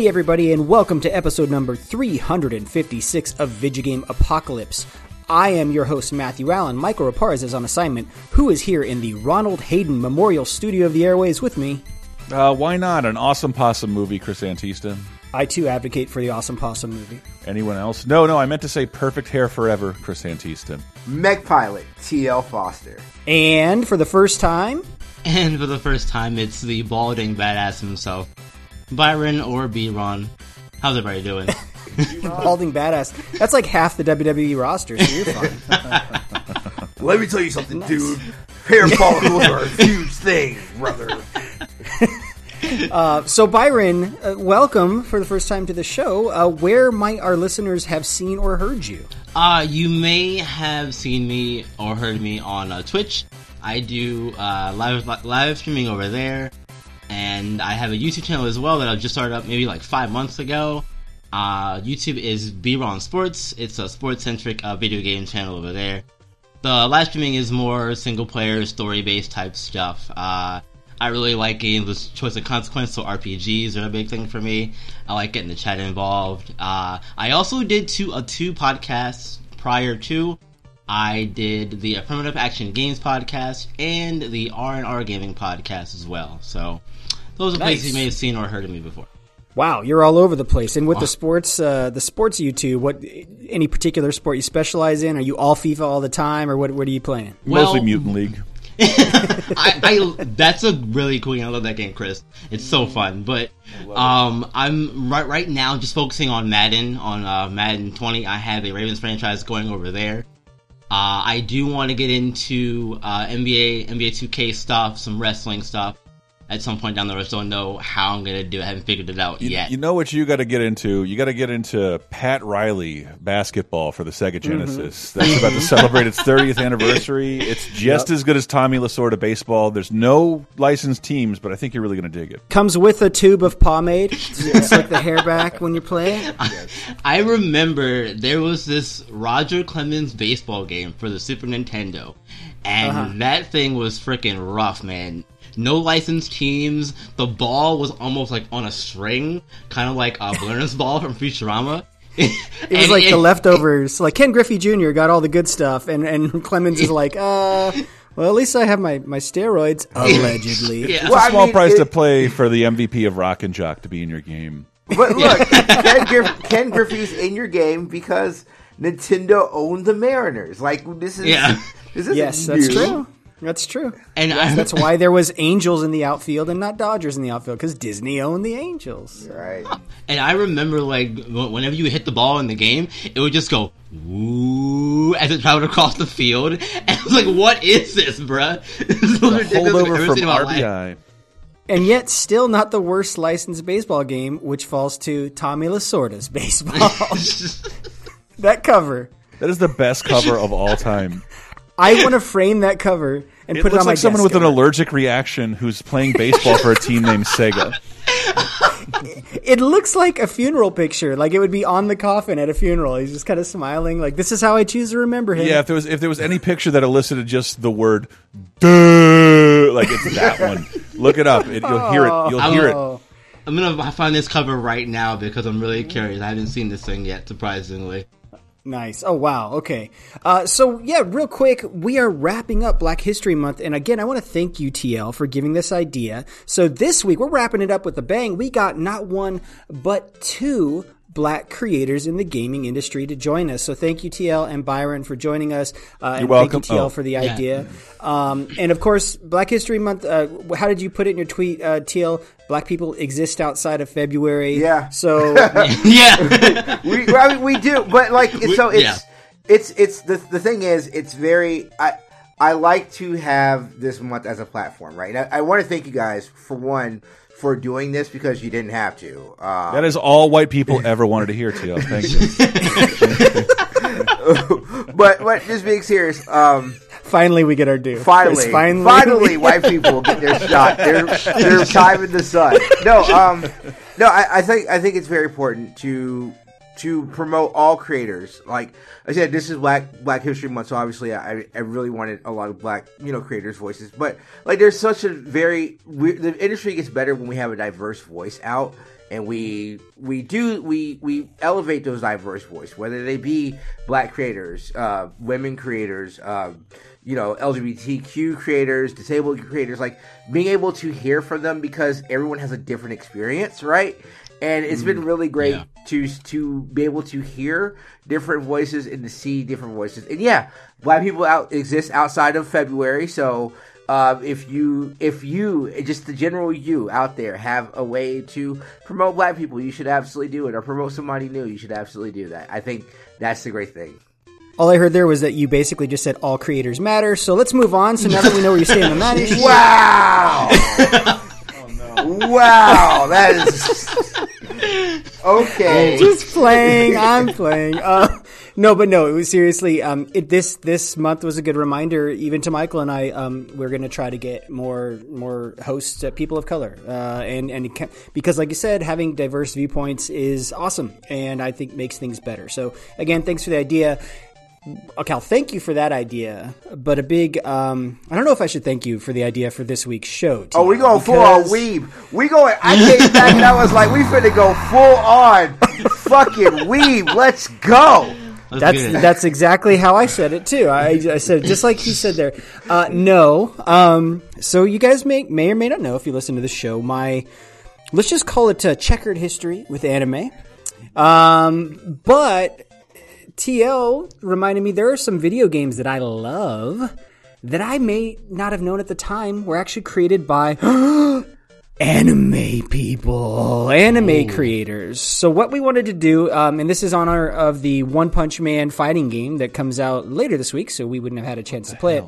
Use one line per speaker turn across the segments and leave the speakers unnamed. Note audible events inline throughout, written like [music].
Hey, everybody, and welcome to episode number 356 of Vigigame Apocalypse. I am your host, Matthew Allen. Michael Raparez is on assignment, who is here in the Ronald Hayden Memorial Studio of the Airways with me.
Uh, why not? An awesome possum movie, Chris Antista.
I too advocate for the Awesome Possum movie.
Anyone else? No, no, I meant to say Perfect Hair Forever, Chris Antista.
Mech Pilot, T.L. Foster.
And for the first time,
And for the first time, it's the balding badass himself, Byron or B-Ron. How's everybody doing? [laughs] [laughs]
balding badass. That's like half the WWE roster, so you're fine. [laughs]
Let me tell you something, dude. Hair follicles are a huge thing, brother.
Uh, so, Byron, uh, welcome for the first time to the show. Uh, where might our listeners have seen or heard you?
Uh, you may have seen me or heard me on uh, Twitch. I do uh, live live streaming over there, and I have a YouTube channel as well that I just started up maybe like five months ago. Uh, YouTube is B-Ron Sports. It's a sports-centric uh, video game channel over there. The live streaming is more single-player, story-based type stuff. Uh, I really like games with choice of consequence, so RPGs are a big thing for me. I like getting the chat involved. Uh, I also did two uh, two podcasts prior to. I did the Affirmative Action Games podcast and the R and R Gaming podcast as well. So those are
Nice.
places you may have seen or heard of me before.
Wow, you're all over the place. And with the sports, uh, the sports YouTube, what any particular sport you specialize in? Are you all FIFA all the time, or what? What are you playing?
Mostly Mutant League. [laughs]
I, I that's a really cool game. I love that game, Chris. It's so fun. But um, I'm right right now just focusing on Madden on uh, Madden 20. I have a Ravens franchise going over there. Uh, I do want to get into uh, NBA NBA 2K stuff, some wrestling stuff at some point down the road. Just don't know how I'm gonna do. it. I haven't figured it out
You,
yet.
you know what you got to get into? You got to get into Pat Riley basketball for the Sega Genesis. That's about to celebrate its 30th [laughs] anniversary. It's just as good as Tommy Lasorda baseball. There's no licensed teams, but I think you're really going to dig it.
Comes with a tube of pomade. It's, it's like the hair back when you're playing. [laughs]
I remember there was this Roger Clemens baseball game for the Super Nintendo, and
Uh-huh.
that thing was freaking rough, man. No licensed teams. The ball was almost like on a string, kind of like a Blurnsball from Futurama. [laughs]
It was like the leftovers. Like Ken Griffey Jr. got all the good stuff, and and [laughs] Clemens is [laughs] like, uh, well, at least I have my my steroids allegedly.
Yeah.
It's
Well,
a
I
small
mean,
price
it-
to play for the MVP of Rock and Jock to be in your game.
But look, Ken, Griff- Ken Griffey's in your game because Nintendo owned the Mariners. Like this is
Yeah.
this is
Yes, that's true. That's true.
And I,
That's why there was Angels in the outfield and not Dodgers in the outfield because Disney owned the Angels.
Right. [laughs]
and I remember like whenever you hit the ball in the game, it would just go ooh as it traveled across the field, [laughs] and I was like, "What is this, bruh?" [laughs] This is the most ridiculous thing I've
Holdover from
seen life.
RBI.
And yet, still not the worst licensed baseball game, which falls to Tommy Lasorda's baseball. that cover.
That is the best cover of all time.
I want to frame that cover and
It
put it
looks
on my head.
It looks like someone
desk
with an allergic reaction who's playing baseball for a team named Sega. [laughs]
It looks like a funeral picture. Like it would be on the coffin at a funeral. He's just kind of smiling. Like this is how I choose to remember him.
Yeah, if there was if there was any picture that elicited just the word "duh," like it's that one. Look it up. It, you'll hear it. Oh. You'll hear it.
Oh.
I'm gonna find this cover right now because I'm really curious. I haven't seen this thing yet, surprisingly.
Nice. Oh wow. Okay. Uh, so yeah, real quick, we are wrapping up Black History Month, and again, I want to thank you, TL, for giving this idea. So this week we're wrapping it up with a bang. We got not one but two black creators in the gaming industry to join us. So thank you, TL and Byron, for joining us. Uh, and
welcome.
Thank you, TL,
Oh.
for the idea. Um, and of course, Black History Month. Uh, how did you put it in your tweet, uh, TL? Black people exist outside of February.
Yeah.
So [laughs]
yeah, [laughs]
we, I mean, we do, but like, it's, so it's,
yeah.
it's, it's the the thing is, it's very. I I like to have this month as a platform, right? I, I want to thank you guys for one for doing this because you didn't have to. Uh,
That is all white people ever wanted to hear, Tio. Thank you. [laughs]
but but just being serious, um,
finally, we get our due.
finally, finally,
finally, [laughs]
white people get their shot. Their their [laughs] time in the sun. No, um, no, I, I think I think it's very important to to promote all creators. Like I said, this is Black Black History Month, so obviously I, I really wanted a lot of black you know creators' voices. But like, there's such a very we, the industry gets better when we have a diverse voice out. and we we do we we elevate those diverse voices, whether they be black creators, uh, women creators, um, you know, LGBTQ creators, disabled creators, like being able to hear from them because everyone has a different experience, right? And it's been really great
Yeah.
To to be able to hear different voices and to see different voices. And yeah, black people out exist outside of February, so uh, if you if you just the general you out there have a way to promote black people, you should absolutely do it, or promote somebody new, you should absolutely do that. I think that's the great thing.
All I heard there was that you basically just said all creators matter. So let's move on. So now that we know where you stand on that [laughs] issue,
Wow! [laughs] Wow, that is [laughs] okay.
just playing. I'm playing. Uh, no, but no, it was seriously. Um, it, this this month was a good reminder, even to Michael and I. Um, we're going to try to get more more hosts, uh, people of color, uh, and and because, like you said, having diverse viewpoints is awesome, and I think makes things better. So again, thanks for the idea. Uh, Cal, thank you for that idea. But a big, um, I don't know if I should thank you for the idea for this week's show.
Oh, we
Tia,
going full on
because-
weeb. We going. I came back and I was like, we finna go full on fucking weeb. Let's go.
Let's
That's that's exactly how I said it too. I, I said just like he said there. Uh, no. Um, so you guys may may or may not know if you listen to the show. My let's just call it a checkered history with anime. Um, but TL reminded me there are some video games that I love that I may not have known at the time were actually created by [gasps] anime people, anime creators. So what we wanted to do, um, and this is on honor of the One Punch Man fighting game that comes out later this week, so we wouldn't have had a chance to play it.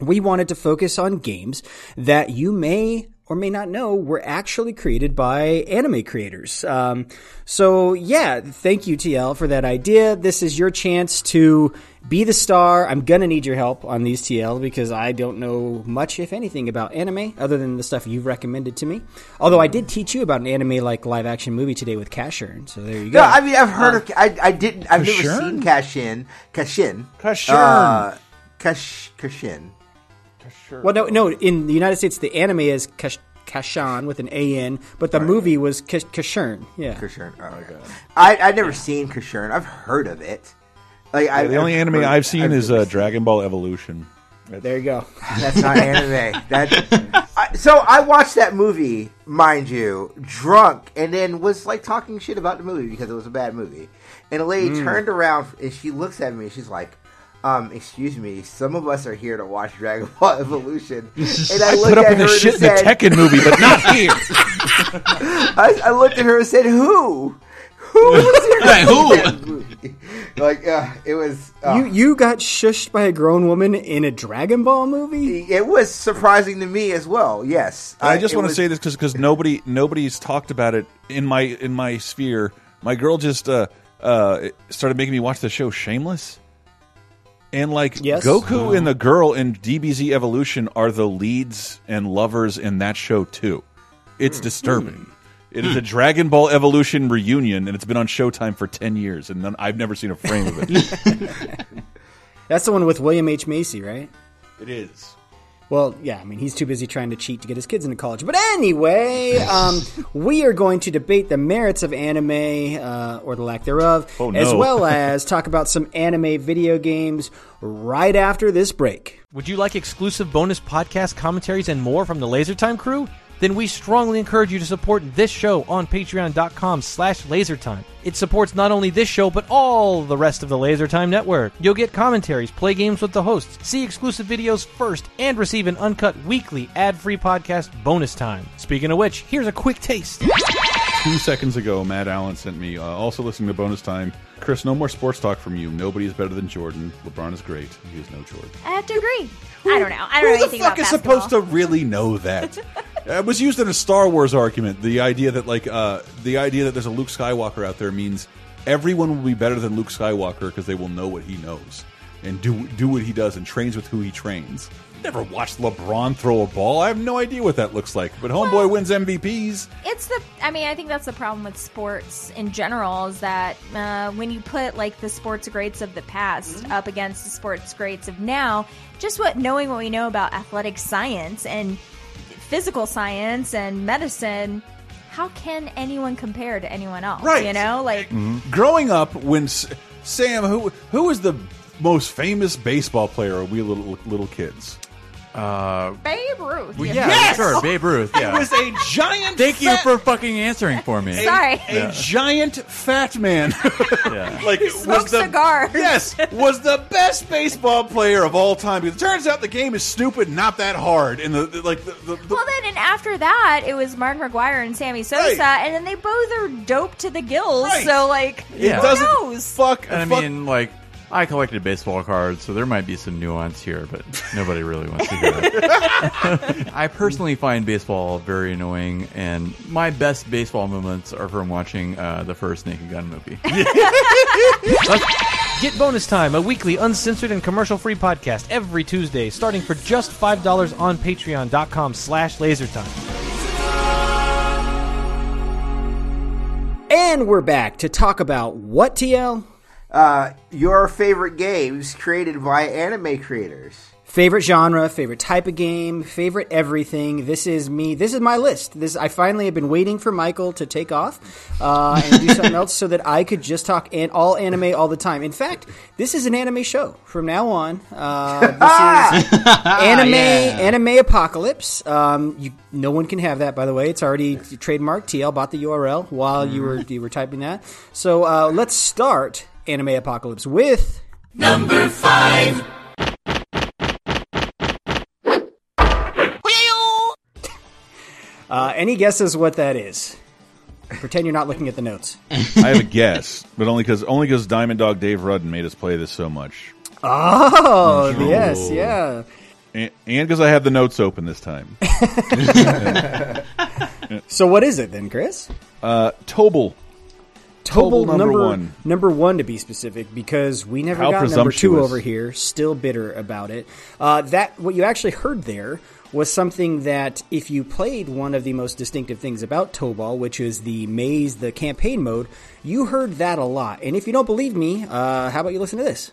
We wanted to focus on games that you may or may not know were actually created by anime creators. Um, so yeah, thank you TL for that idea. This is your chance to be the star. I'm gonna need your help on these TL because I don't know much, if anything, about anime other than the stuff you've recommended to me. Although I did teach you about an anime like live action movie today with Casshern. So there you go.
No, I mean I've heard of. I, I didn't. I've never
Kashin?
seen Cashin. Cashin.
Kashin.
Uh, Kash, Kashin.
Well, no, no. In the United States, the anime is Kash- Kashan with an A N, but the movie was Kash- Casshern. Yeah.
Kashin. Oh, okay. I I've never seen Casshern. I've heard of it. Like I,
the only
I've
anime I've seen is
never
uh, Dragon Ball Evolution.
There you go. [laughs]
That's not anime. That I, so I watched that movie, mind you, drunk, and then was like talking shit about the movie because it was a bad movie. And a lady
Hmm.
turned around and she looks at me and she's like, um, excuse me, some of us are here to watch Dragon Ball [laughs] Evolution. And I,
I
looked
put up
at
with the
her
shit
and
in the Tekken movie, but not [laughs] here.
I, I looked at her and said, "Who? Who [laughs] was here? to
Right, who?
that movie?" Like, uh, it was. Uh,
You you got shushed by a grown woman in a Dragon Ball movie?
it was surprising to me as well. Yes,
I just
it
want to
was-
say this because nobody nobody's talked about it in my in my sphere. My girl just uh, uh, started making me watch the show Shameless, and like
Yes.
Goku mm-hmm. and the girl in DBZ Evolution are the leads and lovers in that show too. It's mm. disturbing. Mm. It is a Dragon Ball Evolution reunion, and it's been on Showtime for ten years, and none, I've never seen a frame of it. [laughs]
That's the one with William H Macy, right?
it is.
Well, yeah, I mean, he's too busy trying to cheat to get his kids into college. But anyway, um, we are going to debate the merits of anime, uh, or the lack thereof,
Oh, no.
as well [laughs] as talk about some anime video games right after this break.
Would you like exclusive bonus podcast commentaries and more from the LaserTime crew? Then we strongly encourage you to support this show on patreon.com slash lasertime. It supports not only this show, but all the rest of the LaserTime network. You'll get commentaries, play games with the hosts, see exclusive videos first, and receive an uncut weekly ad-free podcast bonus time. Speaking of which, here's a quick taste.
Two seconds ago, Matt Allen sent me, uh, also listening to bonus time. Chris, no more sports talk from you. Nobody is better than Jordan. LeBron is great. He is no Jordan.
I have to agree. I don't know. I don't know
Who the fuck
about
is
basketball.
supposed to really know that? [laughs] it was used in a Star Wars argument. The idea that like uh, the idea that there's a Luke Skywalker out there means everyone will be better than Luke Skywalker because they will know what he knows and do do what he does and trains with who he trains. Never watched LeBron throw a ball. I have no idea what that looks like. But homeboy
Well-
wins MVPs.
It's the. I mean, I think that's the problem with sports in general is that uh, when you put like the sports greats of the past
Mm-hmm.
up against the sports greats of now, just what knowing what we know about athletic science and physical science and medicine, how can anyone compare to anyone else?
Right.
You know, like mm-hmm.
Growing up, when S- Sam, who who was the most famous baseball player when we little little kids?
Uh,
Babe Ruth. you
yeah.
Yes!
sure, Babe Ruth. Yeah.
He was a giant.
Thank you for fucking answering for me.
Sorry.
a giant fat man. [laughs]
Yeah.
like
smokes cigars.
Yes, was the best baseball player of all time. Because it turns out the game is stupid, not that hard. And the, the- like the, the, the
Well, then, and after that, it was Mark McGwire and Sammy Sosa,
Right.
and then they both are dope to the gills.
Right.
So, like,
Yeah.
who
doesn't
knows?
fuck.
And I
fuck-
mean, like, I collected baseball cards, so there might be some nuance here, but nobody really wants to hear it. [laughs] I personally find baseball very annoying, and my best baseball moments are from watching uh, the first Naked Gun movie. [laughs] [laughs]
Get Bonus Time, a weekly uncensored and commercial-free podcast every Tuesday, starting for just $5 on patreon.com slash lasertime.
And we're back to talk about what, TL?
Uh, your favorite games created by anime creators.
Favorite genre, favorite type of game, favorite everything. This is me. This is my list. This I finally have been waiting for Michael to take off uh, and do something else so that I could just talk an, all anime all the time. In fact, this is an anime show from now on. Uh, this is [laughs] anime anime apocalypse. Um, you, no one can have that, by the way. It's already trademarked. TL bought the URL while you were you were typing that. So uh, let's start anime apocalypse with number [laughs] Uh, any guesses what that is? Pretend you're not looking at the notes. [laughs]
I have a guess, but only because only because Diamond Dog Dave Rudden made us play this so much,
Oh, yes, yeah.
and because I have the notes open this time. [laughs]
So what is it then, Chris?
Uh, Tobal. Tobal number one.
Number one to be specific, because we never
How
got number two over here. Still bitter about it. Uh, that what you actually heard there was something that if you played one of the most distinctive things about Tobal, which is the maze, the campaign mode, you heard that a lot. And if you don't believe me, uh, how about you listen to this?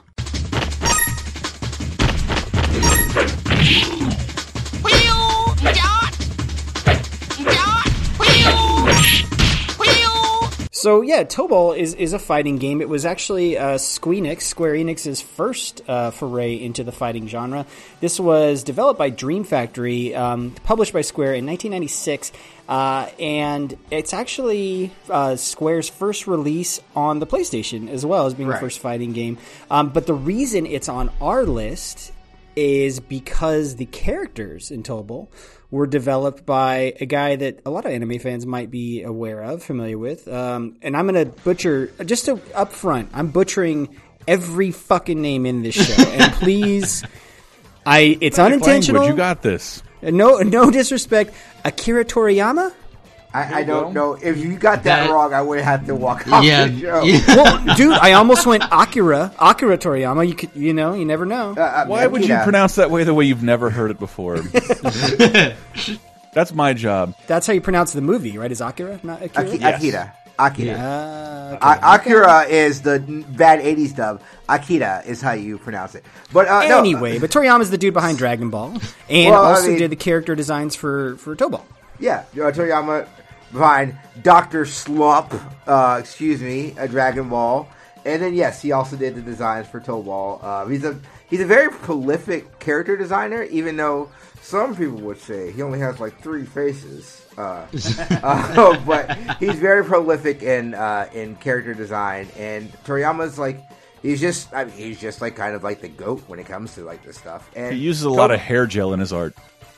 So yeah, Tobal is, is a fighting game. It was actually uh, Squeenix, Square Enix's first uh, foray into the fighting genre. This was developed by Dream Factory, um, published by Square in 1996, uh, and it's actually uh, Square's first release on the PlayStation as well as being
Right.
the first fighting game. Um, but the reason it's on our list is because the characters in Tobal were developed by a guy that a lot of anime fans might be aware of, familiar with. Um, and I'm going to butcher, just to, up front, I'm butchering every fucking name in this show. and [laughs] please, I it's unintentional.
Language, you got this.
no, no disrespect. Akira Toriyama?
I, I don't know if you got that,
That-
wrong. I would have to walk off
Yeah,
the show.
yeah. [laughs]
Well, dude, I almost went Akira, Akira Toriyama. You could, you know, you never know.
Uh,
Why would you
Akira.
pronounce that way the way you've never heard it before? [laughs] That's my job.
That's how you pronounce the movie, right? Is Akira not Akira?
Aki-
Yes.
Akira? Akira.
Uh,
A- Akira is the bad '80s dub. Akira is how you pronounce it. But uh, no,
anyway, but is the dude behind Dragon Ball, and
Well, I
also
mean-
did the character designs for for Tobal.
Yeah, uh, Toriyama behind Doctor Slump. Uh, excuse me, a Dragon Ball, and then yes, he also did the designs for Tobal. Uh, he's a he's a very prolific character designer, even though some people would say he only has like three faces. Uh, [laughs] uh, [laughs] but he's very prolific in uh, in character design, and Toriyama's like. He's just, I mean, he's just like kind of like the goat when it comes to like this stuff. And
He uses a lot of hair gel in his art.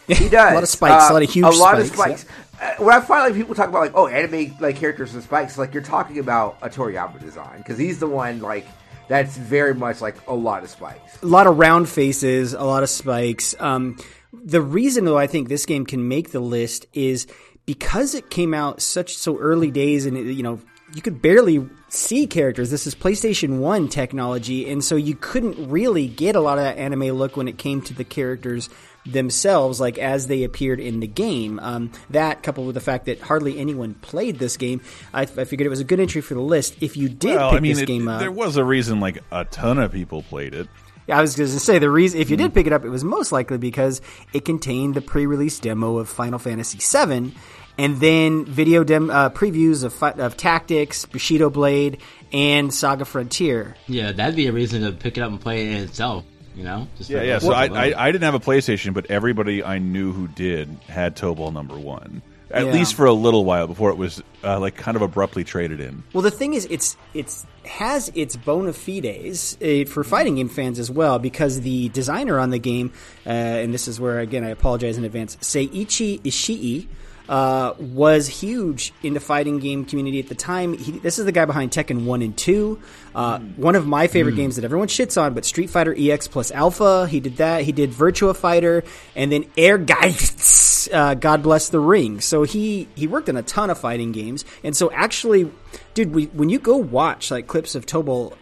He [laughs] does.
A lot of spikes, a lot of huge
A lot
spikes,
of spikes. Uh, when I find like people talk about like oh anime like characters with spikes, like you're talking about a Toriyama design because he's the one like that's very much like a lot of spikes.
A lot of round faces, a lot of spikes. Um, the reason, though, I think this game can make the list is because it came out such so early days, and it, you know you could barely see characters. This is PlayStation One technology, and so you couldn't really get a lot of that anime look when it came to the characters themselves, like as they appeared in the game. Um, that coupled with the fact that hardly anyone played this game, I, I figured it was a good entry for the list. If you did
Well,
pick
I mean,
this
it-
game up,
there was a reason like a ton of people played it.
yeah, I was going to say the reason if you did pick it up, it was most likely because it contained the pre-release demo of Final Fantasy VII, and then video dem- uh, previews of, fi- of Tactics, Bushido Blade, and Saga Frontier.
Yeah, that'd be a reason to pick it up and play it in itself. You know? Just
Yeah, yeah. So I, I I didn't have a PlayStation, but everybody I knew who did had Tobal number one. At
Yeah.
least for a little while before it was uh, like kind of abruptly traded in.
Well, the thing is, it's it's has its bona fides uh, for fighting game fans as well because the designer on the game, uh, and this is where again I apologize in advance, Seiichi Ishii. Uh, was huge in the fighting game community at the time. He, this is the guy behind Tekken 1 and 2. Uh, One of my favorite games that everyone shits on, but Street Fighter EX plus Alpha. He did that. He did Virtua Fighter and then Ehrgeiz, uh, God Bless the Ring. So he, he worked on a ton of fighting games. And so actually, dude, we, when you go watch like clips of Tobal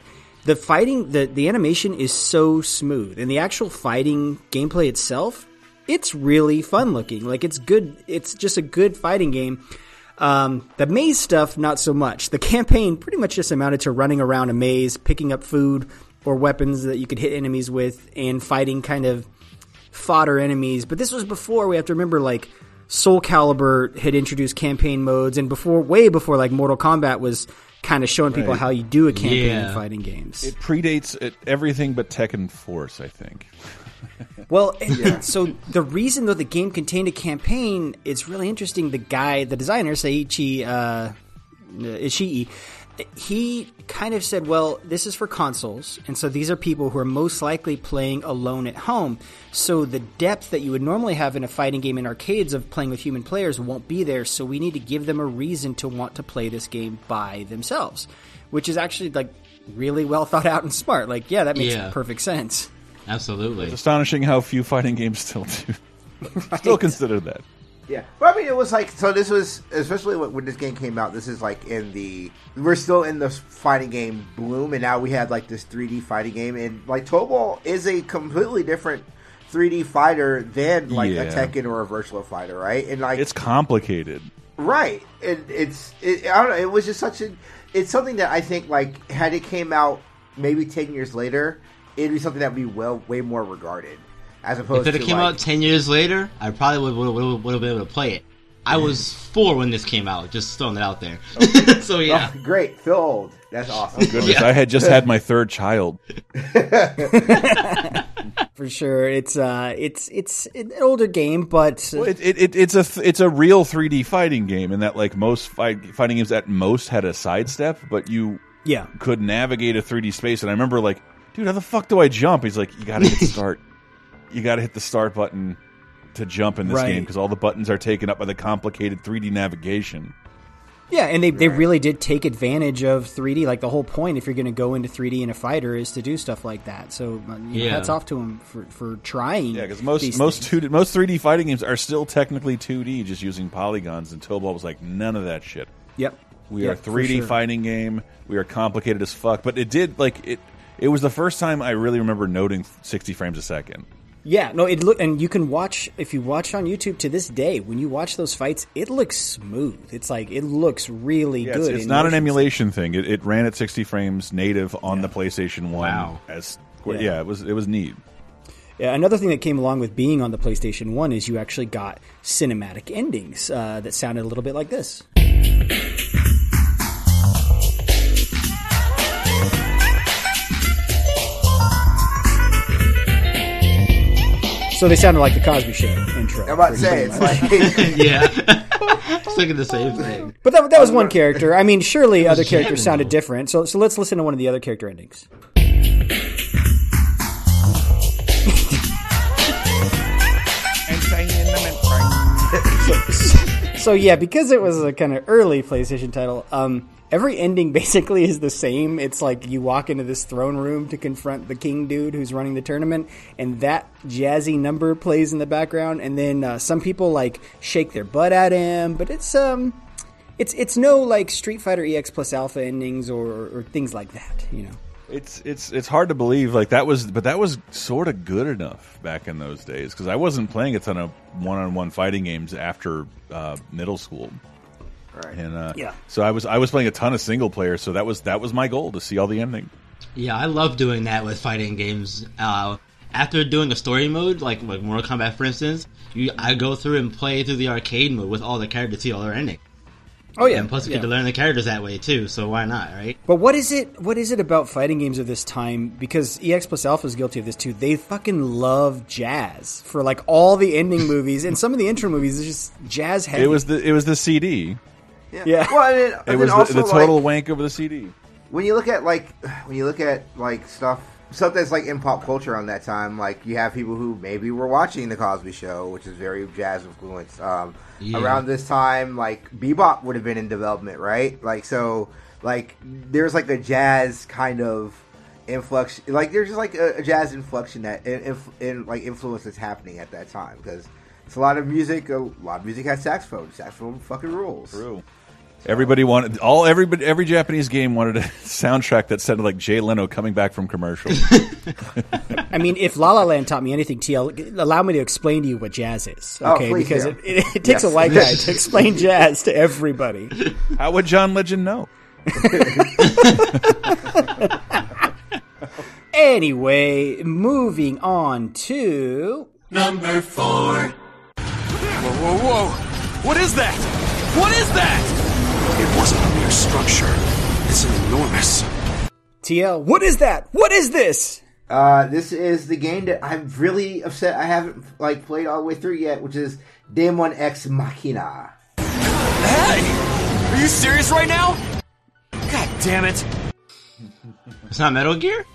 the fighting, the, the animation is so smooth and the actual fighting gameplay itself, it's really fun looking. Like it's good. It's just a good fighting game. Um, the maze stuff, not so much. The campaign pretty much just amounted to running around a maze, picking up food or weapons that you could hit enemies with, and fighting kind of fodder enemies. But this was before we have to remember like Soul Calibur had introduced campaign modes, and before, way before like Mortal Kombat was kind of showing people
Right.
how you do a campaign in fighting games.
It predates it, everything but Tekken Force, I think. [laughs]
Well, [laughs] and- so the reason though the game contained a campaign it's really interesting. The guy, the designer, Seiichi uh, Ishii, he kind of said, "Well, this is for consoles, and so these are people who are most likely playing alone at home. So the depth that you would normally have in a fighting game in arcades of playing with human players won't be there. So we need to give them a reason to want to play this game by themselves, which is actually like really well [laughs] thought out and smart. Like, yeah, that makes
Yeah.
perfect sense."
Absolutely.
It's astonishing how few fighting games still do. [laughs] Still consider that.
Yeah, but I mean, it was like so. This was especially when, when this game came out. This is like in the we're still in the fighting game bloom, and now we had like this 3D fighting game, and like Tobal is a completely different 3D fighter than like a Tekken or a Virtua Fighter, right? And like
It's complicated.
Right. It, it's it, I don't know. It was just such a. It's something that I think like had it came out maybe ten years later, it'd be something that'd be well way more regarded as opposed
If it
to
came
like,
out ten years later, I probably would would, would have been able to play it. I was four when this came out. Just throwing it out there. [laughs] so yeah,
Oh, great, feel old. That's awesome.
Goodness, I had just had my third child. [laughs]
for sure. It's uh, it's it's an older game, but uh,
Well, it, it, it, it's a th- it's a real 3D fighting game, in that like most fight, fighting games at most had a sidestep, but you
yeah,
could navigate a 3D space. And I remember like, dude, how the fuck do I jump? He's like, you got to hit [laughs] start. you got to hit the start button to jump in this
Right.
game because all the buttons are taken up by the complicated 3D navigation.
yeah, and they they really did take advantage of 3D. Like the whole point, if you're going to go into 3D in a fighter, is to do stuff like that. So uh, you know,
Yeah.
hats off to them for for trying.
Yeah, because most
these
most
things.
two most 3D fighting games are still technically 2D, just using polygons. And Tobal was like, none of that shit.
Yep,
We
Yep,
are
for
3D
sure.
fighting game. We are complicated as fuck. But it did like it. It was the first time I really remember noting 60 frames a second.
Yeah, no, it look and you can watch if you watch on YouTube to this day. When you watch those fights, it looks smooth. It's like it looks really
Yeah,
good.
it's
in
not an
motion
emulation thing. It, it ran at 60 frames native on the PlayStation One.
Wow.
As
Yeah.
yeah. it was it was neat.
Yeah, another thing that came along with being on the PlayStation 1 is you actually got cinematic endings uh, that sounded a little bit like this. So they sounded like the Cosby Show intro.
I'm about to say it's like [laughs]
yeah. [laughs] Just thinking the same thing.
But that, that was one character. I mean, surely other characters sounded different. So, so let's listen to one of the other character endings. So yeah, because it was a kind of early PlayStation title, um, every ending [laughs] basically is the same. It's like you walk into this throne room to confront the king dude who's running the tournament, and that jazzy number plays in the background, and then uh, some people like shake their butt at him, but it's um, it's it's no like Street Fighter EX plus Alpha endings or, or things like that, you know.
It's it's it's hard to believe like that was, but that was sort of good enough back in those days because I wasn't playing a ton of one-on-one fighting games after uh, middle school.
Right.
And uh,
Yeah.
so I was I was playing a ton of single player, so that was that was my goal to see all the ending.
Yeah, I love doing that with fighting games. Uh, after doing a story mode, like like Mortal Kombat, for instance, you I go through and play through the arcade mode with all the characters, see all their endings.
Oh yeah,
and plus you
yeah.
get to learn the characters that way too. So why not, right?
But what is it? What is it about fighting games of this time? Because EX plus Alpha is guilty of this too. They fucking love jazz for like all the ending [laughs] movies and some of the intro movies. It's just jazz heavy.
It was the it was the CD.
Yeah. yeah.
Well, and then, and
It was the,
also,
the total
like,
wank over the CD.
when you look at like when you look at like stuff stuff that's like in pop culture on that time like you have people who maybe were watching the cosby show which is very jazz influenced um,
Yeah.
around this time like bebop would have been in development right like so like there's like a jazz kind of influx like there's just like a, a jazz inflection that in, in, in like influence that's happening at that time because it's a lot of music a lot of music has saxophone saxophone fucking rules
True. Everybody wanted all everybody every Japanese game wanted a [laughs] soundtrack that sounded like Jay Leno coming back from commercials. [laughs]
I mean, if La La Land taught me anything, TL, allow me to explain to you what jazz is,
Oh,
okay?
please
because
do.
it, it, it takes a
Yes.
white [laughs] guy to explain jazz to everybody.
How would John Legend know?
Anyway, moving on to
Number four. Whoa, whoa, whoa! What is that? What is that? It wasn't a mere structure. It's an enormous.
TL. What is that? What is this?
Uh, this is the game that I'm really upset I haven't like played all the way through yet, which is Daemon X Machina.
Hey! Are you serious right now? God damn it!
It's not Metal Gear.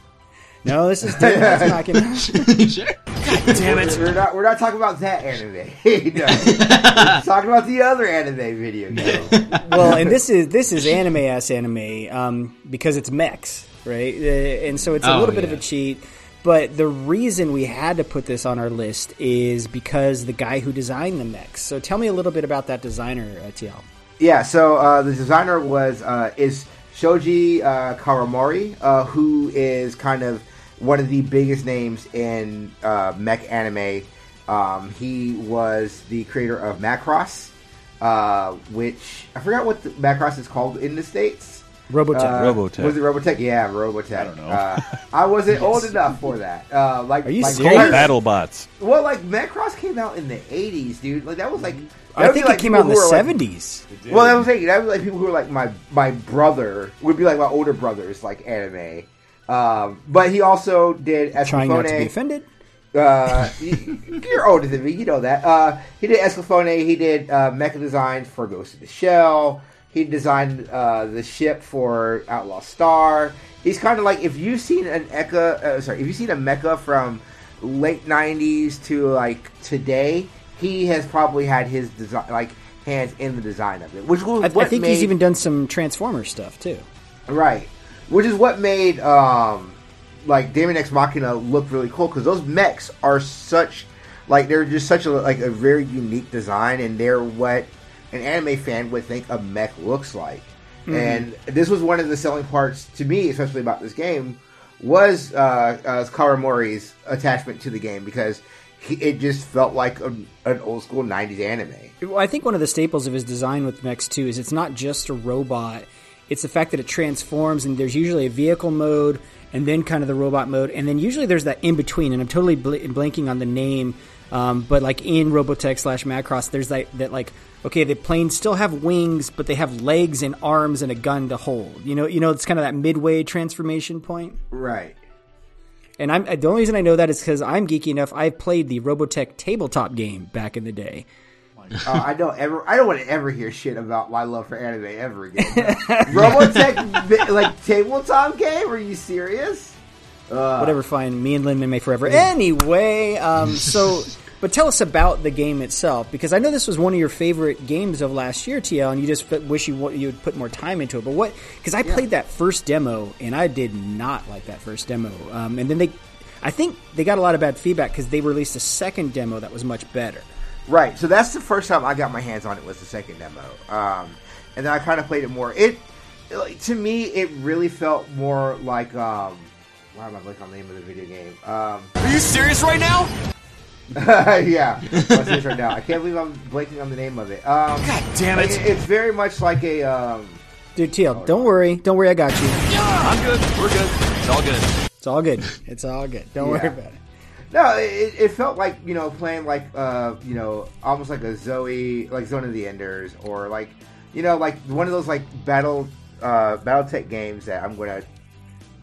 No, this is Daemon X Machina. [laughs]
sure.
God damn it!
We're not we're not talking about that anime. [laughs] no. We're talking about the other anime video game. [laughs]
well, and this is this is anime ass anime um, because it's mechs, right? Uh, and so it's a
Oh,
little bit of a cheat. But the reason we had to put this on our list is because the guy who designed the mechs. So tell me a little bit about that designer, uh, TL.
Yeah, so uh, the designer was uh, is Shoji uh, Kawamori, uh, who is kind of one of the biggest names in uh, mech anime. Um, he was the creator of Macross, uh, which I forgot what the, Macross is called in the states.
Robotech.
Uh,
Robotech.
Was it Robotech? Yeah, Robotech. I
don't know.
Uh, I wasn't [laughs] old enough for that. Uh, like,
Are you
like
serious?
Macross-
Battle bots.
Well, like Macross came out in the '80s, dude. Like that was like. that
I
would be
think
like
it came out in the
who were, like,
seventies.
well, I was saying that was like people who were like my my brother would be like my older brothers, like anime. Um, but he also did
Trying not to be offended.
Uh, you- you're older than me, you know that. Uh, he did Escaflowne. He did uh, mecha designs for Ghost in the Shell. He designed uh, the ship for Outlaw Star. He's kind of like if you've seen an Eka, uh, sorry, if you've seen a mecha from late '90s to like today, he has probably had his design like hands in the design of it, which was
I, I think
made,
he's even done some Transformer stuff too.
Right. Which is what made um like Daemon X Machina look really cool because those mechs are such like they're just such a like a very unique design and they're what an anime fan would think a mech looks like. And this was one of the selling parts to me, especially about this game, was uh, uh Kawamori's attachment to the game because he, it just felt like a, an old school '90s anime.
Well, I think one of the staples of his design with mechs too is it's not just a robot; it's the fact that it transforms, and there's usually a vehicle mode, and then kind of the robot mode, and then usually there's that in between. And I'm totally bl- blanking on the name, um, but like in Robotech slash Macross, there's that that like okay, the planes still have wings, but they have legs and arms and a gun to hold. You know, you know, it's kind of that midway transformation point.
Right.
And I'm the only reason I know that is because I'm geeky enough. I've played the Robotech tabletop game back in the day. [laughs]
Uh, I don't ever. I don't want to ever hear shit about my love for anime ever again. [laughs] Robotech, [laughs] like tabletop game? Are you serious? Uh,
whatever fine me and lynn may forever anyway um, so but tell us about the game itself because i know this was one of your favorite games of last year tl and you just wish you you would put more time into it but what because i played that first demo and i did not like that first demo um, and then they i think they got a lot of bad feedback because they released a second demo that was much better
Right. So that's the first time I got my hands on it was the second demo, um, and then I kind of played it more. It like, to me, it really felt more like um, why am I blanking on the name of the video game? Um,
Are you serious right now? [laughs]
yeah, I'll say this right now. I can't believe I'm blanking on the name of it. Um,
God damn it!
it- it's very much like a um,
dude tl don't worry don't worry i got you
I'm good. We're good. It's all good.
it's all good it's all good don't
Yeah.
worry about it
No, it, it felt like you know playing like uh you know almost like a Zoe like Zone of the Enders or like you know like one of those like battle uh BattleTech games that I'm gonna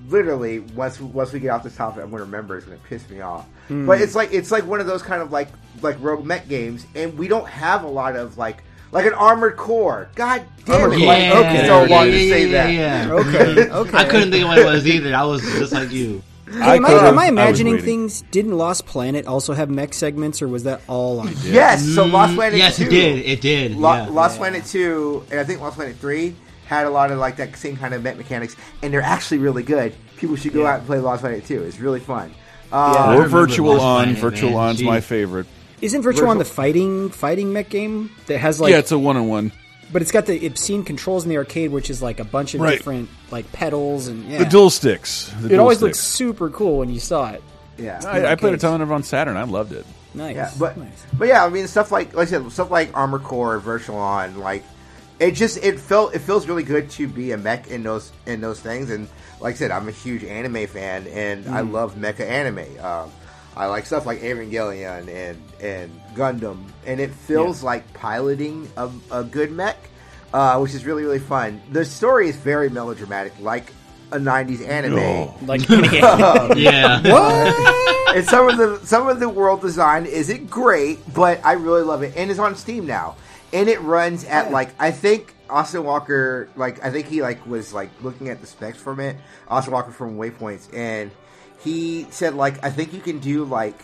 literally once once we get off this topic I'm gonna remember it's gonna piss me off.
Hmm.
But it's like it's like one of those kind of like like rogue mech games, and we don't have a lot of like like an armored core. God damn
Armored
it!
Core.
Like, okay, so long to
yeah,
say
yeah,
that.
yeah. [laughs]
Okay, okay.
I couldn't think of what it was either. I was just like you.
Hey, am, I, am I imagining
waiting.
things? Didn't Lost Planet also have mech segments, or was that all on?
Yes, so Lost Planet.
Mm, Yes,
2,
it did. It did.
Lo-
yeah.
Lost Planet Two, and I think Lost Planet Three had a lot of like that same kind of mech mechanics, and they're actually really good. People should go out and play Lost Planet Two. It's really fun.
Yeah.
Uh,
Or Virtual
Lost
On.
Planet,
Virtual
man.
On's my favorite.
Isn't Virtual on the fighting fighting mech game that has like?
yeah, it's a one on one.
But it's got the obscene controls in the arcade, which is like a bunch of
Right.
different like pedals and yeah.
The dual sticks. The
It
dual
always
sticks.
looks super cool when you saw it.
yeah.
I, I played a ton of it on Saturn. I loved it.
Nice.
Yeah, but
nice.
but yeah, I mean stuff like like I said, stuff like Armor Core, Virtual On, like it just it felt it feels really good to be a mech in those in those things. And like I said, I'm a huge anime fan, and I love mecha anime. Um, I like stuff like Evangelion and and Gundam, and it feels like piloting a, a good mech, uh, which is really really fun. The story is very melodramatic, like a '90s anime.
Oh. [laughs]
like in a game.
yeah. [laughs]
and some of the some of the world design isn't great, but I really love it, and it's on Steam now, and it runs at like I think Austin Walker, like I think he like was like looking at the specs from it, Austin Walker from Waypoints, and he said like I think you can do like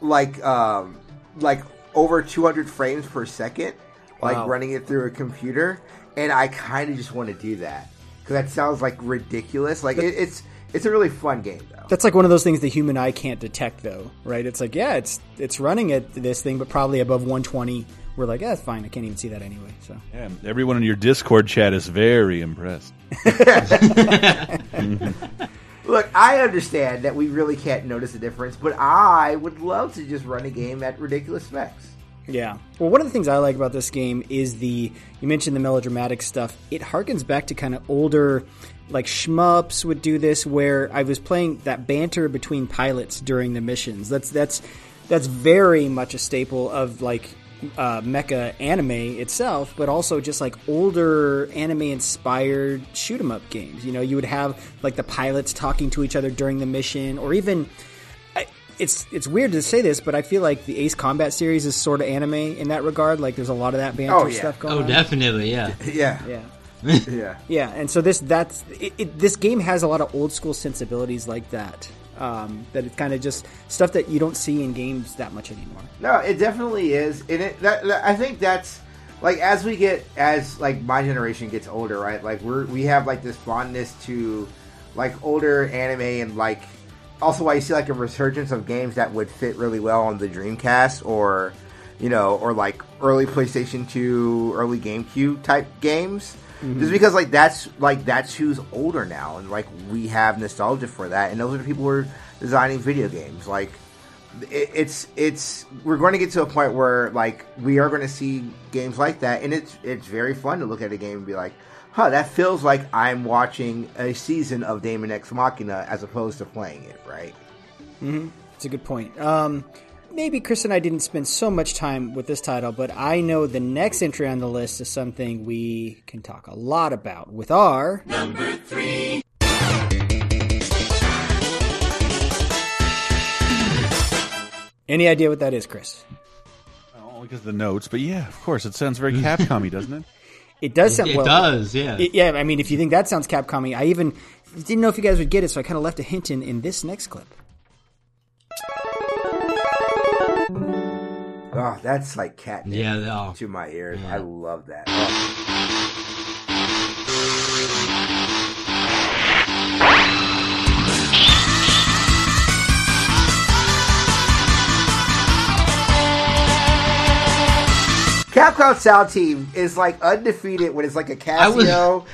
like um like over 200 frames per second, like
Wow.
running it through a computer, and I kind of just want to do that because that sounds like ridiculous. Like it, it's it's a really fun game though.
That's like one of those things the human eye can't detect, though, right? It's like, yeah, it's it's running at this thing, but probably above 120. We're like, yeah, it's fine. I can't even see that anyway. So
Yeah, everyone in your Discord chat is very impressed. [laughs] [laughs]
Look, I understand that we really can't notice the difference, but I would love to just run a game at ridiculous specs.
Yeah. Well, one of the things I like about this game is the you mentioned the melodramatic stuff. It harkens back to kind of older like shmups would do this where I was playing that banter between pilots during the missions. That's that's that's very much a staple of like uh, mecha anime itself, but also just like older anime inspired shoot 'em up games. You know, you would have like the pilots talking to each other during the mission, or even I, it's it's weird to say this, but I feel like the Ace Combat series is sort of anime in that regard. Like, there's a lot of that banter
Oh, yeah.
stuff going on.
Oh,
on.
definitely. Yeah. [laughs]
Yeah,
Yeah,
yeah. [laughs]
yeah, and so this that's it, it, this game has a lot of old school sensibilities like that. Um, that it's kind of just stuff that you don't see in games that much anymore.
No, it definitely is, and it, that, that- I think that's like as we get as like my generation gets older, right? Like we're we have like this fondness to like older anime and like also why you see like a resurgence of games that would fit really well on the Dreamcast or you know or like early PlayStation Two, early GameCube type games. Just because like that's like that's who's older now, and like we have nostalgia for that, and those are the people who are designing video games. Like it, it's it's we're going to get to a point where like we are going to see games like that, and it's it's very fun to look at a game and be like, huh, that feels like I'm watching a season of Daemon X Machina as opposed to playing it, right? Mm-hmm.
It's a good point. Um, maybe Chris and I didn't spend so much time with this title, but I know the next entry on the list is something we can talk a lot about with our number three. Any idea what that is, Chris?
Only because of the notes, but yeah, of course, it sounds very Capcom-y, doesn't it? [laughs]
It does sound
It
well.
does. Yeah.
It- yeah, I mean, if you think that sounds Capcomy, I even didn't know if you guys would get it, so I kind of left a hint in in this next clip.
Oh, that's like catnip
yeah.
to my ears. I love that. Oh. Capcom Sound Team is like undefeated when it's like a Casio.
I was,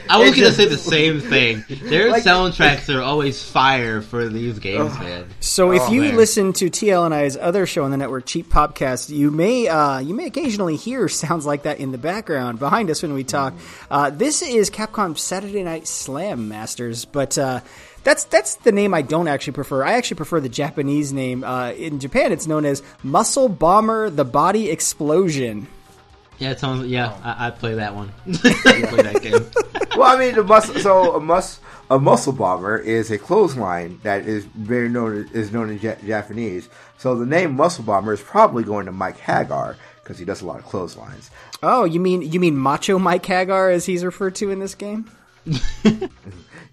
I was gonna
just-
say the same thing. Their
Like-
soundtracks are always fire for these games, man.
So if
Oh,
you
man.
listen to TL and I's other show on the network, Cheap Podcast, you may uh, you may occasionally hear sounds like that in the background behind us when we talk. Uh, this is Capcom Saturday Night Slam Masters, but uh, that's that's the name I don't actually prefer. I actually prefer the Japanese name. Uh, in Japan, it's known as Muscle Bomber: The Body Explosion.
Yeah, it sounds. Yeah, I, I play that one. [laughs] I play that game. [laughs]
Well, I mean, the muscle. So a mus a muscle bomber is a clothesline that is very known is known in ja- Japanese. So the name muscle bomber is probably going to Mike Haggar because he does a lot of clotheslines.
Oh, you mean you mean Macho Mike Haggar as he's referred to in this game? [laughs]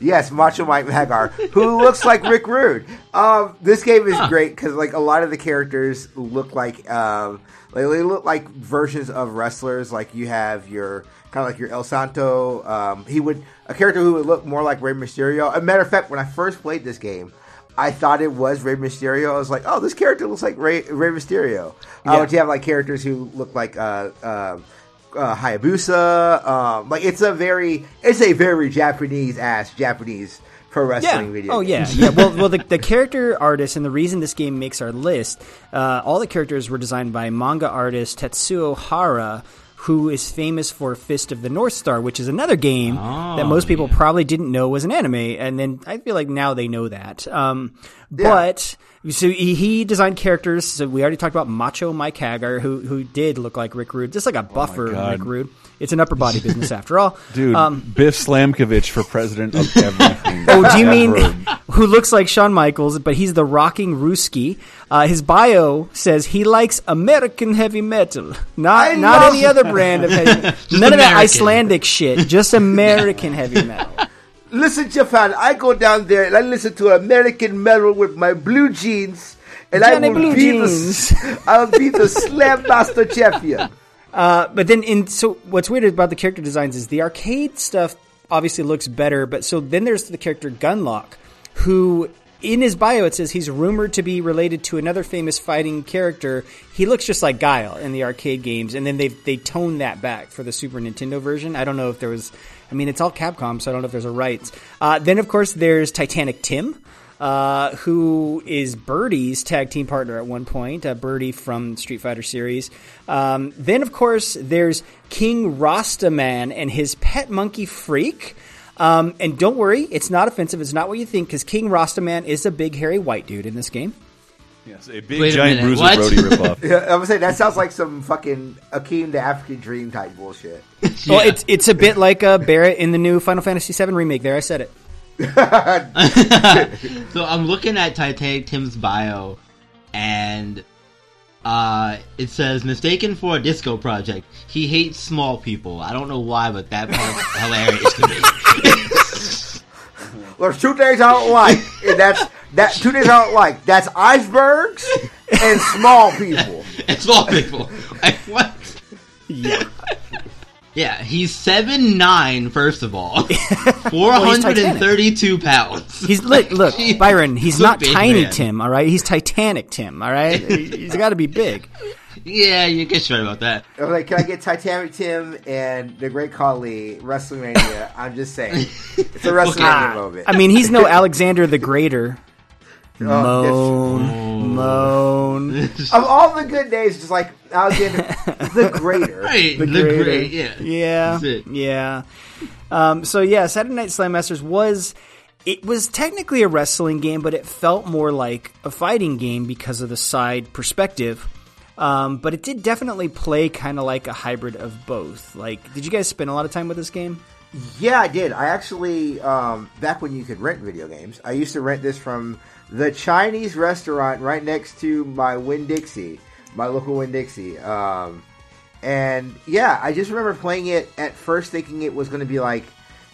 Yes, Macho Mike Haggar, who looks like Rick Rude. Um, this game is great because like a lot of the characters look like um, like they look like versions of wrestlers. Like you have your kind of like your El Santo. Um, he would a character who would look more like Rey Mysterio. A matter of fact, when I first played this game. I thought it was Rey Mysterio. I was like, "Oh, this character looks like Rey, Rey Mysterio." Uh,
Yeah.
but you have like characters who look like uh, uh, uh, Hayabusa. Um, like it's a very, it's a very Japanese ass Japanese pro wrestling video.
Oh
game.
yeah, yeah. Well, well, the, the character [laughs] artist and the reason this game makes our list, uh, all the characters were designed by manga artist Tetsuo Hara, who is famous for Fist of the North Star, which is another game that most people probably didn't know was an anime, and then I feel like now they know that. Um, But so he, he designed characters. So we already talked about Macho Mike Haggar, who who did look like Rick Rude, just like a buffer
God.
Rick Rude. It's an upper body business after all, [laughs]
Dude,
Um,
Biff Slamkovich for president of [laughs] everything.
Oh, do you mean who looks like Shawn Michaels, but he's the rocking Ruski? Uh, his bio says he likes American heavy metal, not
I
not any other brand of [laughs] heavy. Metal. None of that Icelandic shit, just American heavy metal.
Listen, Japan, I go down there and I listen to American metal with my blue jeans, and
Johnny
I will be
Jeans.
the I'll be the Slam Master champion.
Uh, but then, in so what's weird about the character designs is the arcade stuff obviously looks better, but so then there's the character Gunloc, who in his bio it says he's rumored to be related to another famous fighting character. He looks just like Guile in the arcade games, and then they they toned that back for the Super Nintendo version. I don't know if there was. I mean, it's all Capcom, so I don't know if there's a rights. Uh, then, of course, there's Titanic Tim uh, who is Birdie's tag team partner at one point, uh, Birdie from Street Fighter series. Um, then, of course, there's King Rastaman and his pet monkey Freak. Um, and don't worry, it's not offensive. It's not what you think, because King Rastaman is a big, hairy white dude in this game.
Yes, a big
Wait
giant
minute,
Bruiser
what?
Brody ripoff. [laughs]
Yeah, I would say that sounds like some fucking Akeem the African Dream type bullshit.
Well, it's it's a bit [laughs] like uh, Barret in the new Final Fantasy VII remake. There, I said it. [laughs]
So I'm looking at Titanic Tim's bio, and uh, it says mistaken for a disco project. He hates small people. I don't know why, but that part's hilarious to me. [laughs]
There's two things I don't like, and that's that two things I don't like. That's icebergs and small people. [laughs]
and small people. Like, what?
Yeah.
Yeah, he's seven nine. First of all, [laughs] four hundred and thirty-two pounds.
He's look, [laughs] look, Byron. He's
He's
not tiny
man.
Tim. All right, he's Titanic Tim. All right, [laughs] he's got to be big.
Yeah, you get right about that.
I was like, can I get Titanic Tim and the Great Khali WrestleMania? I'm just saying, it's a WrestleMania moment.
I mean, he's no Alexander the Grater.
Oh,
Moan, moan. [laughs]
of all the good days, just like Alexander the [laughs] Greater.
Right, the,
Greater.
great, yeah,
Yeah,
it.
yeah. Um, so yeah, Saturday Night Slam Masters was it was technically a wrestling game, but it felt more like a fighting game because of the side perspective. Um, but it did definitely play kind of like a hybrid of both. Like, did you guys spend a lot of time with this game?
Yeah, I did. I actually, um, back when you could rent video games, I used to rent this from the Chinese restaurant right next to my Winn Dixie, my local Winn Dixie. Um, and yeah, I just remember playing it at first thinking it was going to be like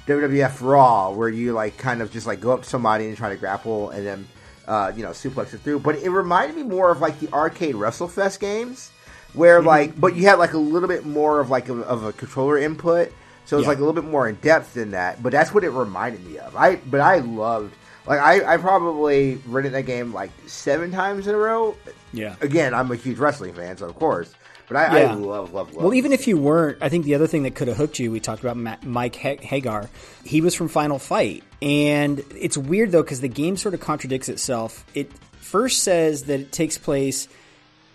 WWF Raw, where you like kind of just like go up to somebody and try to grapple and then, uh, you know, suplex it through. But it reminded me more of like the arcade WrestleFest games, where like, but you had like a little bit more of like a, of a controller input. So it's
Yeah.
like a little bit more in depth than that, but that's what it reminded me of. I but I loved like I, I probably rented that game like seven times in a row.
Yeah.
Again, I'm a huge wrestling fan, so of course. But I,
Yeah.
I love, love, love.
Well, even if you weren't, I think the other thing that could have hooked you, we talked about Ma- Mike Ha- Haggar. He was from Final Fight, and it's weird though because the game sort of contradicts itself. It first says that it takes place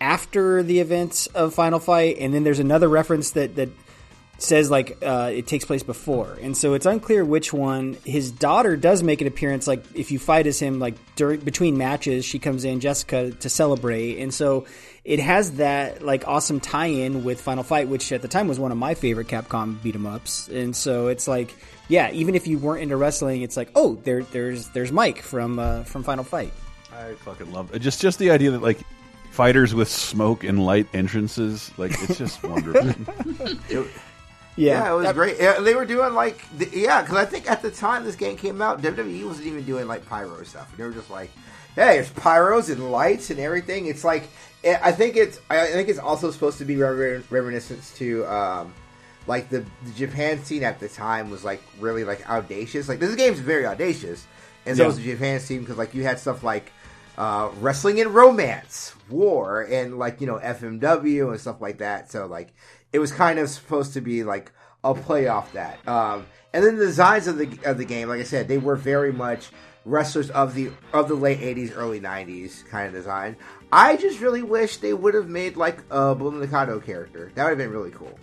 after the events of Final Fight, and then there's another reference that that says like uh, it takes place before, and so it's unclear which one. His daughter does make an appearance, like if you fight as him, like during between matches, she comes in, Jessica, to celebrate, and so it has that like awesome tie-in with Final Fight, which at the time was one of my favorite Capcom beat 'em ups, and so it's like. Yeah, even if you weren't into wrestling, it's like, oh, there, there's, there's Mike from uh, from Final Fight.
I fucking love it. Just just the idea that like fighters with smoke and light entrances, like it's just wonderful. [laughs]
Yeah, it was great. Yeah, they were doing like, the, yeah, because I think at the time this game came out, WWE wasn't even doing like pyro stuff. They were just like, hey, it's pyros and lights and everything. It's like, I think it's, I think it's also supposed to be rever- reminiscence to, um, like the, the Japan scene at the time was like really like audacious. Like this game's very audacious, and so
Yeah.
was the Japan scene because like you had stuff like uh, wrestling and romance, war, and like you know FMW and stuff like that. So like it was kind of supposed to be like a play off that. Um, and then the designs of the of the game, like I said, they were very much wrestlers of the of the late '80s, early '90s kind of design. I just really wish they would have made like a Bull Mikado character. That would have been really cool.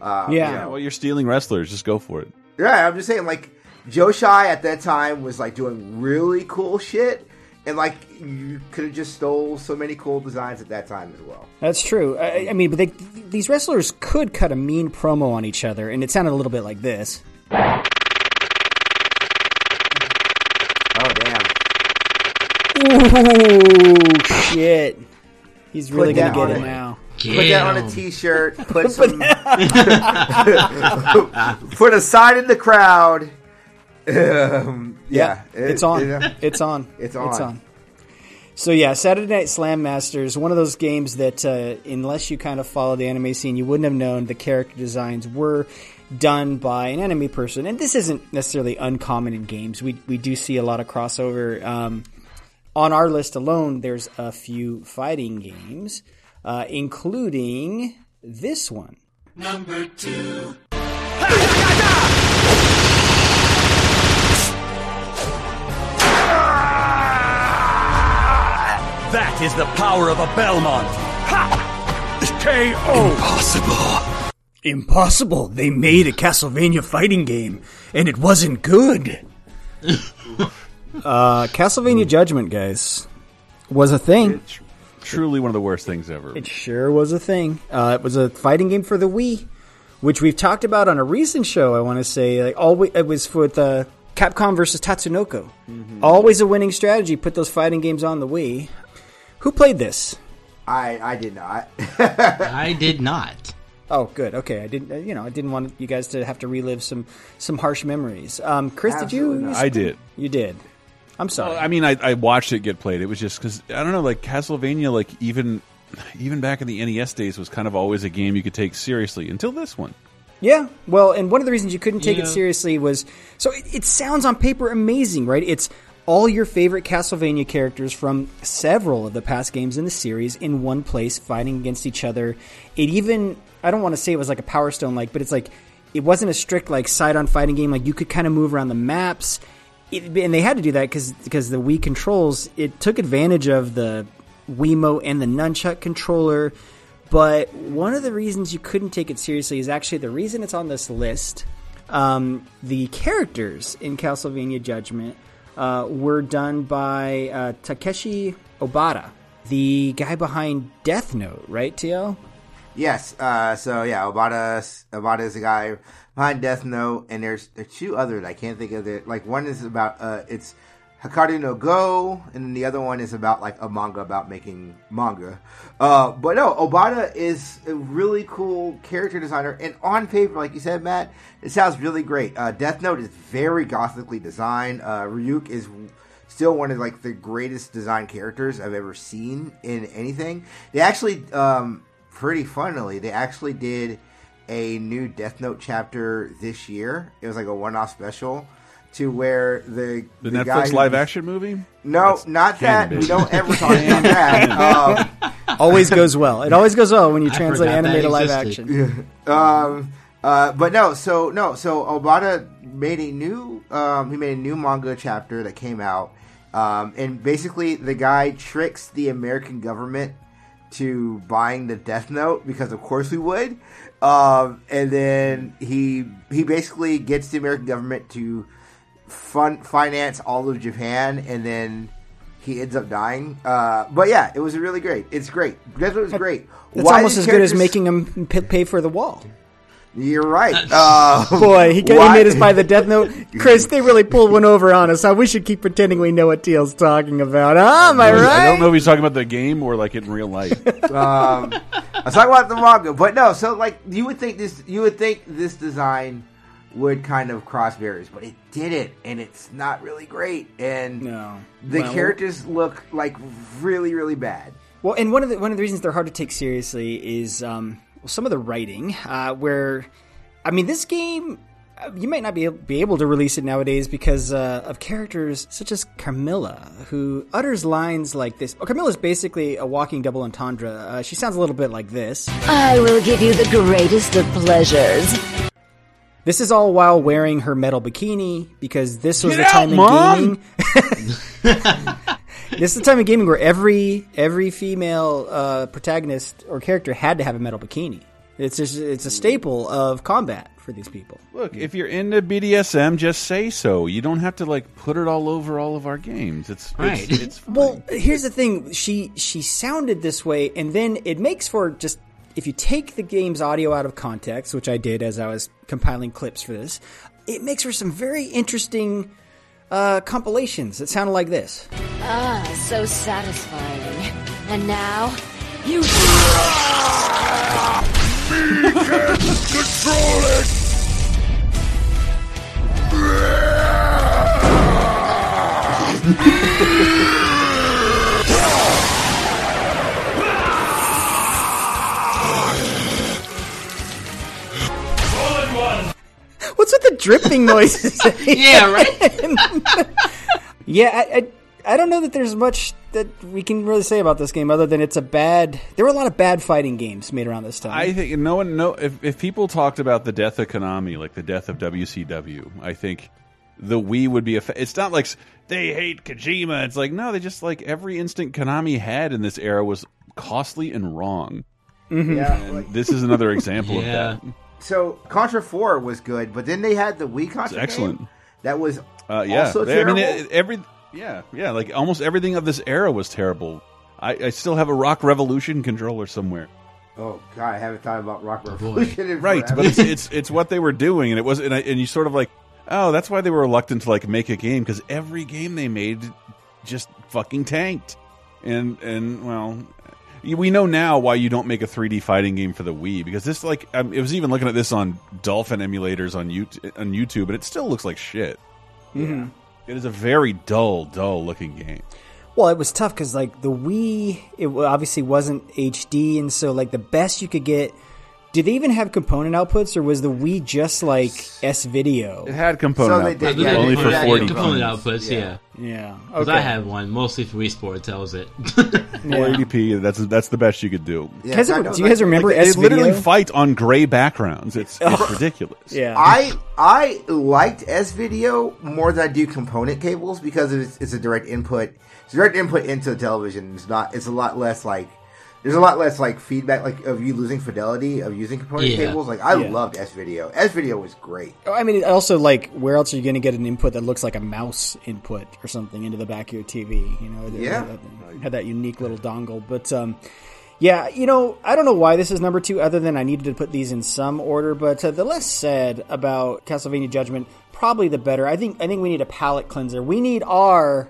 Um,
Yeah.
you
yeah,
know.
well, you're stealing wrestlers. Just go for it.
Yeah, I'm just saying, like, Joshi at that time was, like, doing really cool shit. And, like, you could have just stole so many cool designs at that time as well.
That's true. I, I mean, but they, these wrestlers could cut a mean promo on each other, and it sounded a little bit like this.
Oh, damn.
Ooh, shit! He's really
Put
gonna get it
it.
now.
Put that on a t-shirt. Put [laughs] some... [laughs] [laughs] put a sign in the crowd. Um, yeah. it-
it's on.
you know,
It's on. [laughs]
It's
It's
on.
on. So yeah, Saturday Night Slam Masters, one of those games that, uh, unless you kind of follow the anime scene, you wouldn't have known the character designs were done by an anime person. And this isn't necessarily uncommon in games. We we do see a lot of crossover. Um, on our list alone, there's a few fighting games, uh, including this one.
That is the power of a Belmont. Ha! KO.
Impossible.
Impossible. They made a Castlevania fighting game, and it wasn't good. [laughs] uh, Castlevania Judgment, guys, was a thing.
Truly one of the worst things ever.
It sure was a thing. Uh, it was a fighting game for the Wii, which we've talked about on a recent show. I want to say, like, always it was for the Capcom versus Tatsunoko. Always a winning strategy. Put those fighting games on the Wii. Who played this?
I, I did not. [laughs]
I did not.
Oh, good. Okay, I didn't. You know, I didn't want you guys to have to relive some some harsh memories. Um, Chris,
Absolutely
did you?
not.
I did.
You did. I'm sorry.
Well, I mean, I, I watched it get played. It was just because I don't know, like Castlevania, like even even back in the NES days, was kind of always a game you could take seriously until this one.
Yeah, well, and one of the reasons you couldn't take it seriously was so it, it sounds on paper amazing, right? It's all your favorite Castlevania characters from several of the past games in the series in one place fighting against each other. It even I don't want to say it was like a Power Stone like, but it's like it wasn't a strict like side-on fighting game. Like you could kind of move around the maps, it, and they had to do that because because the Wii controls it took advantage of the Wiimote and the nunchuck controller. But one of the reasons you couldn't take it seriously is actually the reason it's on this list. Um, the characters in Castlevania Judgment uh, were done by uh, Takeshi Obata, the guy behind Death Note, right, TL?
Yes. Uh, so yeah, Obata Obata is the guy behind Death Note, and there's there's two others I can't think of it. Like one is about uh, it's Hikaru no Go, and the other one is about like a manga about making manga. Uh, but no, Obata is a really cool character designer, and on paper, like you said, Matt, it sounds really great. Uh, Death Note is very gothically designed. Uh, Ryuk is still one of like the greatest design characters I've ever seen in anything. They actually, um, pretty funnily, they actually did a new Death Note chapter this year. It was like a one-off special to where the
The,
guy
Netflix
who-
live action movie.
No,
That's
not that.
canon,
We don't ever [laughs] talk about that. [laughs] Um,
always goes well. It always goes well when you translate anime to live action.
um, uh, but no, so no, so Obata made a new um, he made a new manga chapter that came out, um, and basically the guy tricks the American government to buying the Death Note because of course we would, um, and then he he basically gets the American government to fund finance all of Japan, and then he ends up dying. Uh, but yeah, it was really great. It's great. Death Note was great.
It's almost
did
as good as making him p- pay for the wall.
You're right. Uh, [laughs]
Boy, he, got, he made us buy the [laughs] Death Note. Chris, they really pulled one over on us. Huh? We should keep pretending we know what TL's talking about. Huh? Am I right?
I don't know if he's talking about the game or like in real life. [laughs]
um, I was talking about the manga, but no. So like, you would think this, you would think this design would kind of cross barriers, but it didn't, and it's not really great. And
No.
the
Well-
characters look like really, really bad.
Well, and one of the one of the reasons they're hard to take seriously is um, well, some of the writing. Uh, where, I mean, this game uh, you might not be able, be able to release it nowadays because uh, of characters such as Carmilla, who utters lines like this. Oh, Carmilla's basically a walking double entendre. Uh, she sounds a little bit like this.
I will give you the greatest of pleasures.
This is all while wearing her metal bikini because this was
Get
the time
out,
in
Mom!
gaming. [laughs] this is the time in gaming where every every female uh, protagonist or character had to have a metal bikini. It's just, it's a staple of combat for these people.
Look, if you're into BDSM, just say so. You don't have to like put it all over all of our games. It's
Right.
It's, it's fine.
Well, here's the thing: she she sounded this way, and then it makes for just if you take the game's audio out of context, which I did as I was compiling clips for this, it makes for some very interesting uh, compilations. that sounded like this.
Ah, so satisfying. And now, you.
Control [laughs] it! [laughs]
What's with the dripping noises? [laughs]
Yeah, right. [laughs]
yeah, I, I I don't know that there's much that we can really say about this game other than it's a bad. There were a lot of bad fighting games made around this time.
I think no one no if if people talked about the death of Konami, like the death of WCW, I think the Wii would be a. It's not like they hate Kojima. It's like no, they just like every instant Konami had in this era was costly and wrong. Mm-hmm.
Yeah.
And
like-
this is another example
Yeah.
of that.
So Contra Four was good, but then they had the Wii Contra.
excellent.
game That was
Uh, yeah,
also
They- I mean it, every yeah yeah like almost everything of this era was terrible. I, I still have a Rock Revolution controller somewhere.
Oh God, I haven't thought about Rock Revolution. in
Right, but it's, it's it's what they were doing, and it was and, I, and you sort of like, oh, that's why they were reluctant to like make a game because every game they made just fucking tanked, and and well, you- we know now why you don't make a 3D fighting game for the Wii because this like um, it was even looking at this on Dolphin emulators on YouTube on YouTube, and it still looks like shit.
Mhm.
It is a very dull, dull looking game.
Well, it was tough because like the Wii, it obviously wasn't HD, and so like the best you could get. Did they even have component outputs, or was the Wii just like S video?
It had component
So they did, yeah,
only
they
for
did.
forty.
component
p.
outputs. Yeah,
Yeah,
because
okay.
I have one mostly for Wii Sports. Tells it. [laughs]
480p. That's that's the best you could do.
Yeah,
Guys, do you guys remember
like-
remember
They literally fight on gray backgrounds. It's, it's [laughs] oh. ridiculous.
Yeah,
I I liked S video more than I do component cables because it's, it's a direct input. It's a direct input into the television. It's not. It's a lot less like. There's a lot less like feedback, like of you losing fidelity of using component
Yeah.
cables. Like I
Yeah.
loved S video. S video was great.
I mean, also like, where else are you going to get an input that looks like a mouse input or something into the back of your TV? You know, It-
Yeah.
it had that unique little dongle. But um, yeah, you know, I don't know why this is number two, other than I needed to put these in some order. But uh, the less said about Castlevania Judgment, probably the better. I think I think we need a palate cleanser. We need our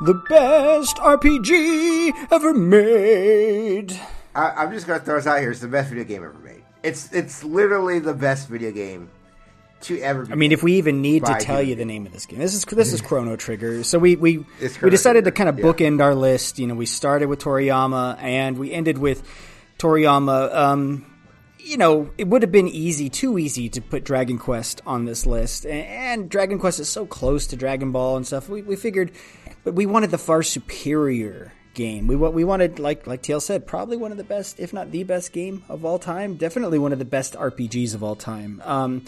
the best RPG ever made.
I, am just gonna throw this out here. It's the best video game ever made. It's it's literally the best video game to ever.
I mean, if we even need to tell you the name of this game, this is this is Chrono Trigger. So we we we decided Trigger. to kind of bookend yeah. our list. You know, we started with Toriyama and we ended with Toriyama. Um, you know, it would have been easy, too easy, to put Dragon Quest on this list, and, and Dragon Quest is so close to Dragon Ball and stuff. We, we figured, but we wanted the far superior game. We we wanted like like TL said, probably one of the best, if not the best game of all time. Definitely one of the best RPGs of all time. Um,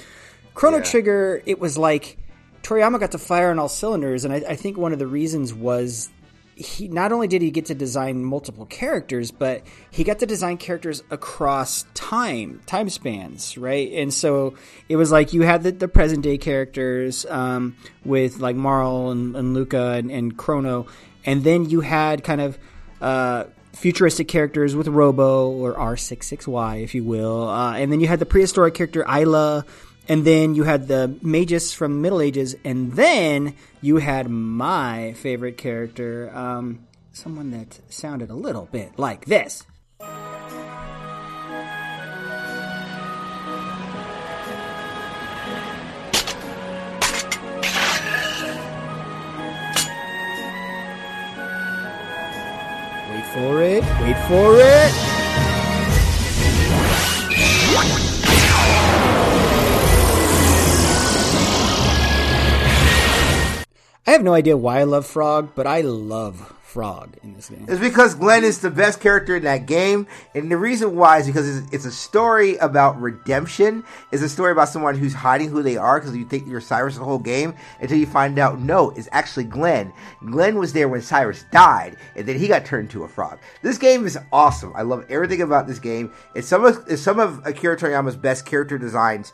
Chrono yeah. Trigger, it was like Toriyama got to fire on all cylinders, and I, I think one of the reasons was he not only did he get to design multiple characters, but he got to design characters across time, time spans, right? And so it was like you had the, the present day characters um, with like Marle and, and Lucca and, and, Chrono, and then you had kind of uh, futuristic characters with Robo or R66Y, if you will, uh, and then you had the prehistoric character Ayla and then you had the magus from Middle Ages, and then you had my favorite character, um, someone that sounded a little bit like this. Wait for it, wait for it. I have no idea why I love Frog, but I love Frog in this game.
It's because Glenn is the best character in that game, and the reason why is because it's, it's a story about redemption. It's a story about someone who's hiding who they are because you think you're Cyrus the whole game until you find out no, it's actually Glenn. Glenn was there when Cyrus died, and then he got turned into a frog. This game is awesome. I love everything about this game. It's some of it's some of Akira Toriyama's best character designs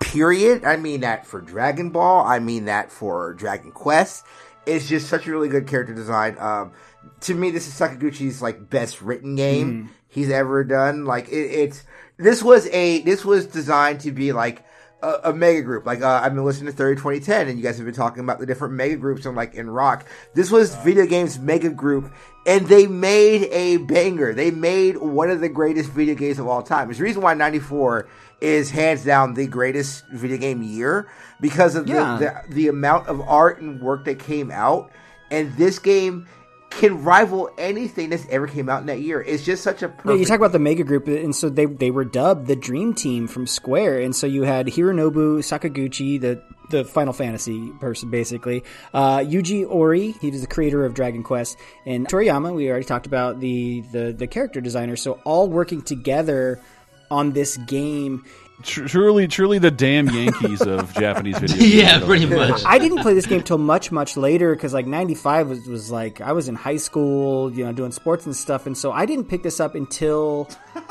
period. I mean that for Dragon Ball. I mean that for Dragon Quest. It's just such a really good character design. Um, to me, this is Sakaguchi's like best written game mm. he's ever done. Like it, it's this was a this was designed to be like a, a mega group. Like uh, I've been listening to 30 2010, and you guys have been talking about the different mega groups and like in rock. This was video games mega group, and they made a banger. They made one of the greatest video games of all time. It's the reason why 94 is hands down the greatest video game year because of yeah. the, the, the amount of art and work that came out. And this game can rival anything that's ever came out in that year. It's just such a perfect...
Yeah, you talk about the mega group, and so they they were dubbed the Dream Team from Square, and so you had Hironobu Sakaguchi, the the Final Fantasy person, basically. Uh, Yuji Horii, he was the creator of Dragon Quest, and Toriyama. We already talked about the the the character designer. So all working together on this game.
Truly, truly, the damn Yankees of [laughs] Japanese video.
games. yeah, pretty much.
I didn't play this game till much, much later because like '95 was, was like I was in high school, you know, doing sports and stuff, and so I didn't pick this up until [laughs]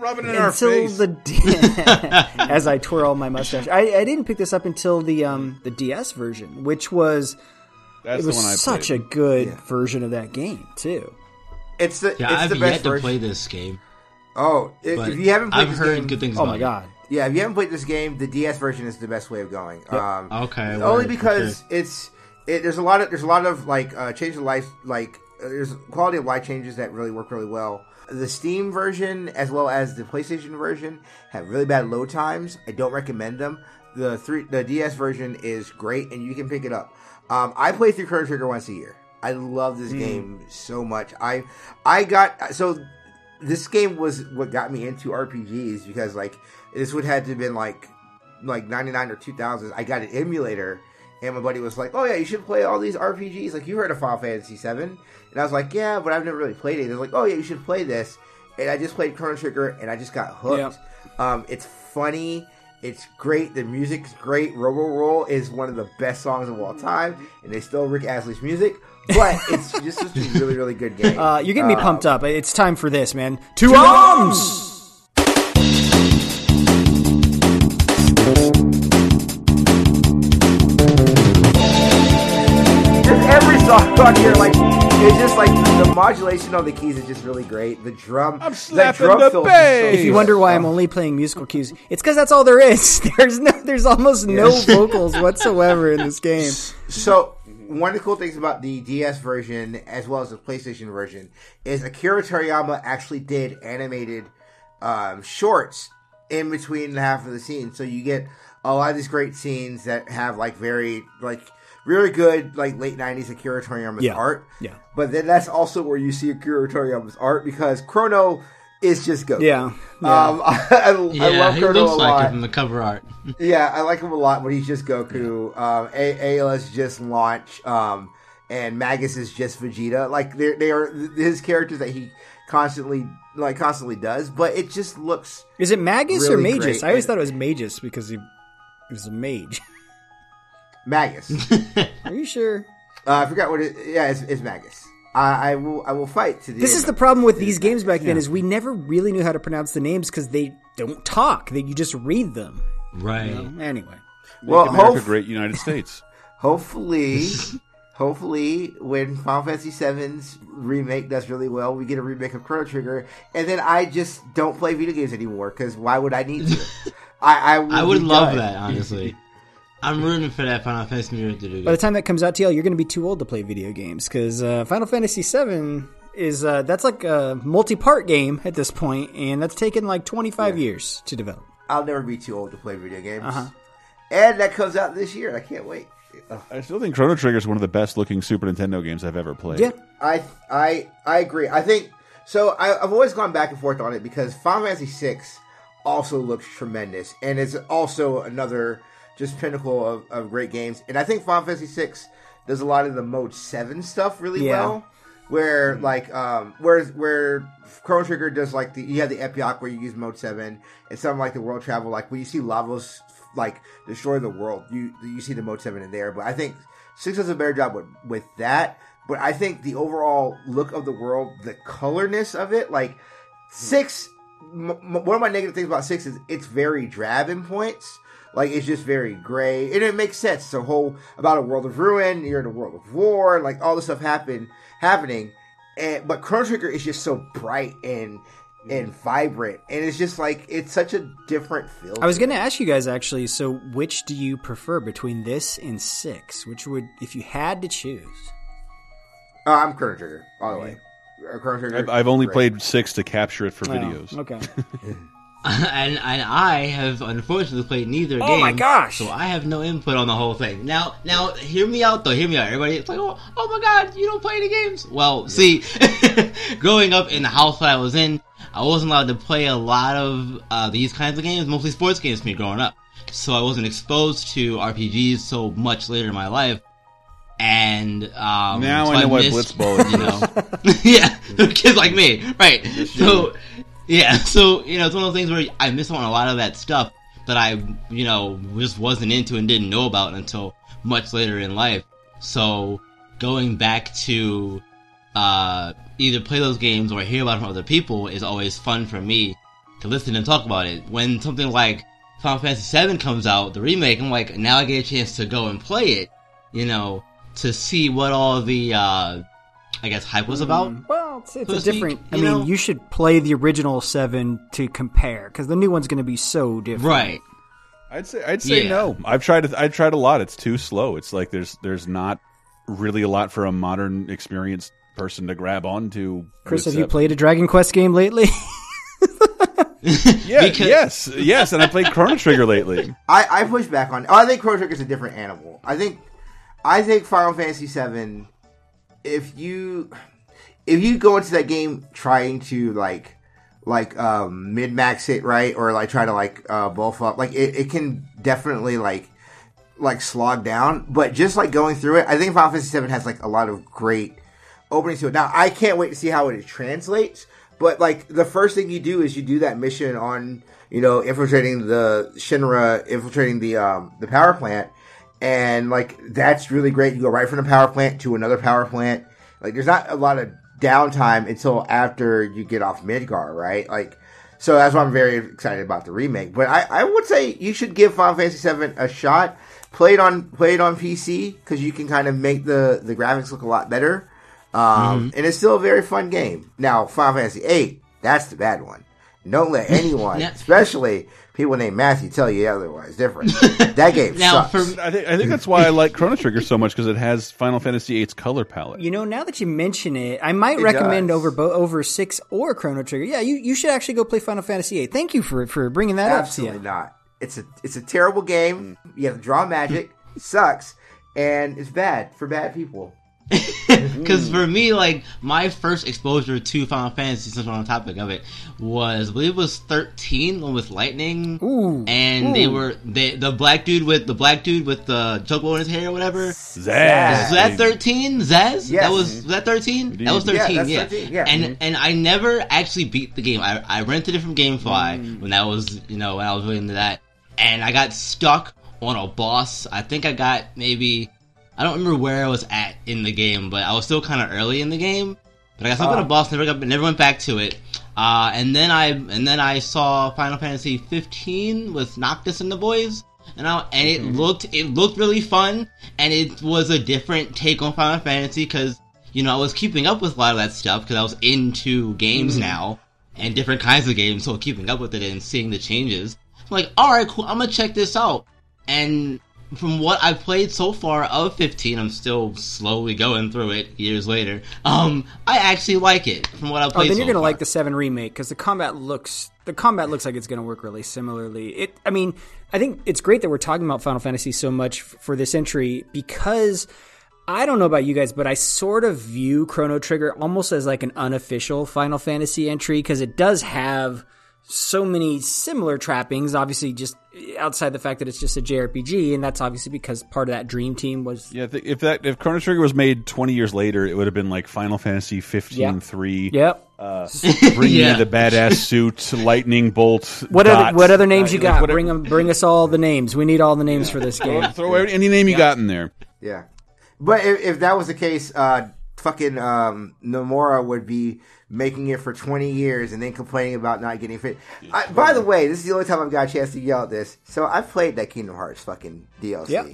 rubbing in until our face.
the [laughs] as I twirl my mustache. I, I, didn't pick this up until the um the DS version, which was That's it was such played. a good yeah. version of that game too.
It's the
yeah.
It's
I've
the
yet
best
to play this game.
Oh, if, if you haven't played
I've
this
heard
game,
good things.
Oh
about
my god!
Yeah, if you haven't played this game, the DS version is the best way of going.
Yep.
Um,
okay,
only because it's it, there's a lot of there's a lot of like uh, change of life like uh, there's quality of life changes that really work really well. The Steam version as well as the PlayStation version have really bad load times. I don't recommend them. The three the DS version is great and you can pick it up. Um, I play through Chrono Trigger once a year. I love this mm. game so much. I I got so this game was what got me into RPGs because like this would have to have been like like 99 or 2000 I got an emulator and my buddy was like, "Oh yeah, you should play all these RPGs. Like you heard of Final Fantasy 7?" And I was like, "Yeah, but I've never really played it." They're like, "Oh yeah, you should play this." And I just played Chrono Trigger and I just got hooked. Yep. Um, it's funny. It's great. The music's great. Robo Roll is one of the best songs of all time, and they still Rick Astley's music but [laughs] it's just a really, really good game.
Uh, you're getting me uh, pumped up. It's time for this, man. Two, two arms!
Just every song on here, like it's just like the modulation on the keys is just really great. The drum,
I'm
that
slapping
drum
the
fill is
bass.
If you wonder why I'm only playing musical cues, it's because that's all there is. [laughs] There's no, there's almost no [laughs] vocals whatsoever in this game.
So one of the cool things about the DS version as well as the PlayStation version is Akira Toriyama actually did animated um, shorts in between half of the scenes. So you get a lot of these great scenes that have like very like really good like late nineties Akira Toriyama's
Yeah.
art.
Yeah.
But then that's also where you see Akira Toriyama's art because Chrono is just Goku.
Yeah, yeah.
Um, [laughs] I, I,
Yeah,
I love
he looks
a
like
lot.
it from the cover art. [laughs]
Yeah, I like him a lot, but he's just Goku. Um, a- ALS just launch, um, and Magus is just Vegeta. Like they they are his characters that he constantly like constantly does, but it just looks
Is it Magus or
Really
Magus?
great.
I always thought it was Magus because he, he was a mage. [laughs]
Magus.
Are you sure?
uh, I forgot what it. Yeah, it's, it's Magus. I, I will I will fight to the.
This is the problem with these games back then is we never really knew how to pronounce the names because they don't talk. They, you just read them.
Right.
Anyway.
Make
Well,
America
hope-
great United States. [laughs]
Hopefully, hopefully, when Final Fantasy VII's remake does really well, we get a remake of Chrono Trigger, and then I just don't play video games anymore because why would I need to? [laughs] I I,
I would love
done.
that, honestly. [laughs] I'm rooting for that Final Fantasy remake to do
By the time that comes out, TL, you're going to be too old to play video games because uh, Final Fantasy VII is uh, that's like a multi-part game at this point, and that's taken like 25 years to develop.
I'll never be too old to play video games,
Uh-huh.
and that comes out this year. I can't wait. Ugh.
I still think Chrono Trigger is one of the best looking Super Nintendo games I've ever played.
Yeah,
I I I agree. I think so. I, I've always gone back and forth on it because Final Fantasy VI also looks tremendous, and it's also another just pinnacle of, of great games. And I think Final Fantasy VI does a lot of the Mode Seven stuff really
Yeah.
well. Where like um where where Chrono Trigger does like the you have the Epoch where you use Mode Seven and something like the World Travel like when you see Lavos like destroy the world you you see the Mode Seven in there. But I think Six does a better job with with that. But I think the overall look of the world, the colorness of it, like six. M- m- one of my negative things about six is it's very drab in points. Like it's just very gray, and it makes sense. It's a whole about a world of ruin. You're in a world of war. Like all this stuff happen happening, and but Chrono Trigger is just so bright and and vibrant, and it's just like it's such a different feel.
I was going to ask you guys actually. So, which do you prefer between this and six? Which would, if you had to choose?
Uh, I'm Chrono Trigger all the way. Uh, Chrono Trigger.
I've, I've only
great.
played six to capture it for
Oh,
videos.
okay. [laughs] [laughs]
and and I have unfortunately played neither
Oh
game.
my gosh.
So I have no input on the whole thing. Now, now, hear me out though. Hear me out. Everybody, it's like, oh, oh my god, you don't play any games. Well, see, [laughs] growing up in the house that I was in, I wasn't allowed to play a lot of uh, these kinds of games, mostly sports games for me growing up. So I wasn't exposed to RPGs so much later in my life. And um,
Now
so
I know what
missed,
Blitzball is. [laughs]
You know, yeah, kids like me, right? So, yeah, [laughs] so you know, it's one of those things where I miss on a lot of that stuff that I, you know, just wasn't into and didn't know about until much later in life. So, going back to uh, either play those games or hear about from other people is always fun for me to listen and talk about it. When something like Final Fantasy VII comes out, the remake, I'm like, now I get a chance to go and play it, you know, to see what all the, uh, I guess, hype was about. Mm.
Well, it's, it's
So
a
to speak,
different. I mean,
know?
you should play the original seven to compare because the new one's going to be so different.
Right.
I'd say I'd say
Yeah.
no. I've tried. I've tried a lot. It's too slow. It's like there's there's not really a lot for a modern experienced person to grab onto.
Chris,
with
have you played a Dragon Quest game lately? [laughs]
Yeah, [laughs]
Because-
yes, yes. And I played Chrono Trigger lately. [laughs]
I, I push back on. Oh, I think Chrono Trigger is a different animal. I think, I think Final Fantasy VII. If you, if you go into that game trying to like, like um, min max it right, or like try to like uh, buff up, like it, it can definitely like, like slog down. But just like going through it, I think Final Fantasy VII has like a lot of great openings to it. Now I can't wait to see how it translates. But like the first thing you do is you do that mission on you know infiltrating the Shinra, infiltrating the um the power plant, and like that's really great. You go right from the power plant to another power plant. Like there's not a lot of downtime until after you get off Midgar, right? Like so that's why I'm very excited about the remake. But I, I would say you should give Final Fantasy VII a shot. Play it on play it on PC because you can kind of make the the graphics look a lot better. Um, and it's still a very fun game. Now, Final Fantasy VIII, that's the bad one. Don't let [laughs] anyone,
Yeah.
especially people named Matthew, tell you otherwise. Different. [laughs] That game
Now,
sucks.
for
I think I think that's why I like Chrono Trigger so much because it has Final Fantasy VIII's color palette.
You know, now that you mention it, I might
It
recommend
does.
over bo- over six or Chrono Trigger. Yeah, you, you should actually go play Final Fantasy VIII. Thank you for for bringing that
Absolutely
up.
Absolutely not. It's a it's a terrible game. Mm. You have to draw magic. Sucks, and it's bad for bad people. [laughs]
Because for me, like my first exposure to Final Fantasy, since we're on the topic of it, was I believe it was thirteen one with lightning,
Ooh,
and they were they, the black dude with the black dude with the chokehold in his hair or whatever.
Sazh.
Was that thirteen? Sazh?
Yes.
That was, was that thirteen? That was thirteen.
that's
Yeah,
13, yeah.
And
Mhm.
and I never actually beat the game. I I rented it from GameFly when that was you know when I was really into that, and I got stuck on a boss. I think I got maybe I don't remember where I was at in the game, but I was still kind of early in the game. But I got stuck on a boss, never got, never went back to it. Uh, and then I and then I saw Final Fantasy 15 with Noctis and the boys, and I, and it mm-hmm. looked it looked really fun, and it was a different take on Final Fantasy because you know I was keeping up with a lot of that stuff because I was into games mm-hmm. now and different kinds of games, so keeping up with it and seeing the changes. I'm like, all right, cool, I'm gonna check this out, and from what I've played so far of 15, I'm still slowly going through it years later. Um, I actually like it from what I've played.
Oh,
then
you're gonna
far.
like the seven remake because the combat looks the combat looks like it's gonna work really similarly. It, I mean, I think it's great that we're talking about Final Fantasy so much f- for this entry because I don't know about you guys, but I sort of view Chrono Trigger almost as like an unofficial Final Fantasy entry because it does have so many similar trappings. Obviously, just outside the fact that it's just a JRPG, and that's obviously because part of that dream team was
Yeah, if that if Chrono Trigger was made 20 years later, it would have been like Final Fantasy 15
Yep.
3.
Yep. [laughs]
Bring
Yeah.
me the badass suit, lightning bolt.
What
dot,
other what other names
uh,
you
like
got?
whatever-
Bring 'em- bring us all the names. We need all the names for this game.
Throw every- any name you got in there.
Yeah, but if, if that was the case, uh, fucking um, Nomura would be making it for twenty years and then complaining about not getting fit. I, by the way, this is the only time I've got a chance to yell at this. So I played that Kingdom Hearts fucking DLC,
Yep.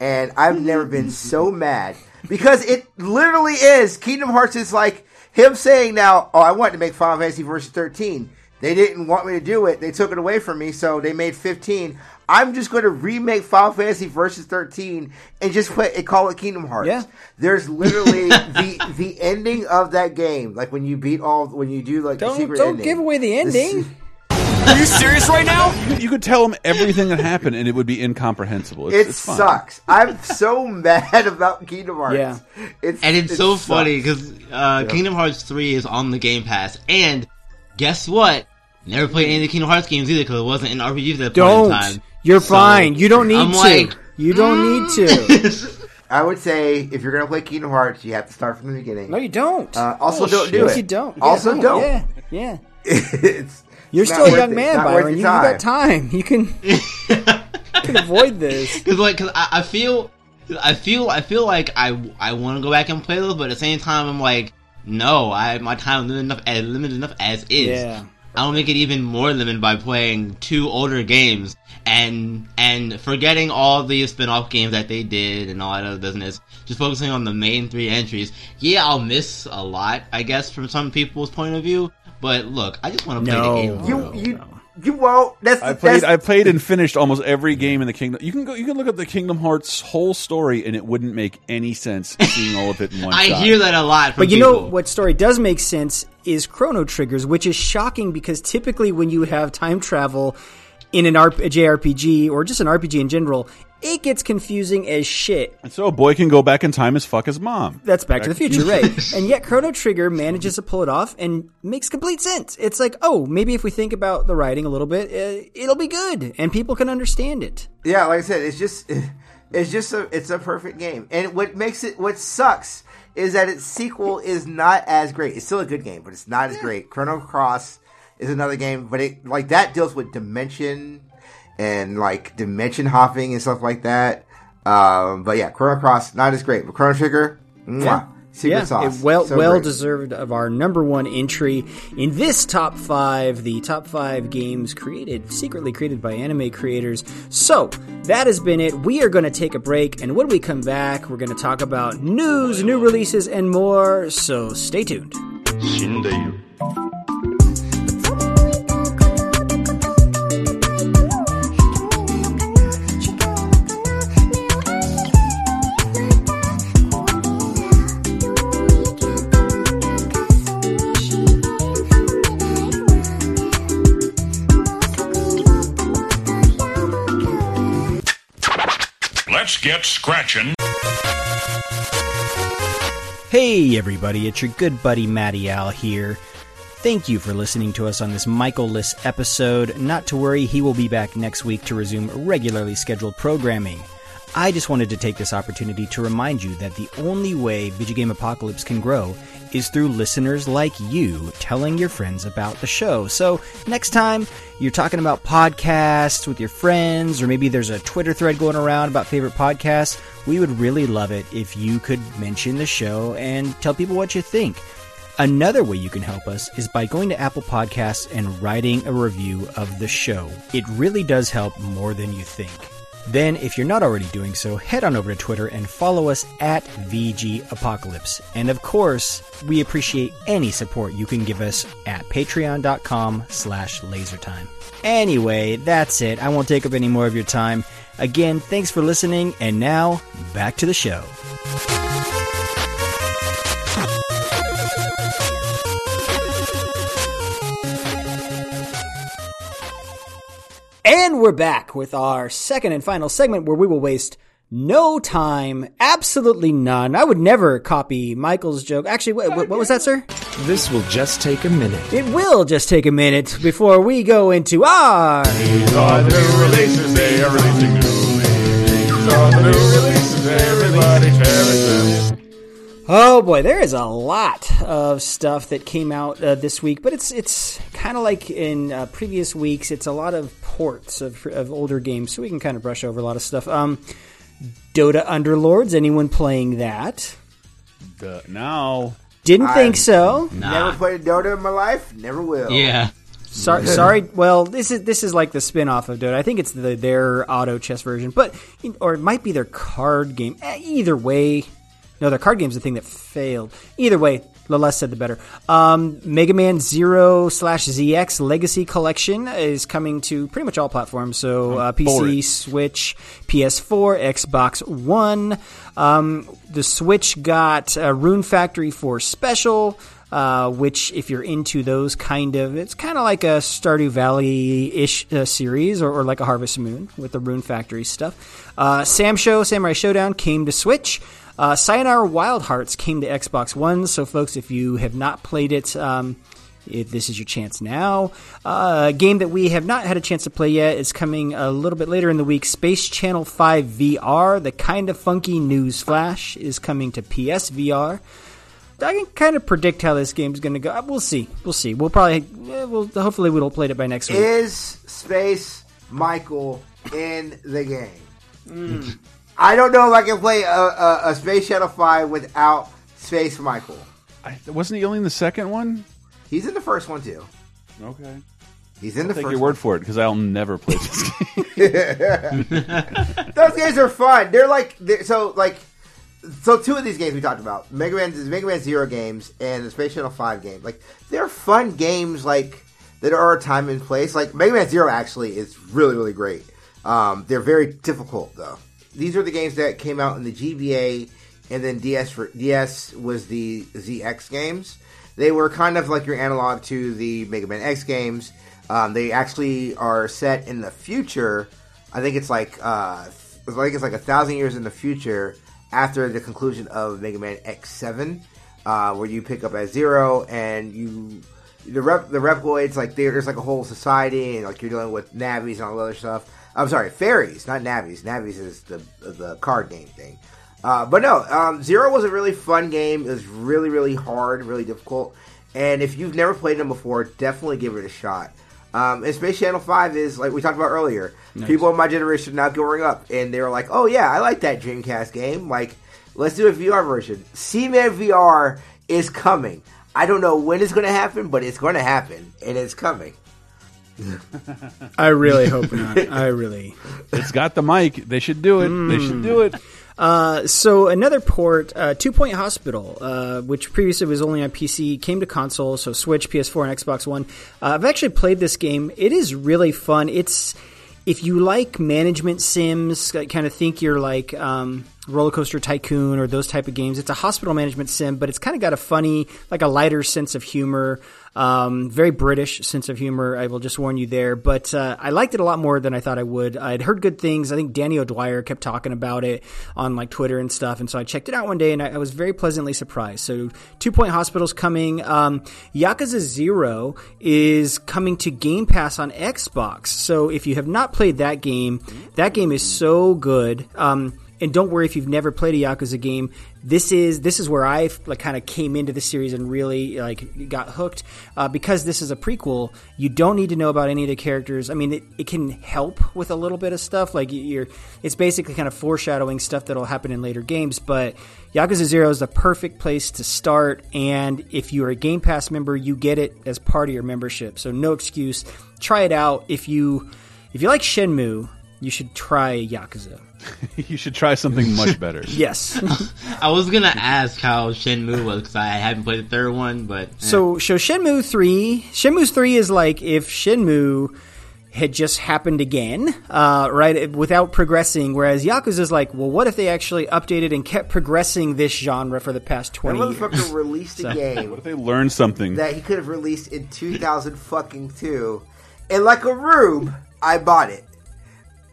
and I've never been so [laughs] mad because it literally is Kingdom Hearts is like him saying now, "Oh, I wanted to make Final Fantasy Versus 13. They didn't want me to do it. They took it away from me, so they made 15. I'm just going to remake Final Fantasy Versus 13 and just put and call it Kingdom Hearts.
Yeah.
There's literally [laughs] the the ending of that game, like when you beat all when you do like
Don't
secret
don't
ending.
give away the ending.
Are you serious right now?
You could tell him everything that happened, and it would be incomprehensible. It's,
It
it's fine.
sucks. I'm so [laughs] mad about Kingdom Hearts.
Yeah.
It's,
and it's
it
so
sucks.
funny because uh, Kingdom Hearts 3 is on the Game Pass, and guess what? Never played any of the Kingdom Hearts games either because it wasn't an RPG at that point
Don't.
in time.
You're
So,
fine. You don't need
I'm
to.
like,
you don't need to. [laughs]
I would say if you're gonna play Kingdom Hearts, you have to start from the beginning.
No, you don't.
Uh, also, don't
Bullshit.
do it.
you don't. Yeah,
Also,
no,
don't.
Yeah, yeah. [laughs]
it's
You're
it's
still a young
it.
man, Byron. You, you got time. You can, [laughs] you can avoid this.
Because like, cause I, I feel, I feel, I feel like I I want to go back and play those, but at the same time, I'm like, no, I my time limited enough as limited enough as is.
Yeah.
I will make it even more limited by playing two older games and and forgetting all the spin-off games that they did and all that other business. Just focusing on the main three entries. Yeah, I'll miss a lot, I guess, from some people's point of view. But look, I just want to play
No.
the game.
You you you won't. That's
I
the-
played.
that's,
I played and finished almost every game in the Kingdom. You can go. You can look up the Kingdom Hearts whole story, and it wouldn't make any sense seeing all of it in one. [laughs]
I
shot.
hear that a lot from
But you
people.
know what story does make sense is Chrono Triggers, which is shocking because typically when you have time travel in an RP- JRPG or just an RPG in general, it gets confusing as shit.
And so a boy can go back in time as fuck his mom.
That's Back, to the Future, right? [laughs] and yet Chrono Trigger manages to pull it off and makes complete sense. It's like, oh, maybe if we think about the writing a little bit, uh, it'll be good and people can understand it.
yeah. Like I said, it's just it's just a it's a perfect game. And what makes it what sucks is that its sequel is not as great. It's still a good game, but it's not as great. Chrono Cross is another game, but it like that deals with dimension and like dimension hopping and stuff like that. Um, but yeah, Chrono Cross not as great, but Chrono Trigger, mwah, Secret
yeah,
sauce.
well,
So
well
great.
deserved of our number one entry in this top five, the top five games created, secretly created by anime creators. So, that has been it. We are going to take a break, and when we come back, we're going to talk about news, new releases, and more. So, stay tuned.
Get scratching.
Hey, everybody, it's your good buddy Matty Al here. Thank you for listening to us on this Michael-less episode. Not to worry, he will be back next week to resume regularly scheduled programming. I just wanted to take this opportunity to remind you that the only way Video Game Apocalypse can grow is through listeners like you telling your friends about the show. So, next time you're talking about podcasts with your friends, or maybe there's a Twitter thread going around about favorite podcasts, we would really love it if you could mention the show and tell people what you think. Another way you can help us is by going to Apple Podcasts and writing a review of the show. It really does help more than you think. Then, if you're not already doing so, head on over to Twitter and follow us at VG Apocalypse. And of course, we appreciate any support you can give us at patreon.com slash lasertime. Anyway, that's it. I won't take up any more of your time. Again, thanks for listening, and now, back to the show. And we're back with our second and final segment where we will waste no time, absolutely none. I would never copy Michael's joke. Actually, what, what was that, sir?
This will just take a minute.
It will just take a minute before we go into our.
These are the new releases, they are releasing new These are the new releases, everybody cherish them.
Oh boy, there is a lot of stuff that came out uh, this week, but it's it's kind of like in uh, previous weeks. It's a lot of ports of, of older games, so we can kind of brush over a lot of stuff. Um, Dota Underlords, anyone playing that?
The, now,
Didn't think
I've
so.
Never played Dota in my life. Never will.
Yeah.
Sorry, sorry. Well, this is this is like the spin-off of Dota. I think it's the, their auto chess version, but or it might be their card game. Eh, Either way, no, their card game's the thing that failed. Either way, the less said the better. Um, Mega Man Zero slash ZX Legacy Collection is coming to pretty much all platforms. So uh, PC. Switch, PS4, Xbox One. Um, the Switch got uh, Rune Factory for special. Uh, which, if you're into those kind of, it's kind of like a Stardew Valley ish uh, series, or, or like a Harvest Moon with the Rune Factory stuff. Uh, Sam Show, Samurai Showdown came to Switch. Uh, Sayonara Wild Hearts came to Xbox One. So, folks, if you have not played it, um, if this is your chance now. Uh, a game that we have not had a chance to play yet is coming a little bit later in the week. Space Channel 5 VR, the kind of funky news flash, is coming to PSVR. I can kind of predict how this game's going to go. We'll see. We'll see. We'll probably, eh, we'll hopefully we'll play it by next week.
Is Space Michael in the game? I don't know if I can play a, a, a Space Shuttle 5 without Space Michael.
I, wasn't he only in the second one?
He's in the first one too.
Okay.
He's in
I'll
the
take
first
your
one.
word for it because I'll never play this [laughs] game. [laughs] [laughs]
Those games are fun. They're like they're, so like so two of these games we talked about Mega Man Mega Man Zero games and the Space Shuttle Five game. Like they're fun games like that are a time and place. Like Mega Man Zero actually is really really great. Um, they're very difficult though. These are the games that came out in the GBA and then DS for DS was the ZX games. They were kind of like your analog to the Mega Man X games. Um, they actually are set in the future. I think it's like uh, I think it's like a thousand years in the future after the conclusion of Mega Man X7, uh, where you pick up at zero and you the rep the Reploids like there's like a whole society and like you're dealing with navies and all the other stuff. I'm sorry, fairies, not navies. Navies is the the card game thing. Uh, but no, um, Zero was a really fun game. It was really really hard, really difficult. And if you've never played them before, definitely give it a shot. Um, and Space Channel 5 is, like we talked about earlier,
Nice.
people of my generation now growing up, and they were like, oh yeah, I like that Dreamcast game. Like, let's do a VR version. Seaman VR is coming. I don't know when it's going to happen, but it's going to happen, and it's coming.
I really hope not. I really. [laughs]
It's got the mic. They should do it. They should do it.
Uh, so another port, uh, Two Point Hospital, uh, which previously was only on PC, came to console, so Switch, PS4, and Xbox One. Uh, I've actually played this game. It is really fun. It's if you like management sims, kind of think you're like um, Roller Coaster Tycoon or those type of games. It's a hospital management sim, but it's kind of got a funny, like a lighter sense of humor. Um, very British sense of humor. I will just warn you there, but uh, I liked it a lot more than I thought I would. I'd heard good things. I think Danny O'Dwyer kept talking about it on like Twitter and stuff, and so I checked it out one day, and I, I was very pleasantly surprised. So, Two Point Hospital's coming. Um, Yakuza Zero is coming to Game Pass on Xbox. So, if you have not played that game, that game is so good. Um, and don't worry if you've never played a Yakuza game. This is this is where I like kind of came into the series and really like got hooked uh, because this is a prequel. You don't need to know about any of the characters. I mean, it, it can help with a little bit of stuff. Like you're, it's basically kind of foreshadowing stuff that'll happen in later games. But Yakuza Zero is the perfect place to start. And if you're a Game Pass member, you get it as part of your membership. So no excuse. Try it out. If you if you like Shenmue, you should try Yakuza. [laughs]
you should try something much better. [laughs]
yes. [laughs]
I was gonna ask how Shenmue was because I haven't played the third one, but eh.
So, so Shenmue three, Shenmue three is like if Shenmue had just happened again, uh, right, without progressing. Whereas Yakuza is like, well, what if they actually updated and kept progressing this genre for the past
That
twenty years?
motherfucker released a
What
game What
if they learned something?
that he could have released in 2000 fucking two, and like a rube, I bought it.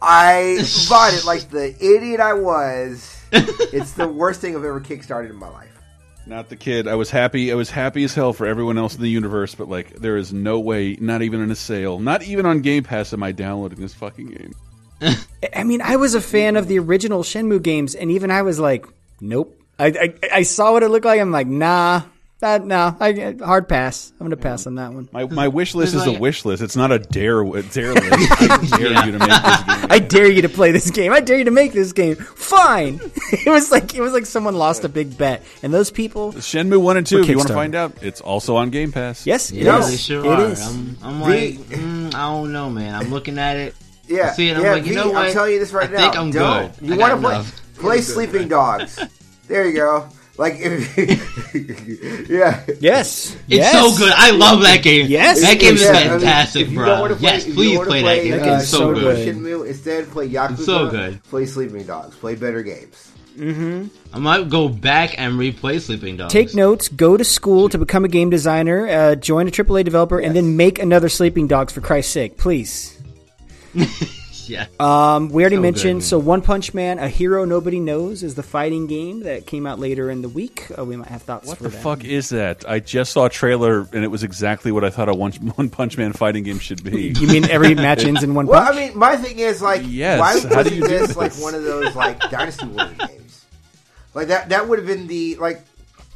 I [laughs] bought it like the idiot I was. [laughs] It's the worst thing I've ever kickstarted in my life.
Not the kid. I was happy. I was happy as hell for everyone else in the universe, but like, there is no way, not even in a sale, not even on Game Pass, am I downloading this fucking game. [laughs]
I mean, I was a fan of the original Shenmue games, and even I was like, nope. I, I, I saw what it looked like. I'm like, nah, that nah. I hard pass. I'm gonna pass on that one.
My my wish list is
There's
a wish list. It's not a dare dare list. I [laughs] dare you to make this game. [laughs]
I dare you to play this game. I dare you to make this game. Fine. [laughs] it was like it was like someone lost a big bet, and those people.
Shenmue one and two. If you want to find out, it's also on Game Pass.
Yes, it
yeah,
is.
sure
It
I'm, I'm like, mm, I don't know, man. I'm looking at it.
Yeah,
I see it, I'm
yeah,
like, you
V,
know what?
I'm telling you this right now.
I
now.
think I'm
Don't.
good.
You want to play play Sleeping Dogs? There you go. Like, if, [laughs] yeah.
Yes,
It's
yes.
so good. I love that game.
Yes.
that game is
Yeah, I mean,
fantastic,
if you
bro.
don't wanna play-
yes,
if you
please
wanna
play,
play,
that game.
uh,
That
game's
game's so
so
good.
good.
Instead play Yakuza.
It's so good.
Play Sleeping Dogs. Play better games.
I might go back and replay Sleeping Dogs.
Take notes. Go to school to become a game designer. Uh, join a AAA developer, and then make another Sleeping Dogs for Christ's sake, please. [laughs] [laughs]
Yeah.
Um, we already
So
mentioned.
good,
so, One Punch Man, a hero nobody knows, is the fighting game that came out later in the week. Uh, we might have thoughts.
What
for
the
that.
fuck is that? I just saw a trailer and it was exactly what I thought a One, [laughs] one Punch Man fighting game should be.
You mean every [laughs] match ends in one
Well,
punch?
I mean, my thing is like,
Yes,
why
how do
wasn't
you do
this,
this?
like one of those like Dynasty Warrior games? Like that. That would have been the like.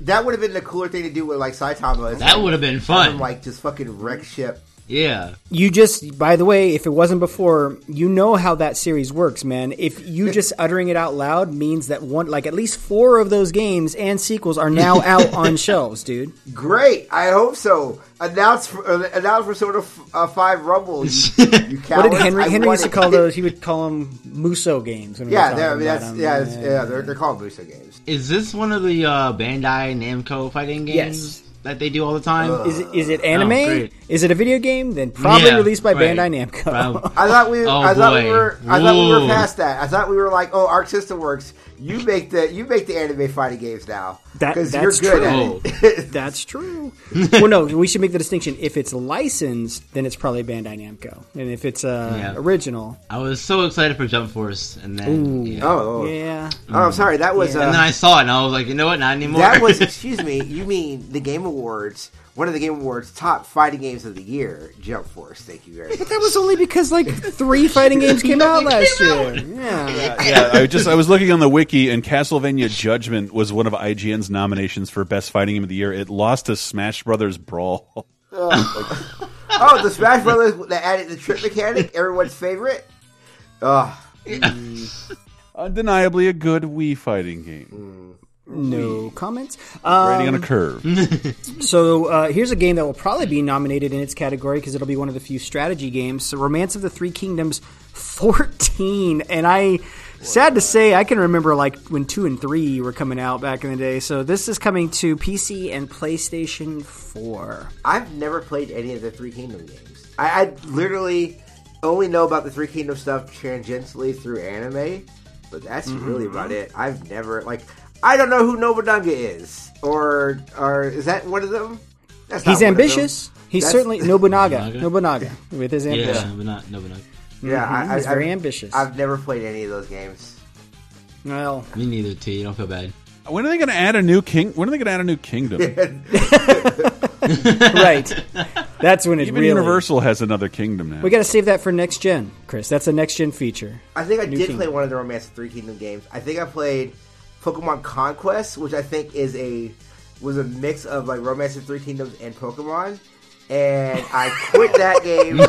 That would have been the cooler thing to do with like Saitama.
That
like,
would have been fun.
him, like just fucking wreck ship.
Yeah.
You just, by the way, if it wasn't before, you know how that series works, man. If you [laughs] just uttering it out loud means that one, like at least four of those games and sequels are now [laughs] out on shelves, dude.
Great. I hope so. Announce for, uh, announce for sort of uh, five rumble. You, [laughs] you
What did. Henry?
I
Henry
want
used to call those. He would call them Musou games. when
Yeah, they're- I mean, that's
them.
yeah, it's, yeah. They're, they're called Musou games.
Is this one of the uh, Bandai Namco fighting games
Yes.
That they do all the time?
Is it, is it oh, anime?
Oh,
is it a video game? Then probably
Yeah,
released by
right.
Bandai Namco.
I thought we,
Oh,
I thought we were, I thought we were past that. I thought we were like, oh, Arc System Works. You make the, you make the anime fighting games now
That-
because you're
that's
good
true.
at it. [laughs] [laughs]
That's true. well, no, we should make the distinction. If it's licensed, then it's probably Bandai Namco, and if it's uh,
Yeah.
original,
I was so excited for Jump Force, and then yeah.
oh, oh,
yeah.
oh, I'm sorry. That was,
Yeah.
uh,
and then I saw it, and I was like, you know what? Not anymore.
that was, [laughs] excuse me. You mean the Game Awards? One of the Game Awards top fighting games of the year, Jump Force. Thank you very much.
But That was only because like [laughs] three fighting games came out [laughs] last year. Yeah.
yeah, I just I was looking on the wiki, and Castlevania Judgment was one of IGN's nominations for best fighting game of the year. It lost to Smash Brothers Brawl. [laughs]
oh, the Smash Brothers that added the trip mechanic, everyone's favorite. Oh,
Undeniably a good Wii fighting game. Hmm.
No comments.
Rating on a
Um,
curve. [laughs]
So uh, here's a game that will probably be nominated in its category because it'll be one of the few strategy games. So Romance of the Three Kingdoms 14, and I. Sad to say, I can remember like when two and three were coming out back in the day. So this is coming to PC and PlayStation 4.
I've never played any of the Three Kingdom games. I, I literally only know about the Three Kingdom stuff tangentially through anime, but that's
Mm-hmm.
really about it. I've never like I don't know who Nobunaga is, or or is that one of them? That's
He's
one of them.
ambitious. He's
That's-
certainly [laughs] Nobunaga.
Nobunaga?
Nobunaga with his ambition.
Yeah, but not no, but.
Yeah, I,
Mhm,
I,
he's very
I've-
ambitious.
I've never played any of those games.
Well,
Me neither. T. You don't feel bad.
When are they going to add a new king? When are they going to add a new kingdom? [laughs] [laughs]
right. That's when it
Even
really.
Universal has another kingdom now.
We got to save that for next gen, Chris. That's a next gen feature.
I think I
New
did
Kingdom.
play one of the Romance of Three Kingdom games. I think I played Pokemon Conquest, which I think is a was a mix of like Romance of Three Kingdoms and Pokemon. And I quit that [laughs] game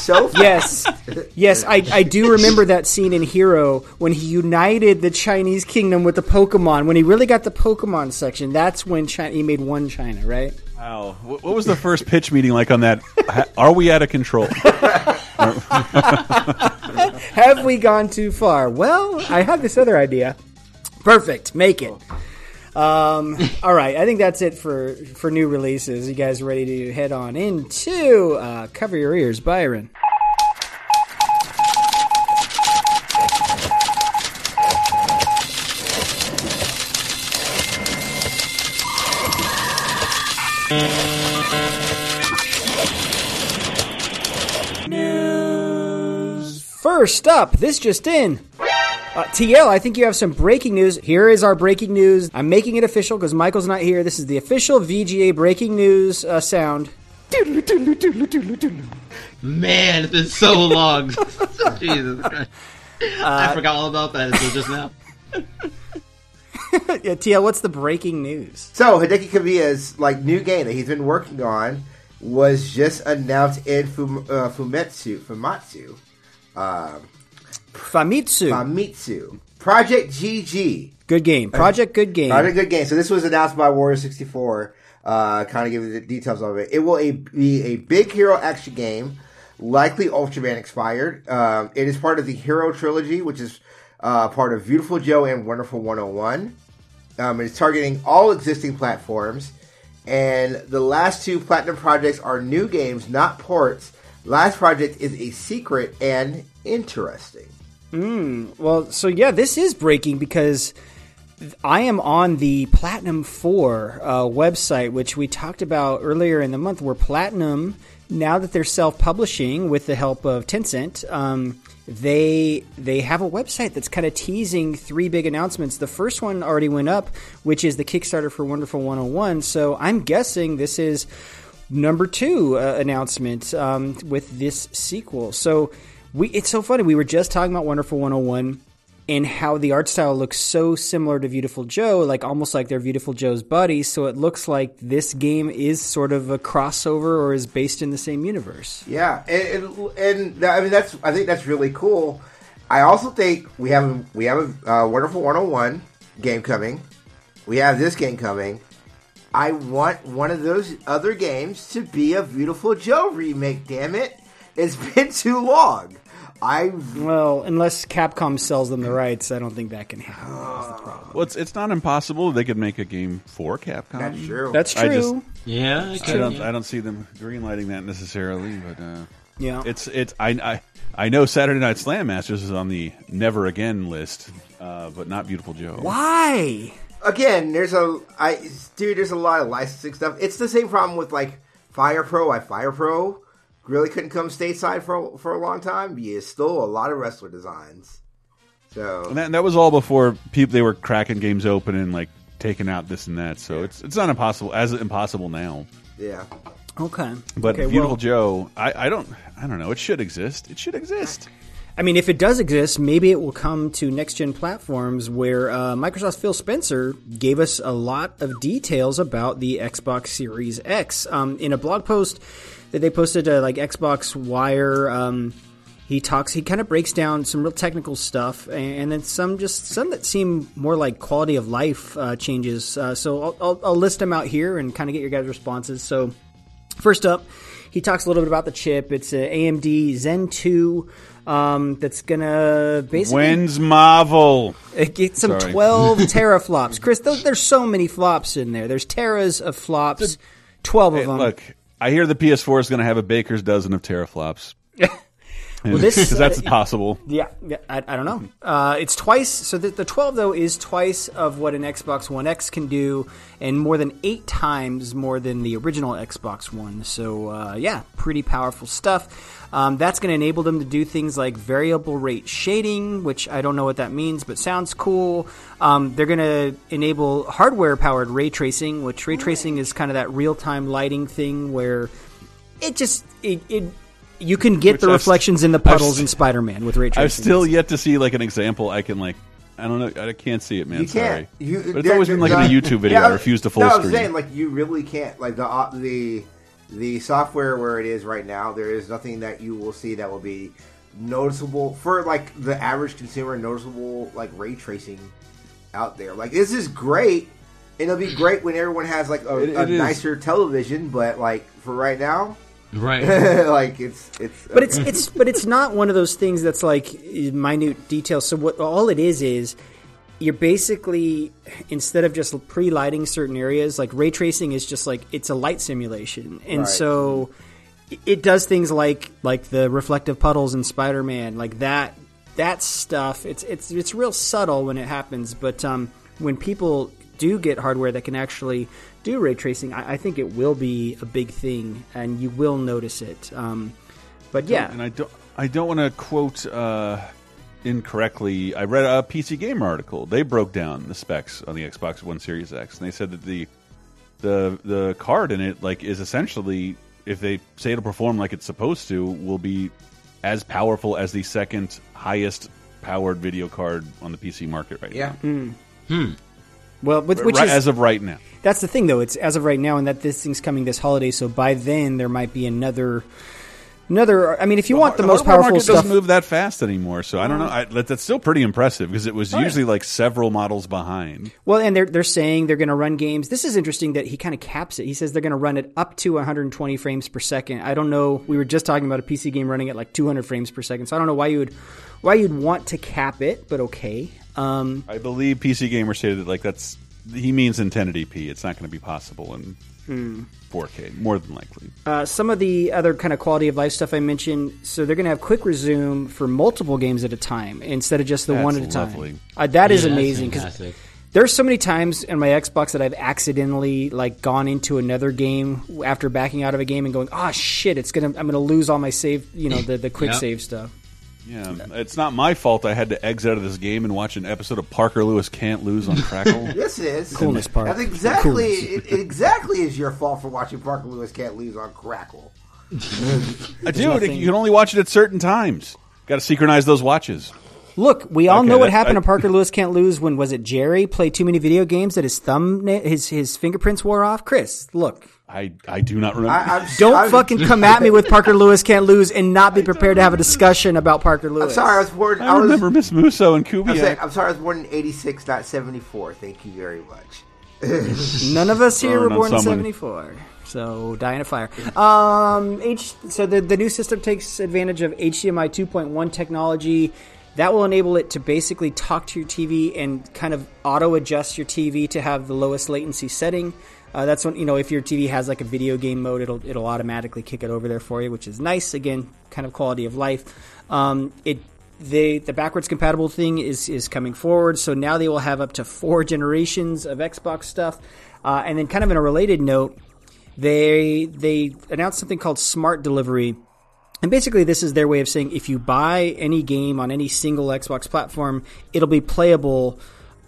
so fast.
Yes, yes, I, I do remember that scene in Hero when he united the Chinese kingdom with the Pokemon. When he really got the Pokemon section, that's when China, he made one China, right?
Wow. What what was the first pitch meeting like on that? Are we out of control? [laughs]
Have we gone too far? Well, I have this other idea. Perfect, make it. Um, [laughs] all right, I think that's it for for new releases. You guys ready to head on into uh, cover your ears, Byron? First up, this just in. Uh, TL, I think you have some breaking news. Here is our breaking news. I'm making it official because Michael's not here. This is the official VGA breaking news uh, sound.
Man, it's been so long. [laughs] Jesus Christ.
Uh,
I forgot all about that until just now. [laughs]
yeah, TL, what's the breaking news?
So Hideki Kamiya's like new game that he's been working on was just announced in Fum, uh, Fumetsu, Fumatsu, um,
Famitsu.
Famitsu, Project GG.
Good game. Project Good Game.
Project Good Game. So this was announced by Wario sixty four. Uh, kind of give you the details of it. It will a, be a big hero action game, likely Ultraman expired. Um, it is part of the Hero trilogy, which is uh, part of Beautiful Joe and Wonderful 101. Um, it's targeting all existing platforms. And the last two Platinum projects are new games, not ports. Last project is a secret and interesting.
Mm, well, so yeah, this is breaking because I am on the Platinum 4 uh, website, which we talked about earlier in the month, where Platinum, now that they're self publishing with the help of Tencent, um, they they have a website that's kind of teasing three big announcements. The first one already went up, which is the Kickstarter for Wonderful 101. So I'm guessing this is number two uh, announcement um, with this sequel. So we it's so funny. We were just talking about Wonderful 101 and how the art style looks so similar to Beautiful Joe, like almost like they're Beautiful Joe's buddies. So it looks like this game is sort of a crossover or is based in the same universe.
Yeah, and, and, and I mean that's I think that's really cool. I also think we have we have a uh, wonderful 101 game coming. We have this game coming. I want one of those other games to be a Beautiful Joe remake. Damn it! It's been too long. I
well, unless Capcom sells them the rights, I don't think that can happen. That's [sighs] the problem.
Well, it's, it's not impossible. They could make a game for Capcom.
That's true.
That's
I just-
true.
Yeah,
I don't. I don't see them greenlighting that necessarily, but uh,
Yeah.
it's it's. I, I I know Saturday Night Slam Masters is on the never again list, uh, but not Beautiful Joe.
Why?
again, there's a I dude. There's a lot of licensing stuff. It's the same problem with like Fire Pro. I Fire Pro really couldn't come stateside for for a long time. You stole a lot of wrestler designs. So
And that, that was all before people they were cracking games open and like taking out this and that. So it's it's not impossible as impossible now.
yeah,
Okay.
But
okay,
Beautiful
well,
Joe, I, I don't I don't know. It should exist. It should exist.
I mean, if it does exist, maybe it will come to next gen platforms where uh, Microsoft's Phil Spencer gave us a lot of details about the Xbox Series X. Um, in a blog post that they posted to like Xbox Wire, um, he talks. He kind of breaks down some real technical stuff, and, then some just some that seem more like quality of life uh, changes. Uh, so I'll, I'll, I'll list them out here and kind of get your guys' responses. So first up, he talks a little bit about the chip. It's a AMD Zen two. Um, that's gonna basically
when's Marvel
get some
Sorry.
twelve [laughs] teraflops. Chris, those, there's so many flops in there. There's teras of flops, twelve of
Hey,
them.
look, I hear the PS4 is going to have a baker's dozen of teraflops. [laughs]
Well, this- [laughs]
because that's possible.
Yeah, yeah I, I don't know. Uh, it's twice. So the, the 12 though is twice of what an Xbox One X can do, and more than eight times more than the original Xbox One. So uh, yeah, pretty powerful stuff. Um, that's going to enable them to do things like variable rate shading, which I don't know what that means, but sounds cool. Um, they're going to enable hardware powered ray tracing, which ray tracing is kind of that real time lighting thing where it just it. it you can get
Which
the
I've-
reflections in the
I've
puddles
s-
in Spider-Man with ray tracing.
I've still yet to see like an example. I can like. I don't know. I can't see it, man.
You can't.
Sorry.
You,
but it's
there-
always been like
there-
in a YouTube video.
Yeah,
I refuse to full
no,
screen.
I'm saying like you really can't. Like the uh, the the software where it is right now, there is nothing that you will see that will be noticeable for like the average consumer. Noticeable like ray tracing out there. Like this is great. And it'll be great when everyone has like a,
It-
a nicer television, but like for right now,
Right. [laughs]
like it's it's.
but it's it's but it's not one of those things that's like minute details. So what all it is is you're basically instead of just pre-lighting certain areas, like ray tracing is just like it's a light simulation, and
Right.
so it does things like like the reflective puddles in Spider-Man, like that that stuff. It's it's it's real subtle when it happens, but um, when people do get hardware that can actually do ray tracing, I, I think it will be a big thing, and you will notice it. Um, but yeah,
and I don't. I don't want to quote uh, incorrectly. I read a PC Gamer article. They broke down the specs on the Xbox One Series X, and they said that the the the card in it like is essentially, if they say it'll perform like it's supposed to, will be as powerful as the second highest powered video card on the PC market right now.
yeah.
Hmm.
Hmm.
Well,
now.
which
Right-
is
as of right now.
That's the thing, though. It's as of right now, and that this thing's coming this holiday. So by then, there might be another, another. I mean, if you want the, most powerful
market
stuff,
doesn't move that fast anymore. So I don't know. Mm. I, that's still pretty impressive because it was
Oh, yeah.
usually like several models behind.
well, and they're they're saying they're going to run games. This is interesting that he kind of caps it. He says they're going to run it up to 120 frames per second. I don't know. We were just talking about a PC game running at like 200 frames per second. So I don't know why you would why you'd want to cap it, but okay. Um,
I believe PC Gamer stated that like that's he means in 1080p. It's not going to be possible in
Hmm.
4K, more than likely.
Uh, some of the other kind of quality of life stuff I mentioned. So they're going to have quick resume for multiple games at a time instead of just the
That's
one at a
lovely.
time. Uh, that is
Yeah, that's
amazing because
fantastic.
there's so many times in my Xbox that I've accidentally like gone into another game after backing out of a game and going, "Oh shit, it's gonna I'm gonna lose all my save, you know, the the quick
Yep.
save stuff."
Yeah, it's not my fault. I had to exit out of this game and watch an episode of Parker Lewis Can't Lose on Crackle. [laughs]
Yes, it is.
Coolness part.
That's exactly
Coolness.
it, it exactly is your fault for watching Parker Lewis Can't Lose on Crackle. [laughs]
Uh, Dude, you can only watch it at certain times. Got to synchronize those watches.
Look, we all
Okay,
know what happened
I-
to Parker Lewis can't lose when was it Jerry played too many video games that his thumb his his fingerprints wore off. Chris, look.
I, I do not remember.
I, I'm,
Don't
I'm-
fucking come at me with Parker Lewis can't lose and not be prepared to have a discussion about Parker Lewis.
I'm sorry, I was born.
I
I was,
remember Miss Musso and
I'm, saying, I'm sorry, I was born in '86, not '74. Thank you very much. [laughs]
None of us here
Burn
were born in '74, so die in a fire. Um, H. So the the new system takes advantage of HDMI 2.1 technology. That will enable it to basically talk to your TV and kind of auto adjust your TV to have the lowest latency setting. Uh, that's when you know if your TV has like a video game mode, it'll it'll automatically kick it over there for you, which is nice. Again, kind of quality of life. Um, it they the backwards compatible thing is is coming forward, so now they will have up to four generations of Xbox stuff. Uh, and then, kind of in a related note, they they announced something called Smart Delivery. And basically, this is their way of saying if you buy any game on any single Xbox platform, it'll be playable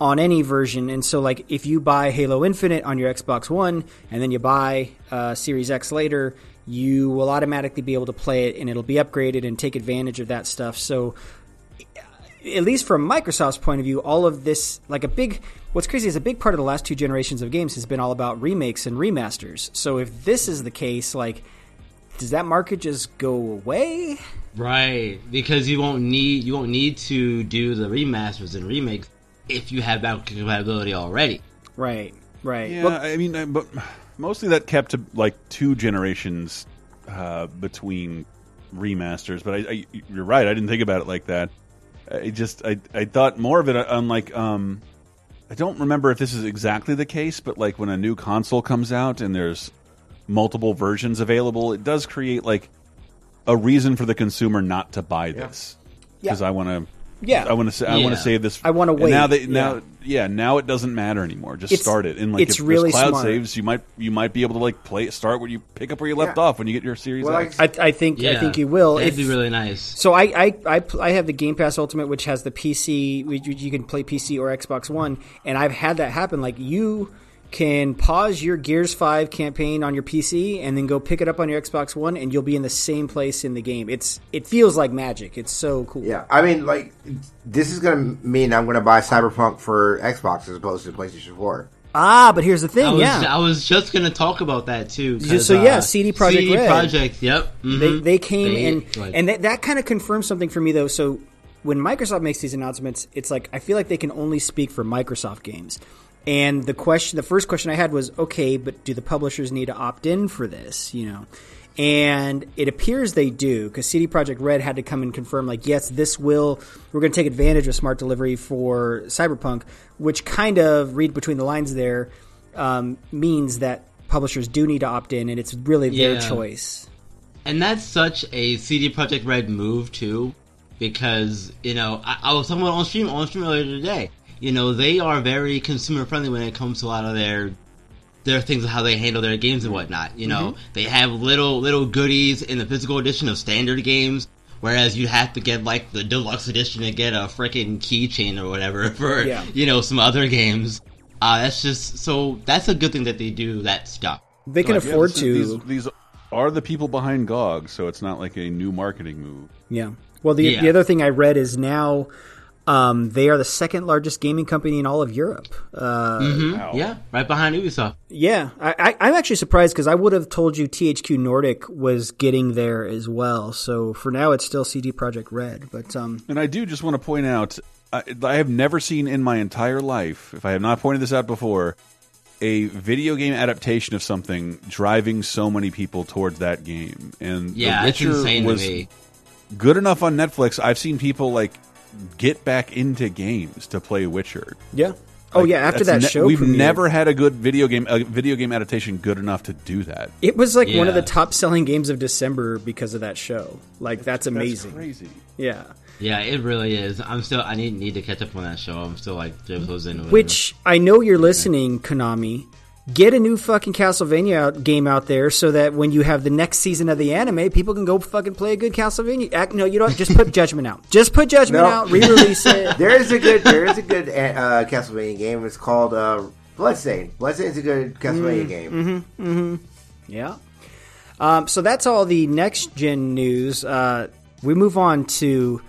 on any version. And so, like, if you buy Halo Infinite on your Xbox One and then you buy uh, Series X later, you will automatically be able to play it and it'll be upgraded and take advantage of that stuff. So, at least from Microsoft's point of view, all of this, like a big, what's crazy is a big part of the last two generations of games has been all about remakes and remasters. So if this is the case, like, does that market just go away?
Right, because you won't need you won't need to do the remasters and remakes if you have backward compatibility already.
Right, right.
Yeah,
Well,
I mean, uh, but mostly that kept to like two generations uh, between remasters. But I, I, you're right. I didn't think about it like that. I just I I thought more of it on like um I don't remember if this is exactly the case, but like when a new console comes out and there's multiple versions available, it does create like a reason for the consumer not to buy this because
Yeah.
I want to.
Yeah.
I want to say I want to save this.
I wanna
wait. Now that now yeah now it doesn't matter anymore. Just
It's-
start it and like
it's
if there's
really
cloud
smart.
saves, you might you might be able to like play start where you pick up where you left
Yeah.
off when you get your Series
Well,
X.
like-
I, I think I think you will.
It'd
If-
be really nice.
So I, I, I, I have the Game Pass Ultimate, which has the PC. which You can play PC or Xbox One, and I've had that happen. Like you can pause your Gears Five campaign on your PC and then go pick it up on your Xbox One, and you'll be in the same place in the game. It's it feels like magic. It's so cool.
Yeah, I mean, like this is going to mean I'm going to buy Cyberpunk for Xbox as opposed to PlayStation Four.
Ah, but here's the thing.
I was,
yeah,
I was just gonna talk about that too.
So yeah,
uh,
CD Projekt
CD
Red.
Projekt, yep.
they
mhm.
they came
They,
and
like-
and that, that kind of confirms something for me though. So when Microsoft makes these announcements, it's like I feel like they can only speak for Microsoft games. And the question, the first question I had was, okay, but do the publishers need to opt in for this? You know, and it appears they do because CD Projekt Red had to come and confirm, like, yes, this will we're going to take advantage of smart delivery for Cyberpunk, which kind of read between the lines there um, means that publishers do need to opt in, and it's really their choice.
And that's such a CD Projekt Red move too, because you know I, I was talking about on stream on stream earlier today. You know they are very consumer friendly when it comes to a lot of their their things of how they handle their games and whatnot. You know they have little little goodies in the physical edition of standard games. Whereas you have to get like the deluxe edition to get a freaking keychain or whatever [laughs] for
Yeah.
you know some other games. Uh, that's just so that's a good thing that they do that stuff.
They can
Like, yeah,
afford
this is-
to.
These, these are the people behind GOG, so it's not like a new marketing move.
Yeah. Well, the
Yeah.
the other thing I read is now um, they are the second largest gaming company in all of Europe. Uh,
Mhm. Yeah, right behind Ubisoft.
Yeah, I, I, I'm actually surprised because I would have told you THQ Nordic was getting there as well. So for now, it's still CD Projekt Red. But um,
And I do just want to point out, I, I have never seen in my entire life, if I have not pointed this out before, a video game adaptation of something driving so many people towards that game. And
Yeah,
The
it's
Witcher
insane to
was
me.
good enough on Netflix. I've seen people like get back into games to play Witcher.
yeah. Oh
Like,
yeah, after that
ne-
show,
we've
premiered,
never had a good video game a video game adaptation good enough to do that.
It was like one of the top selling games of December because of that show. Like that's amazing.
crazy.
Yeah.
Yeah, it really is. I'm still. I need need to catch up on that show. I'm still like episodes into it.
Which I know you're listening, Konami. Get a new fucking Castlevania out, game out there so that when you have the next season of the anime, people can go fucking play a good Castlevania. Act, no, you don't. Just put [laughs] Judgment out. Just put Judgment
No.
out. Re-release it. [laughs]
There is a good there is a good uh, Castlevania game. It's called uh, Bloodstained. Bloodstained is a good Castlevania game.
mm-hmm Yeah. Um, so that's all the next gen news. Uh, we move on to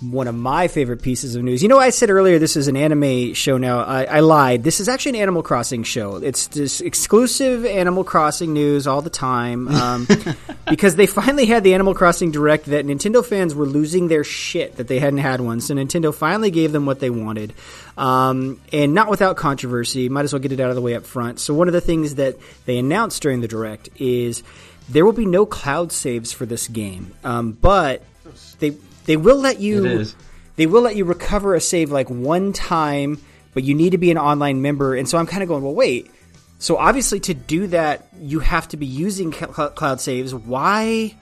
one of my favorite pieces of news. You know, I said earlier this is an anime show now. I, I lied. This is actually an Animal Crossing show. It's just exclusive Animal Crossing news all the time um, [laughs] because they finally had the Animal Crossing Direct that Nintendo fans were losing their shit that they hadn't had one. So Nintendo finally gave them what they wanted. Um, and not without controversy. Might as well get it out of the way up front. So one of the things that they announced during the Direct is there will be no cloud saves for this game. Um, but they they will let you
It is.
they will let you recover a save like one time, but you need to be an online member. And so I'm kind of going, well, wait. So obviously, to do that, you have to be using cl- cloud saves. Why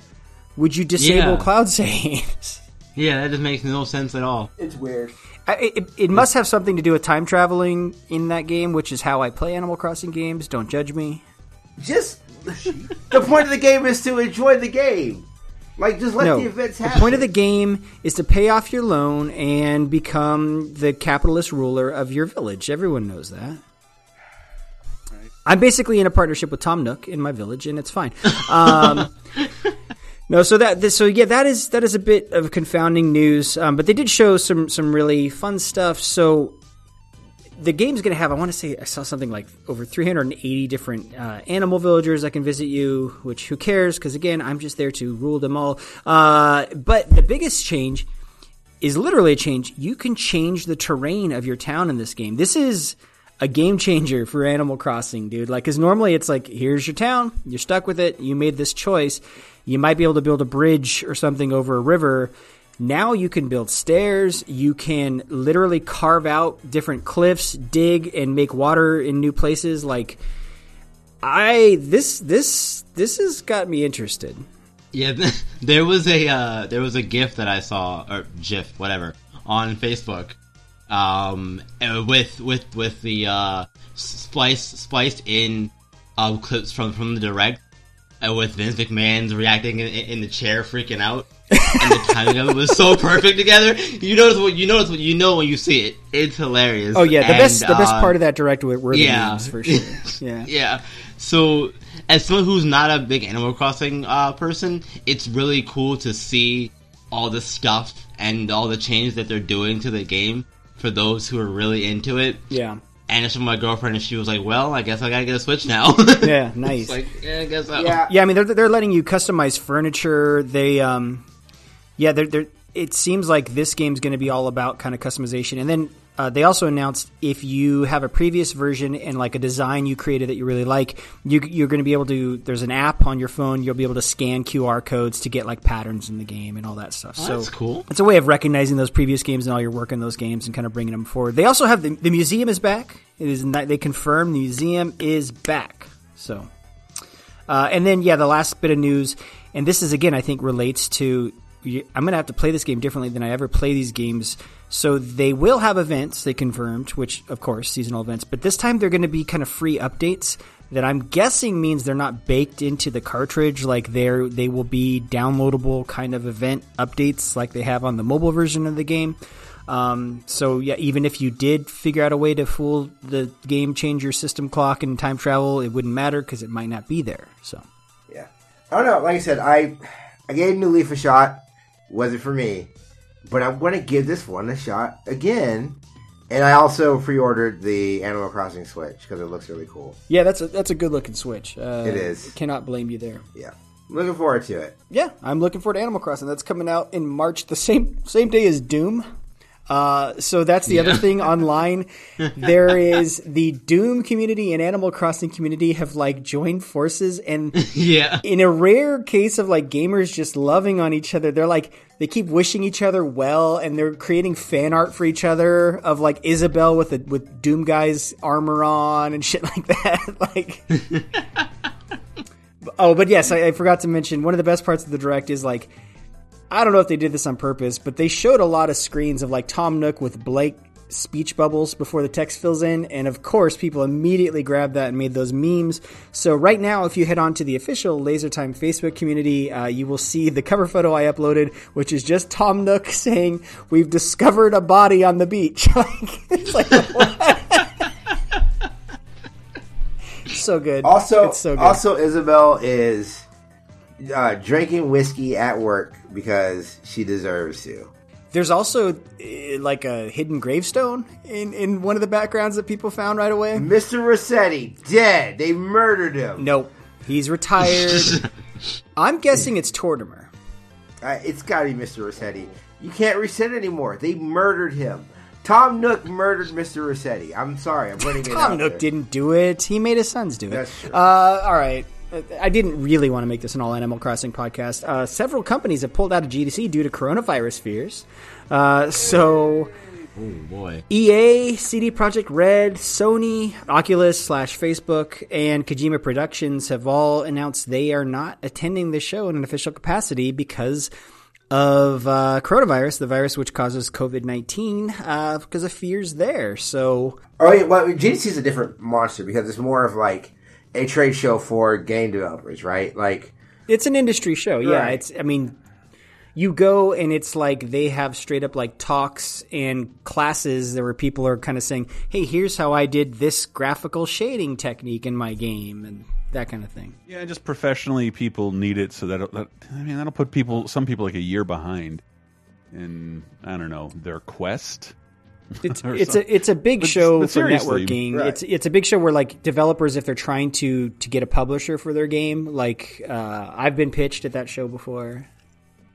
would you disable
Yeah.
cloud saves? [laughs]
yeah, that just makes no sense at all.
It's weird.
I- It, it must have something to do with time traveling in that game, which is how I play Animal Crossing games. Don't judge me.
Just [laughs] the point of the game is to enjoy the game. Like just let
no,
the events happen.
the point of the game is to pay off your loan and become the capitalist ruler of your village. Everyone knows that. I'm basically in a partnership with Tom Nook in my village, and it's fine. Um, [laughs] no, so that this, so yeah, that is that is a bit of confounding news. Um, but they did show some some really fun stuff. So the game's going to have, I want to say, I saw something like over 380 different uh, animal villagers that can visit you, which who cares? Because again, I'm just there to rule them all. Uh, but the biggest change is literally a change. You can change the terrain of your town in this game. This is a game changer for Animal Crossing, dude. Like, because normally it's like, here's your town, you're stuck with it, you made this choice. You might be able to build a bridge or something over a river now you can build stairs. You can literally carve out different cliffs, dig and make water in new places. Like I this this this has got me interested.
Yeah, [laughs] there was a uh, there was a GIF that I saw or GIF whatever on Facebook, um, uh, with with with the uh, spliced spliced in uh, clips from from the direct, uh, with Vince McMahon's reacting in, in the chair, freaking out and the timing of it was so perfect together. You notice what you notice what you know when you see it. It's hilarious.
Oh yeah, the
and,
best the best
uh,
part of that direct were, were the
yeah.
memes for sure. [laughs] Yeah,
yeah. So as someone who's not a big Animal Crossing uh, person, it's really cool to see all the stuff and all the changes that they're doing to the game for those who are really into it.
Yeah.
And it's from my girlfriend, and she was like, "Well, I guess I gotta get a Switch now." [laughs]
yeah, nice.
like, yeah, I guess.
Yeah.
Yeah, I mean they're they're letting you customize furniture. They um yeah, they're, they're it seems like this game's going to be all about kind of customization. And then uh, they also announced if you have a previous version and like a design you created that you really like, you, you're going to be able to. There's an app on your phone. You'll be able to scan QR codes to get like patterns in the game and all that stuff.
Oh,
so
that's cool.
It's a way of recognizing those previous games and all your work in those games and kind of bringing them forward. They also have the, the museum is back. It is not, they confirm the museum is back. So, uh, and then yeah, the last bit of news, and this is again I think relates to I'm going to have to play this game differently than I ever play these games. So they will have events, they confirmed, which of course, seasonal events, but this time they're going to be kind of free updates that I'm guessing means they're not baked into the cartridge like they're they will be downloadable kind of event updates like they have on the mobile version of the game. Um, so yeah, even if you did figure out a way to fool the game, change your system clock and time travel, it wouldn't matter because it might not be there. So
yeah, I don't know. Like I said, I I gave New Leaf a shot wasn't for me. But I'm going to give this one a shot again. And I also pre-ordered the Animal Crossing Switch because it looks really cool.
Yeah, that's a that's a good looking Switch. Uh,
it is.
Cannot blame you there.
Yeah, looking forward to it.
Yeah, I'm looking forward to Animal Crossing. That's coming out in March, the same same day as Doom. Uh, so that's the yeah. other thing online. [laughs] there is the Doom community and Animal Crossing community have like joined forces, and
yeah,
in a rare case of like gamers just loving on each other, they're like they keep wishing each other well, and they're creating fan art for each other of like Isabelle with a with Doom guy's armor on and shit [laughs] like that. like. [laughs] oh, but yes, I, I forgot to mention one of the best parts of the direct is like I don't know if they did this on purpose, but they showed a lot of screens of like Tom Nook with Blake speech bubbles before the text fills in, and of course, people immediately grabbed that and made those memes. So right now, if you head on to the official LaserTime Facebook community, uh, you will see the cover photo I uploaded, which is just Tom Nook [laughs] saying, "We've discovered a body on the beach." [laughs] like, it's like [laughs] so good.
Also,
it's so good.
also Isabelle is uh, drinking whiskey at work because she deserves to.
There's also uh, like a hidden gravestone in, in one of the backgrounds that people found right away.
Mr. Resetti dead. They murdered him.
Nope, he's retired. [laughs] I'm guessing it's Tortimer.
Uh, it's got to be Mr. Resetti. You can't reset anymore. They murdered him. Tom Nook murdered Mr. Resetti. I'm sorry. I'm putting it
Tom Nook
there.
didn't do it. He made his sons do it.
That's true.
Uh, all right. I didn't really want to make this an all Animal Crossing podcast. Uh, several companies have pulled out of GDC due to coronavirus fears. Uh, so,
oh boy,
EA, CD Projekt Red, Sony, Oculus slash Facebook, and Kojima Productions have all announced they are not attending the show in an official capacity because of uh, coronavirus, the virus which causes COVID nineteen, uh, because of fears there. So,
oh yeah, well, GDC is a different monster because it's more of like a trade show for game developers, right? Like
it's an industry show. Yeah,
Right.
it's I mean you go and it's like they have straight up like talks and classes where people are kind of saying, "Hey, here's how I did this graphical shading technique in my game." And that kind of thing.
Yeah, just professionally, people need it, so that, that I mean that'll put people, some people, like a year behind in I don't know their quest
It's [laughs] it's a it's a big but, show but for networking.
Right.
It's it's a big show where like developers, if they're trying to to get a publisher for their game, like uh, I've been pitched at that show before.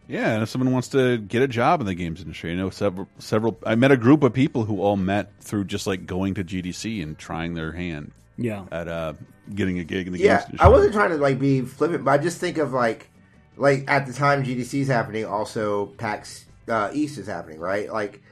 Yeah, and if someone wants to get a job in the games industry, I know several several. I met a group of people who all met through just like going to GDC and trying their hand.
Yeah.
At uh, getting a gig in the
yeah,
games industry.
I wasn't trying to like be flippant, but I just think of like like at the time GDC is happening, also PAX uh, East is happening, right? Like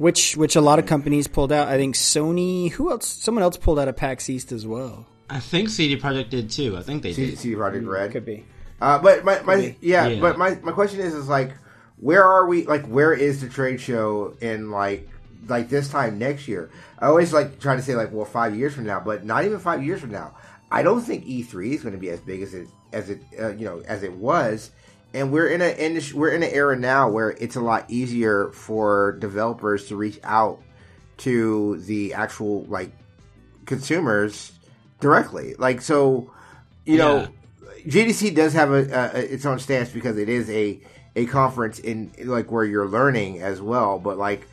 which which a lot of companies pulled out. I think Sony, who else? Someone else pulled out of PAX East as well.
I think CD Projekt did too. I think they
C-
did.
CD Projekt Red
could be.
Uh, but my, my yeah, yeah, but my, my question is is like where are we like where is the trade show in like like this time next year? I always like try to say like well five years from now, but not even five years from now. I don't think E3 is going to be as big as it as it uh, you know as it was and we're in a we're in an era now where it's a lot easier for developers to reach out to the actual like consumers directly. Like so, you yeah. know, GDC does have a, a, its own stance because it is a a conference in like where you're learning as well. But like,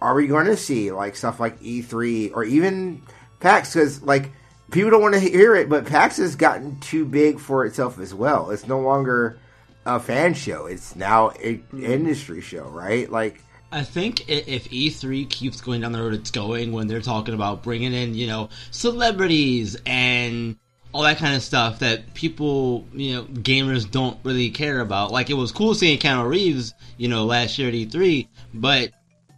are we going to see like stuff like E3 or even PAX? Because like people don't want to hear it, but PAX has gotten too big for itself as well. It's no longer a fan show. It's now an industry show, right? Like,
I think if E3 keeps going down the road it's going, when they're talking about bringing in, you know, celebrities and all that kind of stuff that people, you know, gamers don't really care about. Like, it was cool seeing Keanu Reeves, you know, last year at E3, but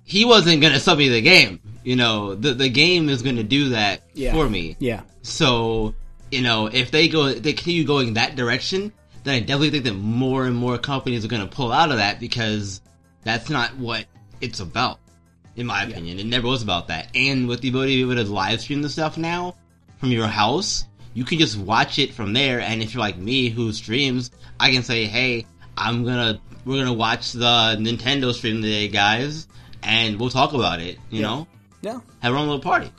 he wasn't gonna sub me the game. You know, the the game is gonna do that
yeah.
for me.
Yeah.
So, you know, if they go, they continue going that direction, then I definitely think that more and more companies are going to pull out of that because that's not what it's about, in my opinion. Yeah. It never was about that. And with the ability to be able to live stream the stuff now from your house, you can just watch it from there. And if you're like me who streams, I can say, hey, I'm gonna, we're gonna watch the Nintendo stream today, guys, and we'll talk about it, you
yeah.
know?
Yeah.
Have our own little party.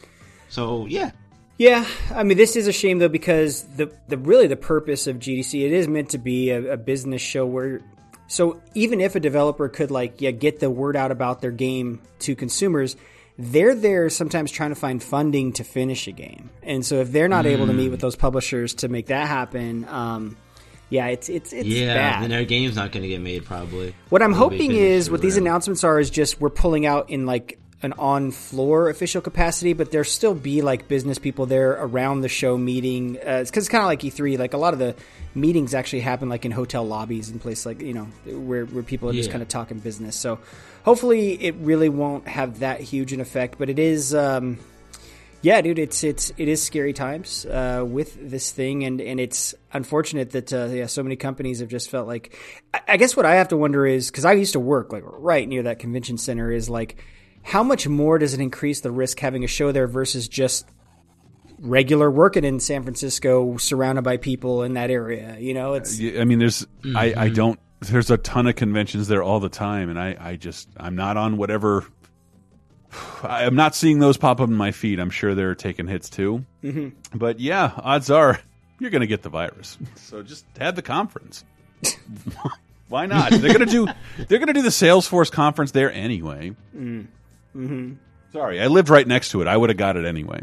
So, yeah.
Yeah, I mean, this is a shame though because the the really the purpose of GDC it is meant to be a, a, business show where, so even if a developer could like yeah get the word out about their game to consumers, they're there sometimes trying to find funding to finish a game, and so if they're not mm. able to meet with those publishers to make that happen, um, yeah, it's it's it's
yeah,
bad.
then their game's not going to get made probably.
What I'm hoping is what these announcements are is just we're pulling out in like an on floor official capacity, but there still be like business people there around the show meeting. Because uh, it's kind of like E3. Like a lot of the meetings actually happen like in hotel lobbies and places like you know where where people are just kind of talking business. So hopefully it really won't have that huge an effect. But it is. Um, yeah, dude, it's it's it is scary times uh, with this thing, and, and it's unfortunate that uh, yeah, so many companies have just felt like. I, I guess what I have to wonder is because I used to work like right near that convention center is like how much more does it increase the risk having a show there versus just regular working in San Francisco, surrounded by people in that area? You know, it's.
I mean, there's mm-hmm. I, I mm-hmm. don't. There's a ton of conventions there all the time, and I I just I'm not on whatever. [sighs] I'm not seeing those pop up in my feed. I'm sure they're taking hits too.
Mm-hmm.
But yeah, odds are you're going to get the virus. So just have the conference. [laughs] Why not? They're gonna do. They're gonna do the Salesforce conference there anyway.
Mm. Mm-hmm.
Sorry, I lived right next to it. I would have got it anyway.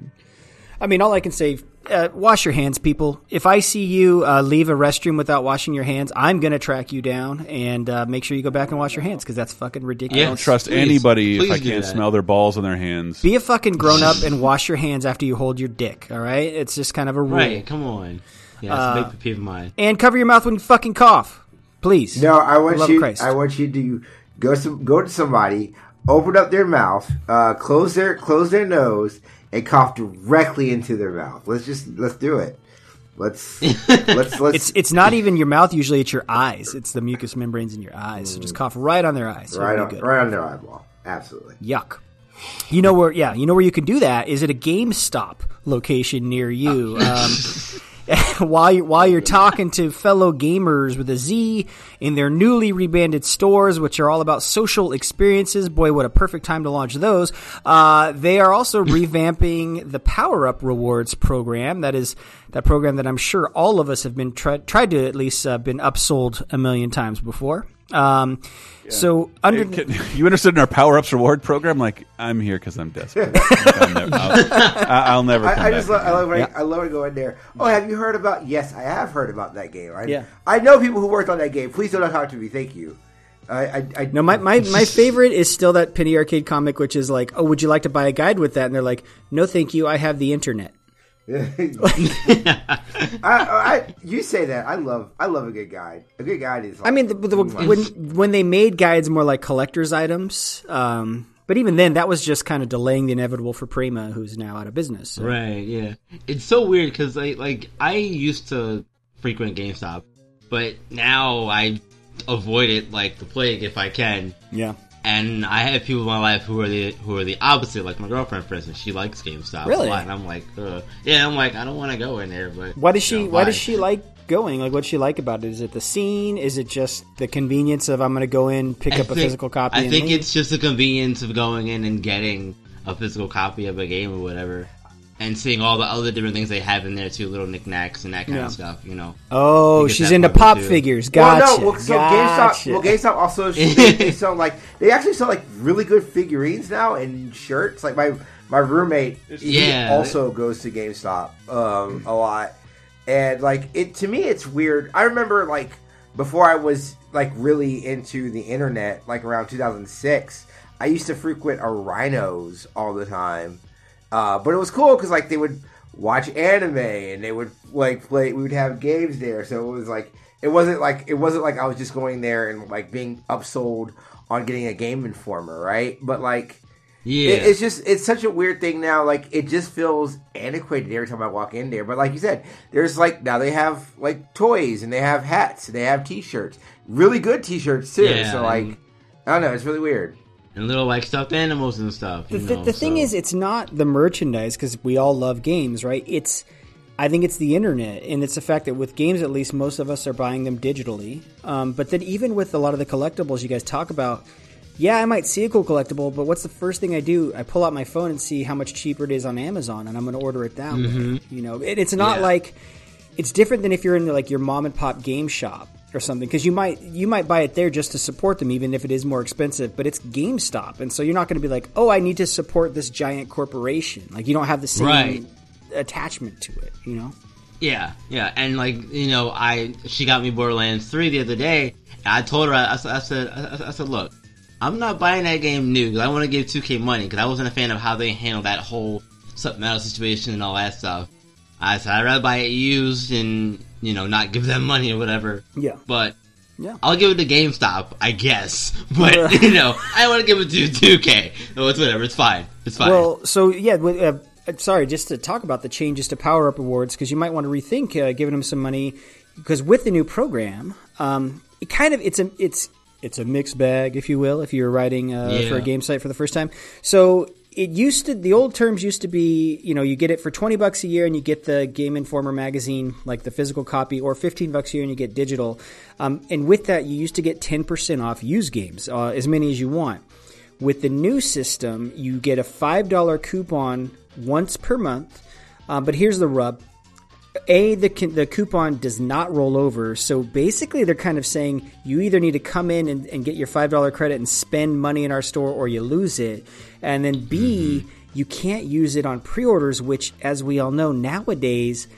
I mean, all I can say, uh, wash your hands, people. If I see you uh, leave a restroom without washing your hands, I'm going to track you down and uh, make sure you go back and wash your hands because that's fucking ridiculous.
I don't trust please, anybody please if I can't smell their balls on their hands.
Be a fucking grown up and wash your hands after you hold your dick. All right, it's just kind of a rule.
Right? Come on. Yeah, it's a big peeve of mine.
And cover your mouth when you fucking cough, please.
No, I want you. I want you to go some, go to somebody open up their mouth, uh, close their close their nose, and cough directly into their mouth. Let's just let's do it. Let's [laughs] let's let's.
it's it's not even your mouth. Usually, it's your eyes. It's the mucous membranes in your eyes. So just cough right on their eyes.
Right on, right on their eyeball. Absolutely.
Yuck. You know where? Yeah, you know where you can do that is at a GameStop location near you. [laughs] Um, [laughs] while you, while you're talking to fellow gamers with a Z in their newly rebranded stores, which are all about social experiences. Boy, what a perfect time to launch those! Uh, they are also [laughs] revamping the Power Up Rewards program. That is that program that I'm sure all of us have been tried to at least uh, been upsold a million times before. Um, So under
Hey, can- [laughs] you interested in our power ups reward program? Like I'm here because I'm desperate. [laughs] Like, I'll, never, I'll, I- I'll never come
I, I
back.
just love, I love, when
Yeah.
I, I love to go in there. Oh, have you heard about? Yes, I have heard about that game. I,
Yeah.
I know people who worked on that game. Please don't talk to me. Thank you. I, I, I
No, my, my, my [laughs] favorite is still that Penny Arcade comic, which is like, oh, would you like to buy a guide with that? And they're like, no, thank you. I have the internet. [laughs]
I, I, you say that. I love, I love a good guide. A good guide is. Like,
I mean, the, the, when when they made guides more like collector's items, um, but even then, that was just kind of delaying the inevitable for Prima, who's now out of business. So-
Right, yeah. It's so weird because like, like I used to frequent GameStop, but now I avoid it like the plague if I can.
Yeah.
And I have people in my life who are the who are the opposite. Like my girlfriend, for instance, she likes GameStop
Really?
a lot, and I'm like, Ugh. yeah, I'm like, I don't want to go in there. But
Why does she?
you know,
why does she like going? Like, what's she like about it? Is it the scene? Is it just the convenience of I'm going to go in, pick
I
up a physical copy?
I think
leave?
it's just the convenience of going in and getting a physical copy of a game or whatever, and seeing all the other different things they have in there too, little knickknacks and that kind
Yeah.
of stuff. You know.
Oh, she's into pop
too.
figures.
Well,
Gotcha.
no, well, so
gotcha.
GameStop, well, GameStop also [laughs] they, they sell like they actually sell like really good figurines now and shirts. Like my my roommate, he
Yeah.
also goes to GameStop um, a lot, and like it to me, it's weird. I remember like before I was like really into the internet, like around 2006, I used to frequent a Rhinos all the time. Uh, but it was cool because like they would watch anime and they would like play. We would have games there, so it was like it wasn't like it wasn't like I was just going there and like being upsold on getting a Game Informer, right? But like.
Yeah.
It, it's just it's such a weird thing now. Like it just feels antiquated every time I walk in there. But like you said, there's like now they have like toys and they have hats and they have T-shirts, really good T-shirts too.
Yeah,
so like I don't know, it's really weird.
And little like stuffed animals and stuff.
The,
know,
the thing
so-
is, it's not the merchandise because we all love games, right? It's, I think it's the internet, and it's the fact that with games, at least most of us are buying them digitally. Um, but then even with a lot of the collectibles you guys talk about, yeah, I might see a cool collectible, but what's the first thing I do? I pull out my phone and see how much cheaper it is on Amazon, and I'm going to order it that way.
Mhm.
You know, it, it's not
Yeah.
like it's different than if you're in like your mom and pop game shop or something because you might you might buy it there just to support them even if it is more expensive but it's GameStop and so you're not going to be like oh I need to support this giant corporation like you don't have the same
Right.
attachment to it you know
Yeah, yeah, and like you know, I she got me Borderlands three the other day. And I told her, I, said- I said, I, I said, look, I'm not buying that game new because I want to give 2K money because I wasn't a fan of how they handled that whole SupMatto situation and all that stuff. I said I'd rather buy it used and you know not give them money or whatever.
Yeah.
but
Yeah.
I'll give it to GameStop, I guess. [laughs] But you know, I want to give it to 2K. No, it's whatever. It's fine. It's fine.
Well, so yeah, with, uh, uh, sorry, just to talk about the changes to Power Up Awards because you might want to rethink uh, giving them some money because with the new program, um, it kind of it's a it's it's a mixed bag, if you will, if you're writing uh,
Yeah.
for a game site for the first time. So it used to the old terms used to be you know you get it for 20 bucks a year and you get the game informer magazine like the physical copy or 15 bucks a year and you get digital um, and with that you used to get 10% off used games uh, as many as you want with the new system, you get a $5 coupon once per month. Uh, but here's the rub. A, the, the coupon does not roll over. So basically, they're kind of saying you either need to come in and, and get your $5 credit and spend money in our store or you lose it. And then B, mm-hmm. you can't use it on pre orders, which, as we all know nowadays,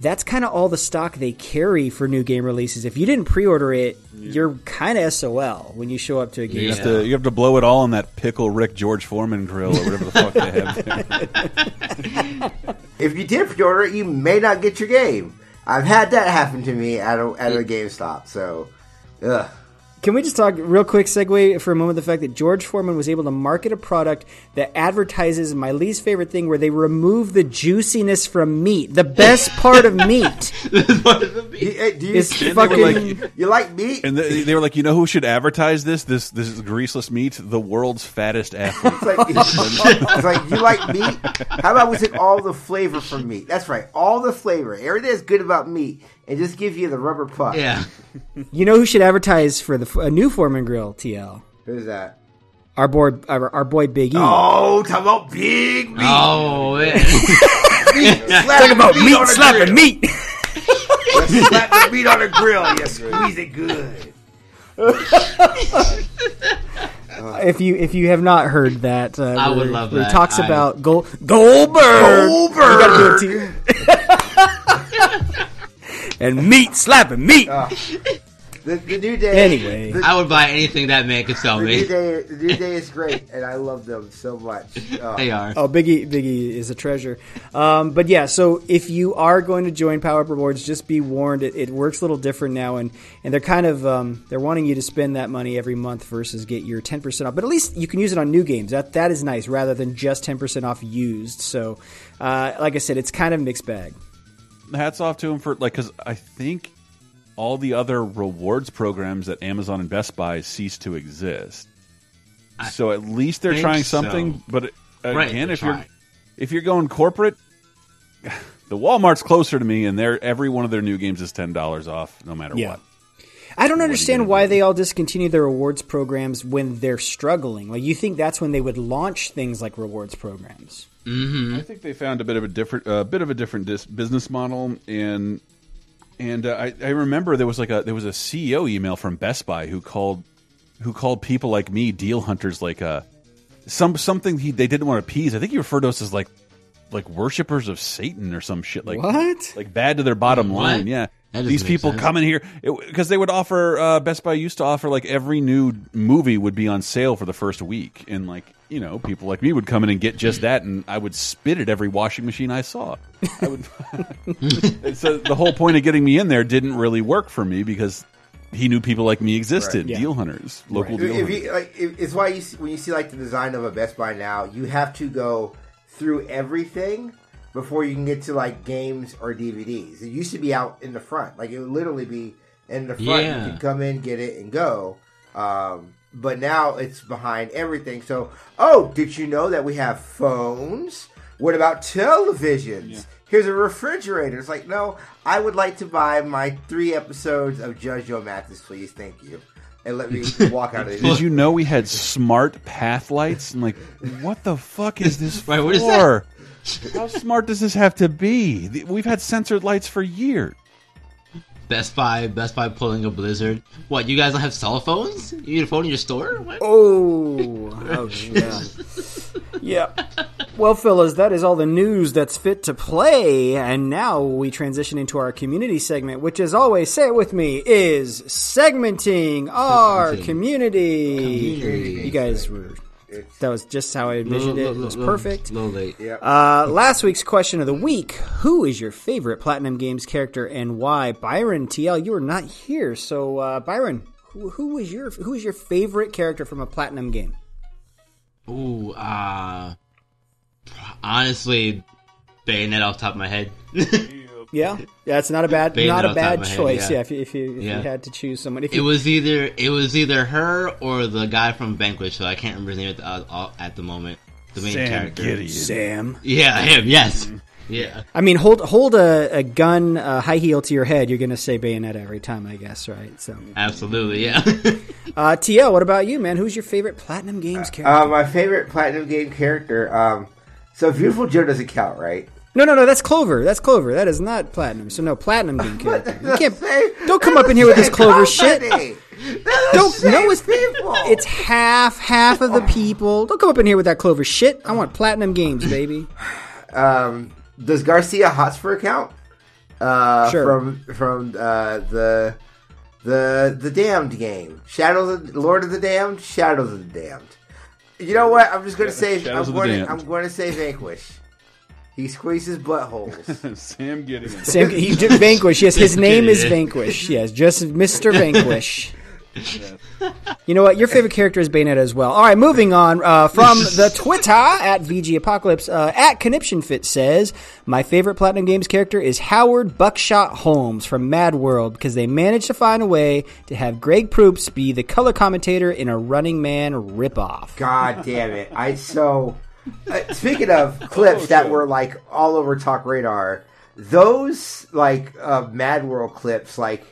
that's kind of all the stock they carry for new game releases. If you didn't pre order it, you're kind of SOL when you show up to a game.
You have to you have to blow it all on that pickle Rick George Foreman grill or whatever the fuck they have. there. [laughs]
If you did pre-order it, you may not get your game. I've had that happen to me at a at a GameStop. So, ugh.
Can we just talk real quick segue for a moment the fact that George Foreman was able to market a product that advertises my least favorite thing where they remove the juiciness from meat. The best part of meat [laughs]
Do you, do you,
is
And they were
fucking
like-
you like meat?
And they, they were like, you know who should advertise this? This this is greaseless meat. The world's fattest athlete.
It's like, it's like you like meat. How about we take all the flavor from meat? That's right, all the flavor. Everything that's good about meat, and just give you the rubber puck.
yeah. [laughs]
You know who should advertise for the a new Foreman grill, TL?
Who's that?
Our boy our, our boy Big E.
Oh, talk about big meat.
Oh, man. [laughs] [laughs]
Slap
Talk about
the
meat slapping meat.
You slap the meat on the grill. You squeeze it good.
if you if you have not heard that, uh,
I would
where-
love
where
that.
He talks
I-
about Gold Goldberg.
Goldberg!
And meat slapping meat.
The, the new day.
Anyway.
the,
I would buy anything that man could sell
the new
me.
day. The new day is great, and I love them so much. Oh. [laughs]
They are.
Oh, Biggie, Biggie is a treasure. Um, but yeah, so if you are going to join Power Up Rewards, just be warned. It, it works a little different now, and, and they're kind of um, they're wanting you to spend that money every month versus get your ten percent off. But at least you can use it on new games. That that is nice, rather than just ten percent off used. So, uh, like I said, it's kind of a mixed bag.
Hats off to him for like because I think all the other rewards programs at Amazon and Best Buy cease to exist. so at least they're
think
trying
so.
something. But uh,
Right,
again,
they're
if you're if you're going corporate, [sighs] the Walmart's closer to me, and they're every one of their new games is ten dollars off, no matter
Yeah.
what.
I don't
you
understand
gonna
why
do?
they all discontinue their rewards programs when they're struggling. Like you think that's when they would launch things like rewards programs.
I think they found a bit of a different, a bit of a different dis business model, and and uh, I, I remember there was like a there was a CEO email from Best Buy who called who called people like me deal hunters like uh some something he they didn't want to appease. I think he referred to us as like like worshippers of Satan or some shit like
What?
like bad to their bottom
What?
line. Yeah. These people
sense.
come in here because they would offer uh, Best Buy used to offer like every new movie would be on sale for the first week, and like you know people like me would come in and get just that, and I would spit at every washing machine I saw. I would. [laughs] So the whole point of getting me in there didn't really work for me because he knew people like me existed,
Right. Yeah.
deal hunters, local
If,
deal
if
hunters.
you, like, it's why you see, when you see like the design of a Best Buy now, you have to go through everything before you can get to like games or DVDs. It used to be out in the front, like it would literally be in the front.
Yeah.
You could come in, get it, and go. Um, but now it's behind everything. So, oh, did you know that we have phones? What about televisions? Here's a refrigerator. It's like, no, I would like to buy my three episodes of Judge Joe Mathis, please. Thank you. And let me [laughs] walk out of this.
Did you know we had smart path lights? And like, what the fuck is this [laughs]
Right, what is
for? How smart does this have to be? We've had censored lights for years.
Best Buy, Best Buy pulling a blizzard. What? You guys don't have cell phones? You need a phone in your store? What?
Oh, oh yeah. [laughs] yeah. Well, fellas, that is all the news that's fit to play. And now we transition into our community segment, which, as always, say it with me, is segmenting our community.
Community.
You guys were. That was just how I envisioned it. It was perfect.
A little late.
Uh, last week's question of the week: Who is your favorite Platinum Games character and why? Byron TL, you are not here, so uh, Byron, who, who was your who is your favorite character from a Platinum game?
Ooh, uh, honestly, Bayonetta off the top of my head. [laughs]
Yeah, yeah, it's not a bad
Bayonetta
not a
off the top
bad
of my head,
choice.
yeah.
yeah. if you if you, if
Yeah.
you had to choose someone, if
it
you,
was either it was either her or the guy from Vanquish, so I can't remember his name at the, uh, at the moment. The main
Sam
character.
Gideon.
Sam.
Yeah, him. Yes. Yeah.
I mean, hold hold a, a gun uh, high heel to your head. You're going to say Bayonetta every time, I guess, right? So,
Absolutely. Yeah. [laughs]
uh, TL, what about you, man? Who's your favorite Platinum Games character?
Uh, my favorite platinum game character. Um, so Viewtiful Joe doesn't count, right?
No, no, no. That's Clover. That's Clover. That is not platinum. So no platinum game [laughs] character. You can't.
Same-
Don't come up in here with this [laughs]
same
Clover shit.
company. They're
Don't.
same
No, it's
people.
It's half half of the [laughs] people. Don't come up in here with that Clover shit. I want platinum games, baby. [sighs]
Um, does Garcia Hotspur count? Uh,
Sure.
From from uh, the the the Damned game, Shadows of Lord of the Damned, Shadows of the Damned. You know what? I'm just gonna say
Shadows
I'm
of the
going to,
Damned.
I'm going to say Vanquish. He squeezes buttholes. [laughs]
Sam Gideon.
Sam, he did [laughs] Vanquish. Yes, his name is Vanquish. Yes, just Mister Vanquish. [laughs] You know what? Your favorite character is Bayonetta as well. All right, moving on uh, from the Twitter at VG Apocalypse uh, at ConniptionFit says my favorite Platinum Games character is Howard Buckshot Holmes from Mad World because they managed to find a way to have Greg Proops be the color commentator in a Running Man ripoff.
God damn it! I so. Uh, speaking of [laughs] clips that were like all over Talk Radar, those like uh, Mad World clips, like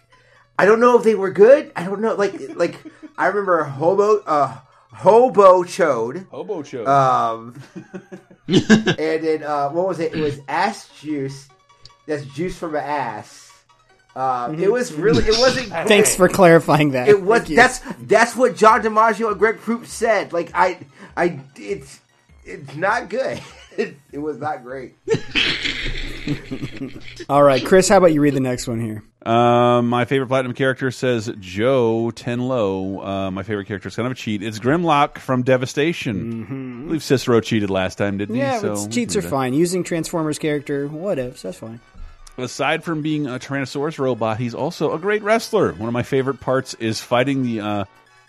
I don't know if they were good. I don't know. Like like I remember Hobo uh, Hobo Chode.
Hobo Chode.
Um, [laughs] and then uh, what was it? It was ass juice. That's juice from an ass. Uh, It was really, it wasn't. [laughs]
Thanks for clarifying that.
It was
Thank you.
that's that's what John DiMaggio and Greg Proops said. Like I, I, it's it's not good. [laughs] It, it was not great. [laughs]
All right, Chris, how about you read the next one here?
Um, my favorite platinum character says Joe Tenlo. Uh, my favorite character is kind of a cheat. It's Grimlock from Devastation. I believe Cicero cheated last time, didn't
Mm-hmm. Yeah,
he? So
cheats are fine. Using Transformers character, whatever, so that's fine.
Aside from being a Tyrannosaurus robot, he's also a great wrestler. One of my favorite parts is fighting the uh,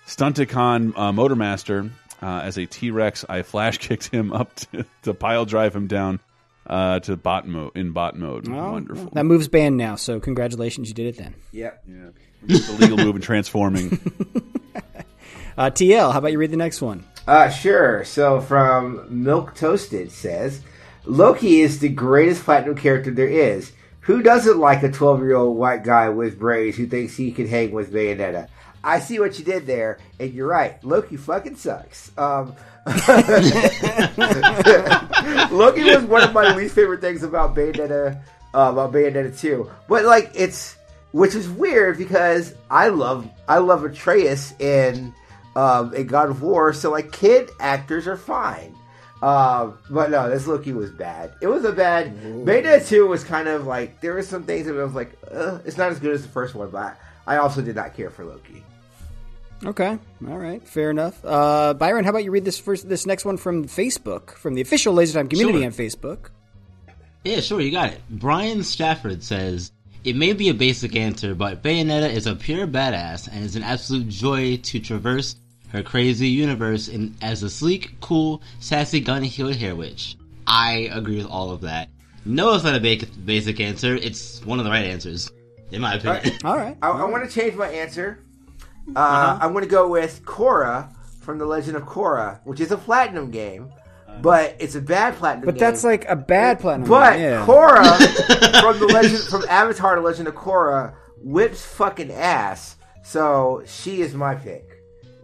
Stunticon uh, Motormaster uh, as a T Rex. I flash [laughs] kicked him up to, to pile drive him down uh, to bot mode in bot mode.
Oh,
Wonderful.
That move's banned now, so congratulations, you did it then.
Yep.
Yeah. It's a legal move in transforming. [laughs]
Uh, TL, how about you read the next one?
Uh, sure. So from Milk Toasted says, Loki is the greatest platinum character there is. Who doesn't like a 12 year old white guy with braids who thinks he can hang with Bayonetta? I see what you did there, and you're right. Loki fucking sucks. Um, [laughs] Loki was one of my least favorite things about Bayonetta, uh, about Bayonetta 2. But like, it's which is weird because I love I love Atreus in um, in God of War, so like kid actors are fine. Um, but no, this Loki was bad. It was a bad. Bayonetta 2 was kind of like there were some things that I was like, uh, it's not as good as the first one, but I also did not care for Loki.
Okay, all right, fair enough. Uh, Byron, how about you read this first, this next one from Facebook, from the official Laser Time community
Sure.
on Facebook?
Yeah, sure, you got it. Brian Stafford says, It may be a basic answer, but Bayonetta is a pure badass and is an absolute joy to traverse her crazy universe in, as a sleek, cool, sassy gun heeled hair witch. I agree with all of that. No, it's not a ba- basic answer. It's one of the right answers, in my opinion.
All right.
I, I want to change my answer. Uh, I'm going to go with Korra from The Legend of Korra, which is a platinum game, but it's a bad platinum
But
game.
that's like a bad platinum.
But
game, yeah.
Korra [laughs] from the legend from Avatar: The Legend of Korra whips fucking ass. So she is my pick.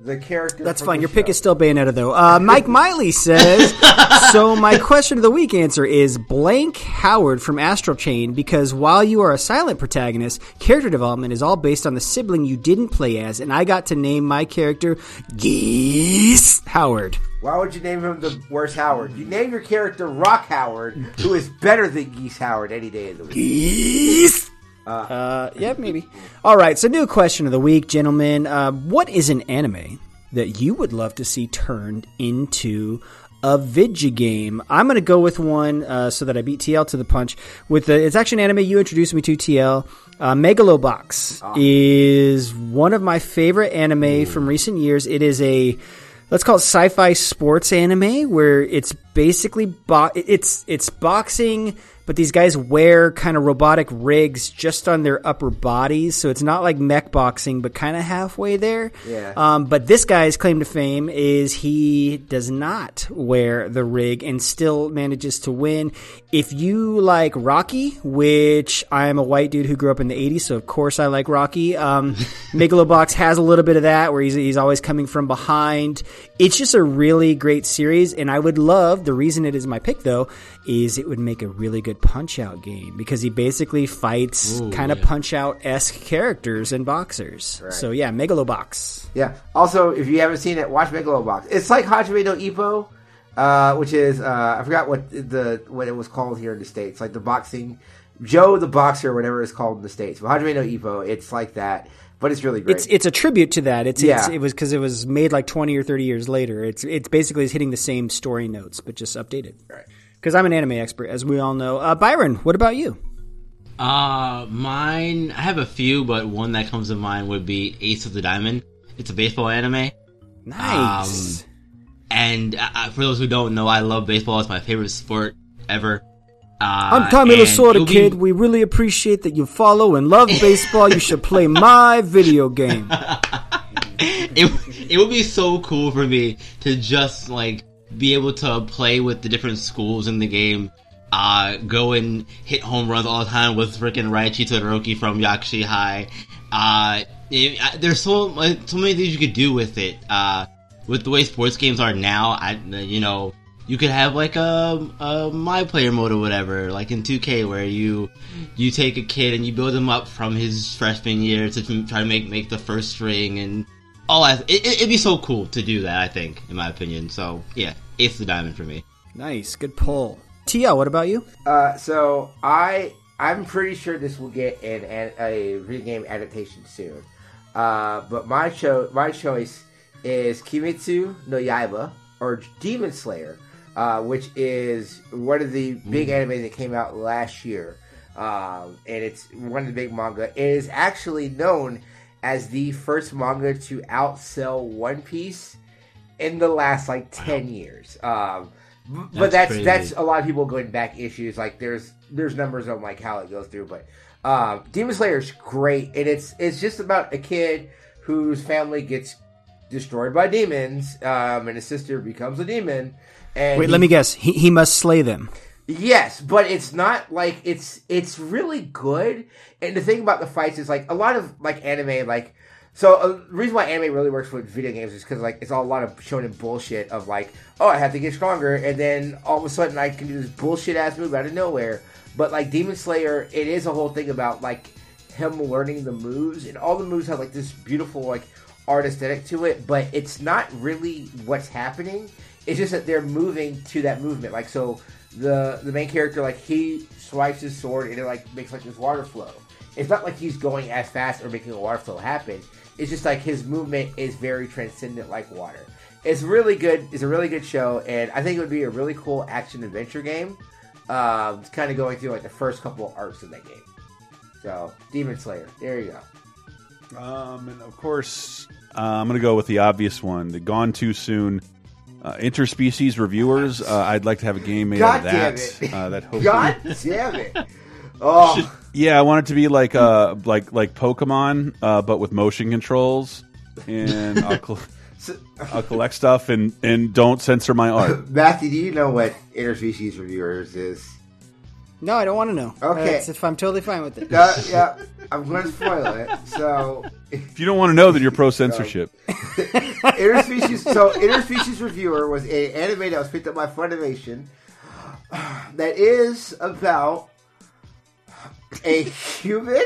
The character.
That's fine. Your
show.
pick is still Bayonetta, though. Uh, [laughs] Mike Miley says, so my question of the week answer is blank Howard from Astral Chain because while you are a silent protagonist, character development is all based on the sibling you didn't play as, and I got to name my character Geese Howard.
Why would you name him the worst Howard? You name your character Rock Howard, who is better than Geese Howard any day of the week.
Geese. Uh, yeah, maybe. All right. So, new question of the week, gentlemen. Uh, what is an anime that you would love to see turned into a video game? I'm going to go with one uh, so that I beat TL to the punch. With the, it's actually an anime you introduced me to, TL. Uh, Megalobox is one of my favorite anime from recent years. It is a let's call it sci-fi sports anime where it's basically bo- it's it's boxing but these guys wear kind of robotic rigs just on their upper bodies so it's not like mech boxing but kind of halfway there.
Yeah.
um, but this guy's claim to fame is he does not wear the rig and still manages to win. If you like rocky which i am a white dude who grew up in the 80s so of course i like rocky. Um, [laughs] megalobox has a little bit of that where he's, he's always coming from behind. It's just a really great series and i would love the reason it is my pick though is it would make a really good punch out game because he basically fights kind of
yeah.
punch out esque characters and boxers so yeah megalobox
Yeah. Also, if you haven't seen it, watch Megalobox. It's like Hajime no Ippo, uh, which is uh, I forgot what the what it was called here in the states, like the boxing Joe the boxer, whatever it's called in the states. But Hajime no Ippo, it's like that, but it's really great.
It's it's a tribute to that. It's, it's
Yeah.
it was because it was made like twenty or thirty years later. It's it's basically is hitting the same story notes, but just updated.
Right.
Because I'm an anime expert, as we all know. Uh, Byron, what about you?
Uh, mine, I have a few, but one that comes to mind would be Ace of the Diamond. It's a baseball anime.
Nice.
Um, and uh, for those who don't know, I love baseball. It's my favorite sport ever. Uh,
I'm Tommy Lasorda,
be-
kid. We really appreciate that you follow and love [laughs] baseball. you should play my video game. [laughs]
it, it would be so cool for me to just like be able to play with the different schools in the game. Uh, go and hit home runs all the time with freaking Raichi Todoroki from Yakushi High. Uh, it, uh, there's so so many things you could do with it. Uh, with the way sports games are now, I you know you could have like a, a my player mode or whatever, like in 2K, where you you take a kid and you build him up from his freshman year to try to make make the first string and all that. It, it'd be so cool to do that. I think, in my opinion. So yeah, it's the diamond for me.
Nice, good pull. TL, what about you?
Uh, so I I'm pretty sure this will get an, an a video game adaptation soon. Uh, but my show my choice is Kimetsu no Yaiba or Demon Slayer, uh, which is one of the big
Mm.
anime that came out last year, um, and it's one of the big manga. It is actually known as the first manga to outsell One Piece in the last like ten years. Um, b- but
That's
that's
crazy.
that's a lot of people going back issues. Like there's there's numbers on like how it goes through, but um, Demon Slayer is great, and it's it's just about a kid whose family gets destroyed by demons, um, and his sister becomes a demon. And
Wait,
he-
let me guess. He, he must slay them.
Yes, but it's not like it's it's really good. And the thing about the fights is like a lot of like anime, like so uh, the reason why anime really works with video games is because like it's all a lot of shonen bullshit of like, oh, I have to get stronger, and then all of a sudden I can do this bullshit ass move out of nowhere. But like Demon Slayer, it is a whole thing about like him learning the moves, and all the moves have like this beautiful like art aesthetic to it, but it's not really what's happening. It's just that they're moving to that movement. Like so, the the main character like he swipes his sword and it like makes like this water flow. It's not like he's going as fast or making a water flow happen. It's just like his movement is very transcendent like water. It's really good. It's a really good show, and I think it would be a really cool action adventure game. Um, it's kind of going through like the first couple of arcs of that game. So, Demon Slayer. There you go.
Um, and of course, uh, I'm going to go with the obvious one. The Gone Too Soon uh, interspecies reviewers. Uh, I'd like to have a game made out
God
of
damn
that. Uh, that [laughs] hopefully,
God damn it! Oh, [laughs]
yeah, I want it to be like uh, like like Pokemon, uh, but with motion controls, and I'll, col- [laughs] I'll collect stuff and and don't censor my art. [laughs]
Matthew, do you know what interspecies reviewers is?
No, I don't want to know.
Okay.
That's if I'm totally fine with it.
Uh, yeah, I'm going to spoil it. So, [laughs]
If you don't want to know, then you're pro censorship.
interspecies. So, interspecies reviewer was a anime that was picked up by Funimation that is about a human,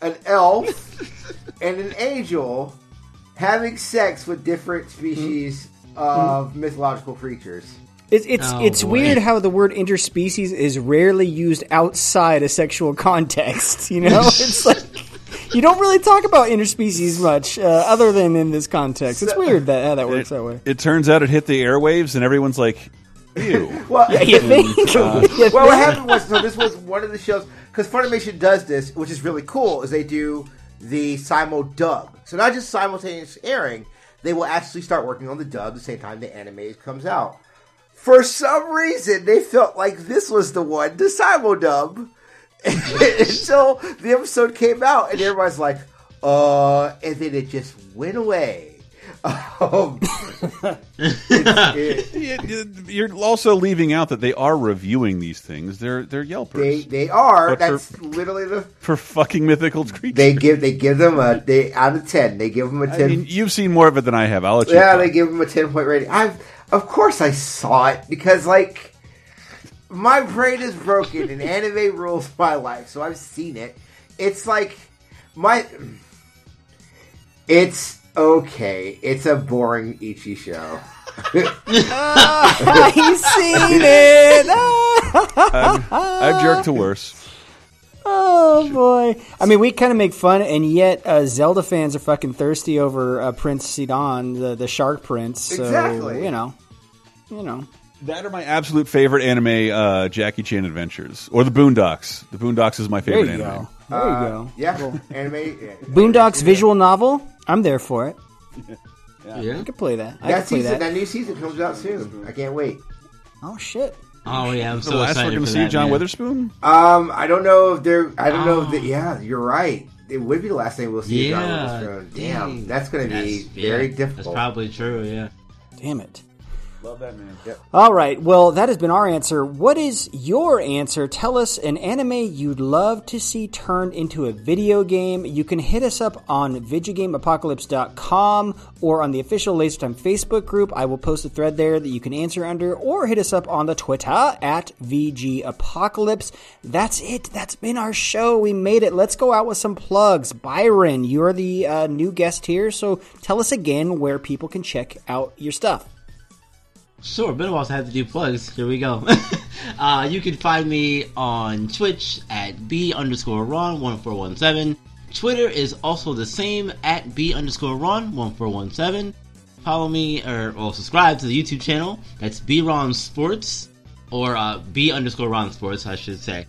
an elf, and an angel having sex with different species of mythological creatures.
It's it's
Oh,
it's
boy.
weird how the word interspecies is rarely used outside a sexual context. You know, [laughs] it's like you don't really talk about interspecies much, uh, other than in this context. It's weird that how that works that way.
It turns out it hit the airwaves, and everyone's like, "Ew." [laughs]
Well,
Yeah, you think?
Uh, [laughs]
well, what happened was so this was one of the shows because Funimation does this, which is really cool. Is they do the simul dub, so not just simultaneous airing. They will actually start working on the dub the same time the anime comes out. For some reason, they felt like this was the one to simul dub [laughs] until the episode came out, and everybody's like, "Uh," and then it just went away. Um, [laughs] it-
Yeah, You're also leaving out that they are reviewing these things. They're they're Yelpers
they they are.
But for-
That's literally the
for fucking mythical creatures.
They give they give them a they out of ten. They give them a ten.
mean, you've seen more of it than I have. I'll let you.
yeah, they give them a ten point rating. I of course I saw it because like my brain is broken and anime rules my life, so I've seen it. It's like my it's okay. It's a boring ecchi show. [laughs]
I've seen it.
I've, I've jerked to worse.
Oh boy! I mean, we kind of make fun, and yet uh, Zelda fans are fucking thirsty over uh, Prince Sidon, the the Shark Prince. So,
Exactly.
You know, you know.
That are my absolute favorite anime, uh, Jackie Chan Adventures, or the Boondocks. The Boondocks is my
There
favorite
you
anime.
go. There
Uh,
you go.
Yeah, anime.
Boondocks visual novel. I'm there for it. [laughs]
Yeah.
I could play that. I
That
could play
season, that.
that.
new season comes out soon. I can't wait.
Oh shit!
Oh yeah, I'm
The
so
last
excited
we're going
for
to see
that,
John
man.
Witherspoon.
Um, I don't know if they're. I don't know if
Oh.
they, Yeah, you're right. It would be the last thing we'll see. of John
Yeah,
Witherspoon. Damn,
dang.
that's going to be
That's-
very
yeah,
difficult.
That's probably true. Yeah.
Damn it!
Love that man. Yep.
All right. Well, that has been our answer. What is your answer? Tell us an anime you'd love to see turned into a video game. You can hit us up on VidjagameApocalypse.com or on the official LaserTime Facebook group. I will post a thread there that you can answer under, or hit us up on the Twitter at VG Apocalypse. That's it. That's been our show. We made it. Let's go out with some plugs. Byron, you're the uh, new guest here, so tell us again where people can check out your stuff.
Sure, been a while since I had to do plugs. Here we go. [laughs] uh, you can find me on Twitch at B underscore Ron one four one seven. Twitter is also the same at B underscore Ron one four one seven. Follow me or, or subscribe to the YouTube channel. That's B Ron Sports or uh, B underscore Ron Sports, I should say.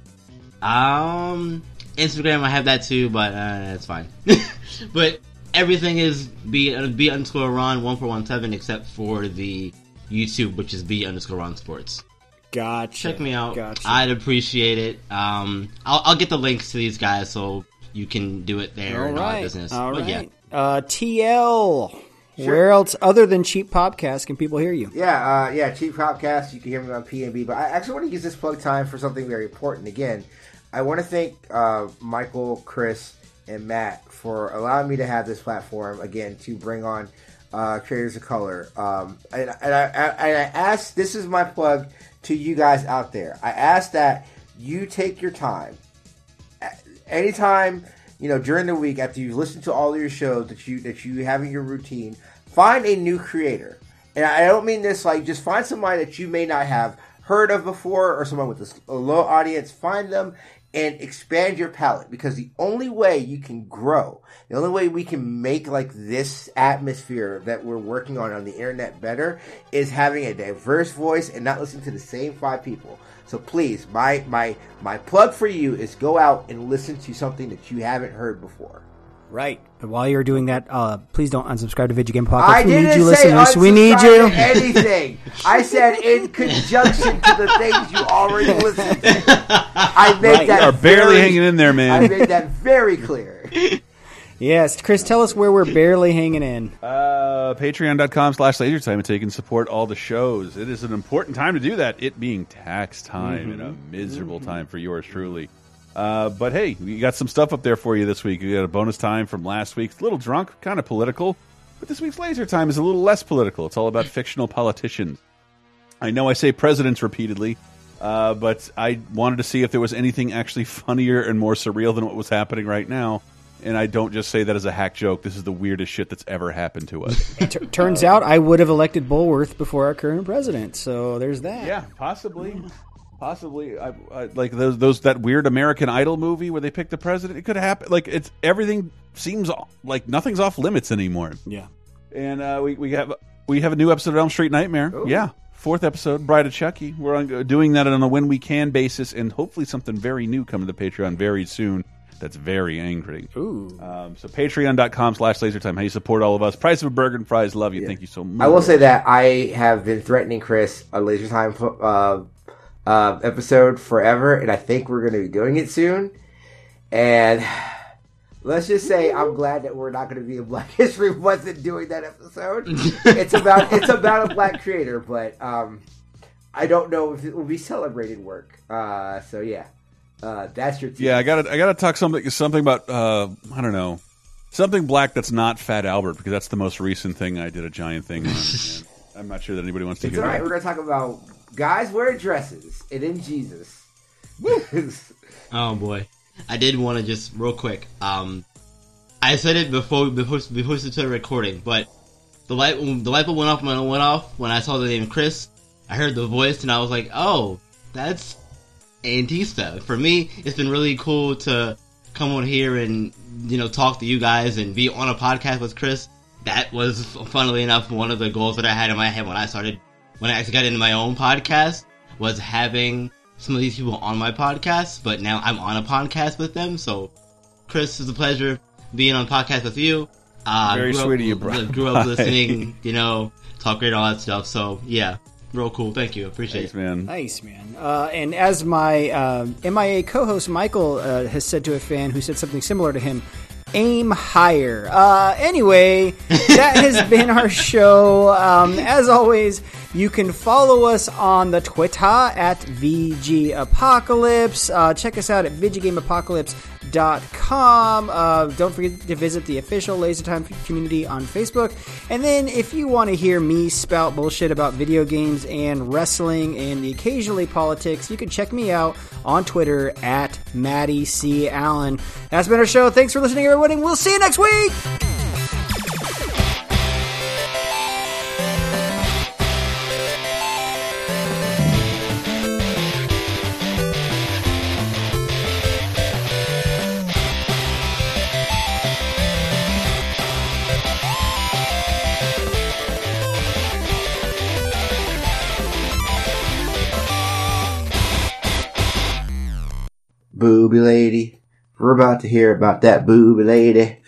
Um, Instagram I have that too, but uh, that's fine. [laughs] but everything is B uh, B underscore Ron one four one seven except for the YouTube, which is B underscore Ron Sports.
Gotcha.
Check me out.
Gotcha.
I'd appreciate it. Um, I'll, I'll get the links to these guys so you can do it there
All
and all that business.
All
but
right.
yeah.
Uh, TL.
Sure.
Where else, other than Cheap Podcast, can people hear you?
Yeah, uh, yeah, Cheap Podcast. You can hear me on PNB, but I actually want to use this plug time for something very important. Again, I want to thank uh, Michael, Chris, and Matt for allowing me to have this platform again to bring on uh, creators of color. Um, and, and, I, I, and I ask, this is my plug to you guys out there. I ask that you take your time anytime you know during the week after you've listened to all your shows that you that you have in your routine find a new creator and i don't mean this like just find somebody that you may not have heard of before or someone with a low audience find them and expand your palette because the only way you can grow the only way we can make like this atmosphere that we're working on on the internet better is having a diverse voice and not listening to the same five people so please, my my my plug for you is go out and listen to something that you haven't heard before.
Right. But while you're doing that, uh, please don't unsubscribe to Video Game Apocalypse.
I
we need
didn't
you,
say
listeners. We need you.
anything. I said in conjunction to the things you already listened to. I made
Right.
that
You are barely
very-
hanging in there, man.
I made that very clear.
Yes, Chris, tell us where we're barely hanging in.
Uh, Patreon.com slash laser time until you can support all the shows. It is an important time to do that, it being tax time and a miserable time for yours truly. Uh, but hey, we got some stuff up there for you this week. We got a bonus time from last week. It's a little drunk, kind of political. But this week's laser time is a little less political. It's all about fictional politicians. I know I say presidents repeatedly, uh, but I wanted to see if there was anything actually funnier and more surreal than what was happening right now. And I don't just say that as a hack joke. This is the weirdest shit that's ever happened to us.
T- turns out I would have elected Bulworth before our current president, so there's that.
yeah, possibly, possibly. I, I, like those those that weird American Idol movie where they pick the president. It could happen. Like it's everything seems like nothing's off limits anymore.
Yeah.
And uh, we we have we have a new episode of Elm Street Nightmare. Yeah, fourth episode, Bride of Chucky. We're on, doing that on a when we can basis, and hopefully something very new coming to Patreon very soon. That's very angry.
Ooh.
Um, so patreon.com slash lasertime. How you support all of us. Price of a burger and fries. Love you. Thank you so much.
I will say that I have been threatening Chris a Laser Time uh, uh, episode forever, and I think we're going to be doing it soon. And let's just say I'm glad that we're not going to be in Black History wasn't doing that episode. [laughs] it's about it's about a black creator, but um, I don't know if it will be celebrated work. Uh, so yeah, uh, that's your team.
Yeah, I got I got to talk something something about uh, I don't know something black that's not Fat Albert because that's the most recent thing I did a giant thing on. [laughs] I'm not sure that anybody wants to
It's
hear
all right.
that.
We're going to talk about guys wear dresses and in Jesus. [laughs]
Oh boy, I did want to just real quick. Um, I said it before before before we started recording, but the light the light bulb went off when it went off when I saw the name Chris. I heard the voice and I was like, oh, that's Antista. For me, it's been really cool to come on here and you know talk to you guys and be on a podcast with Chris. That was, funnily enough, one of the goals that I had in my head when I started when I actually got into my own podcast was having some of these people on my podcast, but now I'm on a podcast with them. So, Chris, it's a pleasure being on a podcast with you. Uh,
Very
grew
sweet
up,
of you, bro.
Grew up [laughs] listening, you know, talk great, all that stuff. So, yeah, real cool. Thank you. Appreciate
Thanks,
it.
man.
Nice, man. Uh, and as my uh, MIA co host Michael uh, has said to a fan who said something similar to him, aim higher. Uh, anyway, that has [laughs] been our show. Um, as always, you can follow us on the Twitter at VG Apocalypse. Uh, check us out at VidjagameApocalypse.com. Uh, don't forget to visit the official LaserTime community on Facebook. And then, if you want to hear me spout bullshit about video games and wrestling and occasionally politics, you can check me out on Twitter at Maddie C. Allen. That's been our show. Thanks for listening, everybody. We'll see you next week.
Booby lady. We're about to hear about that booby lady.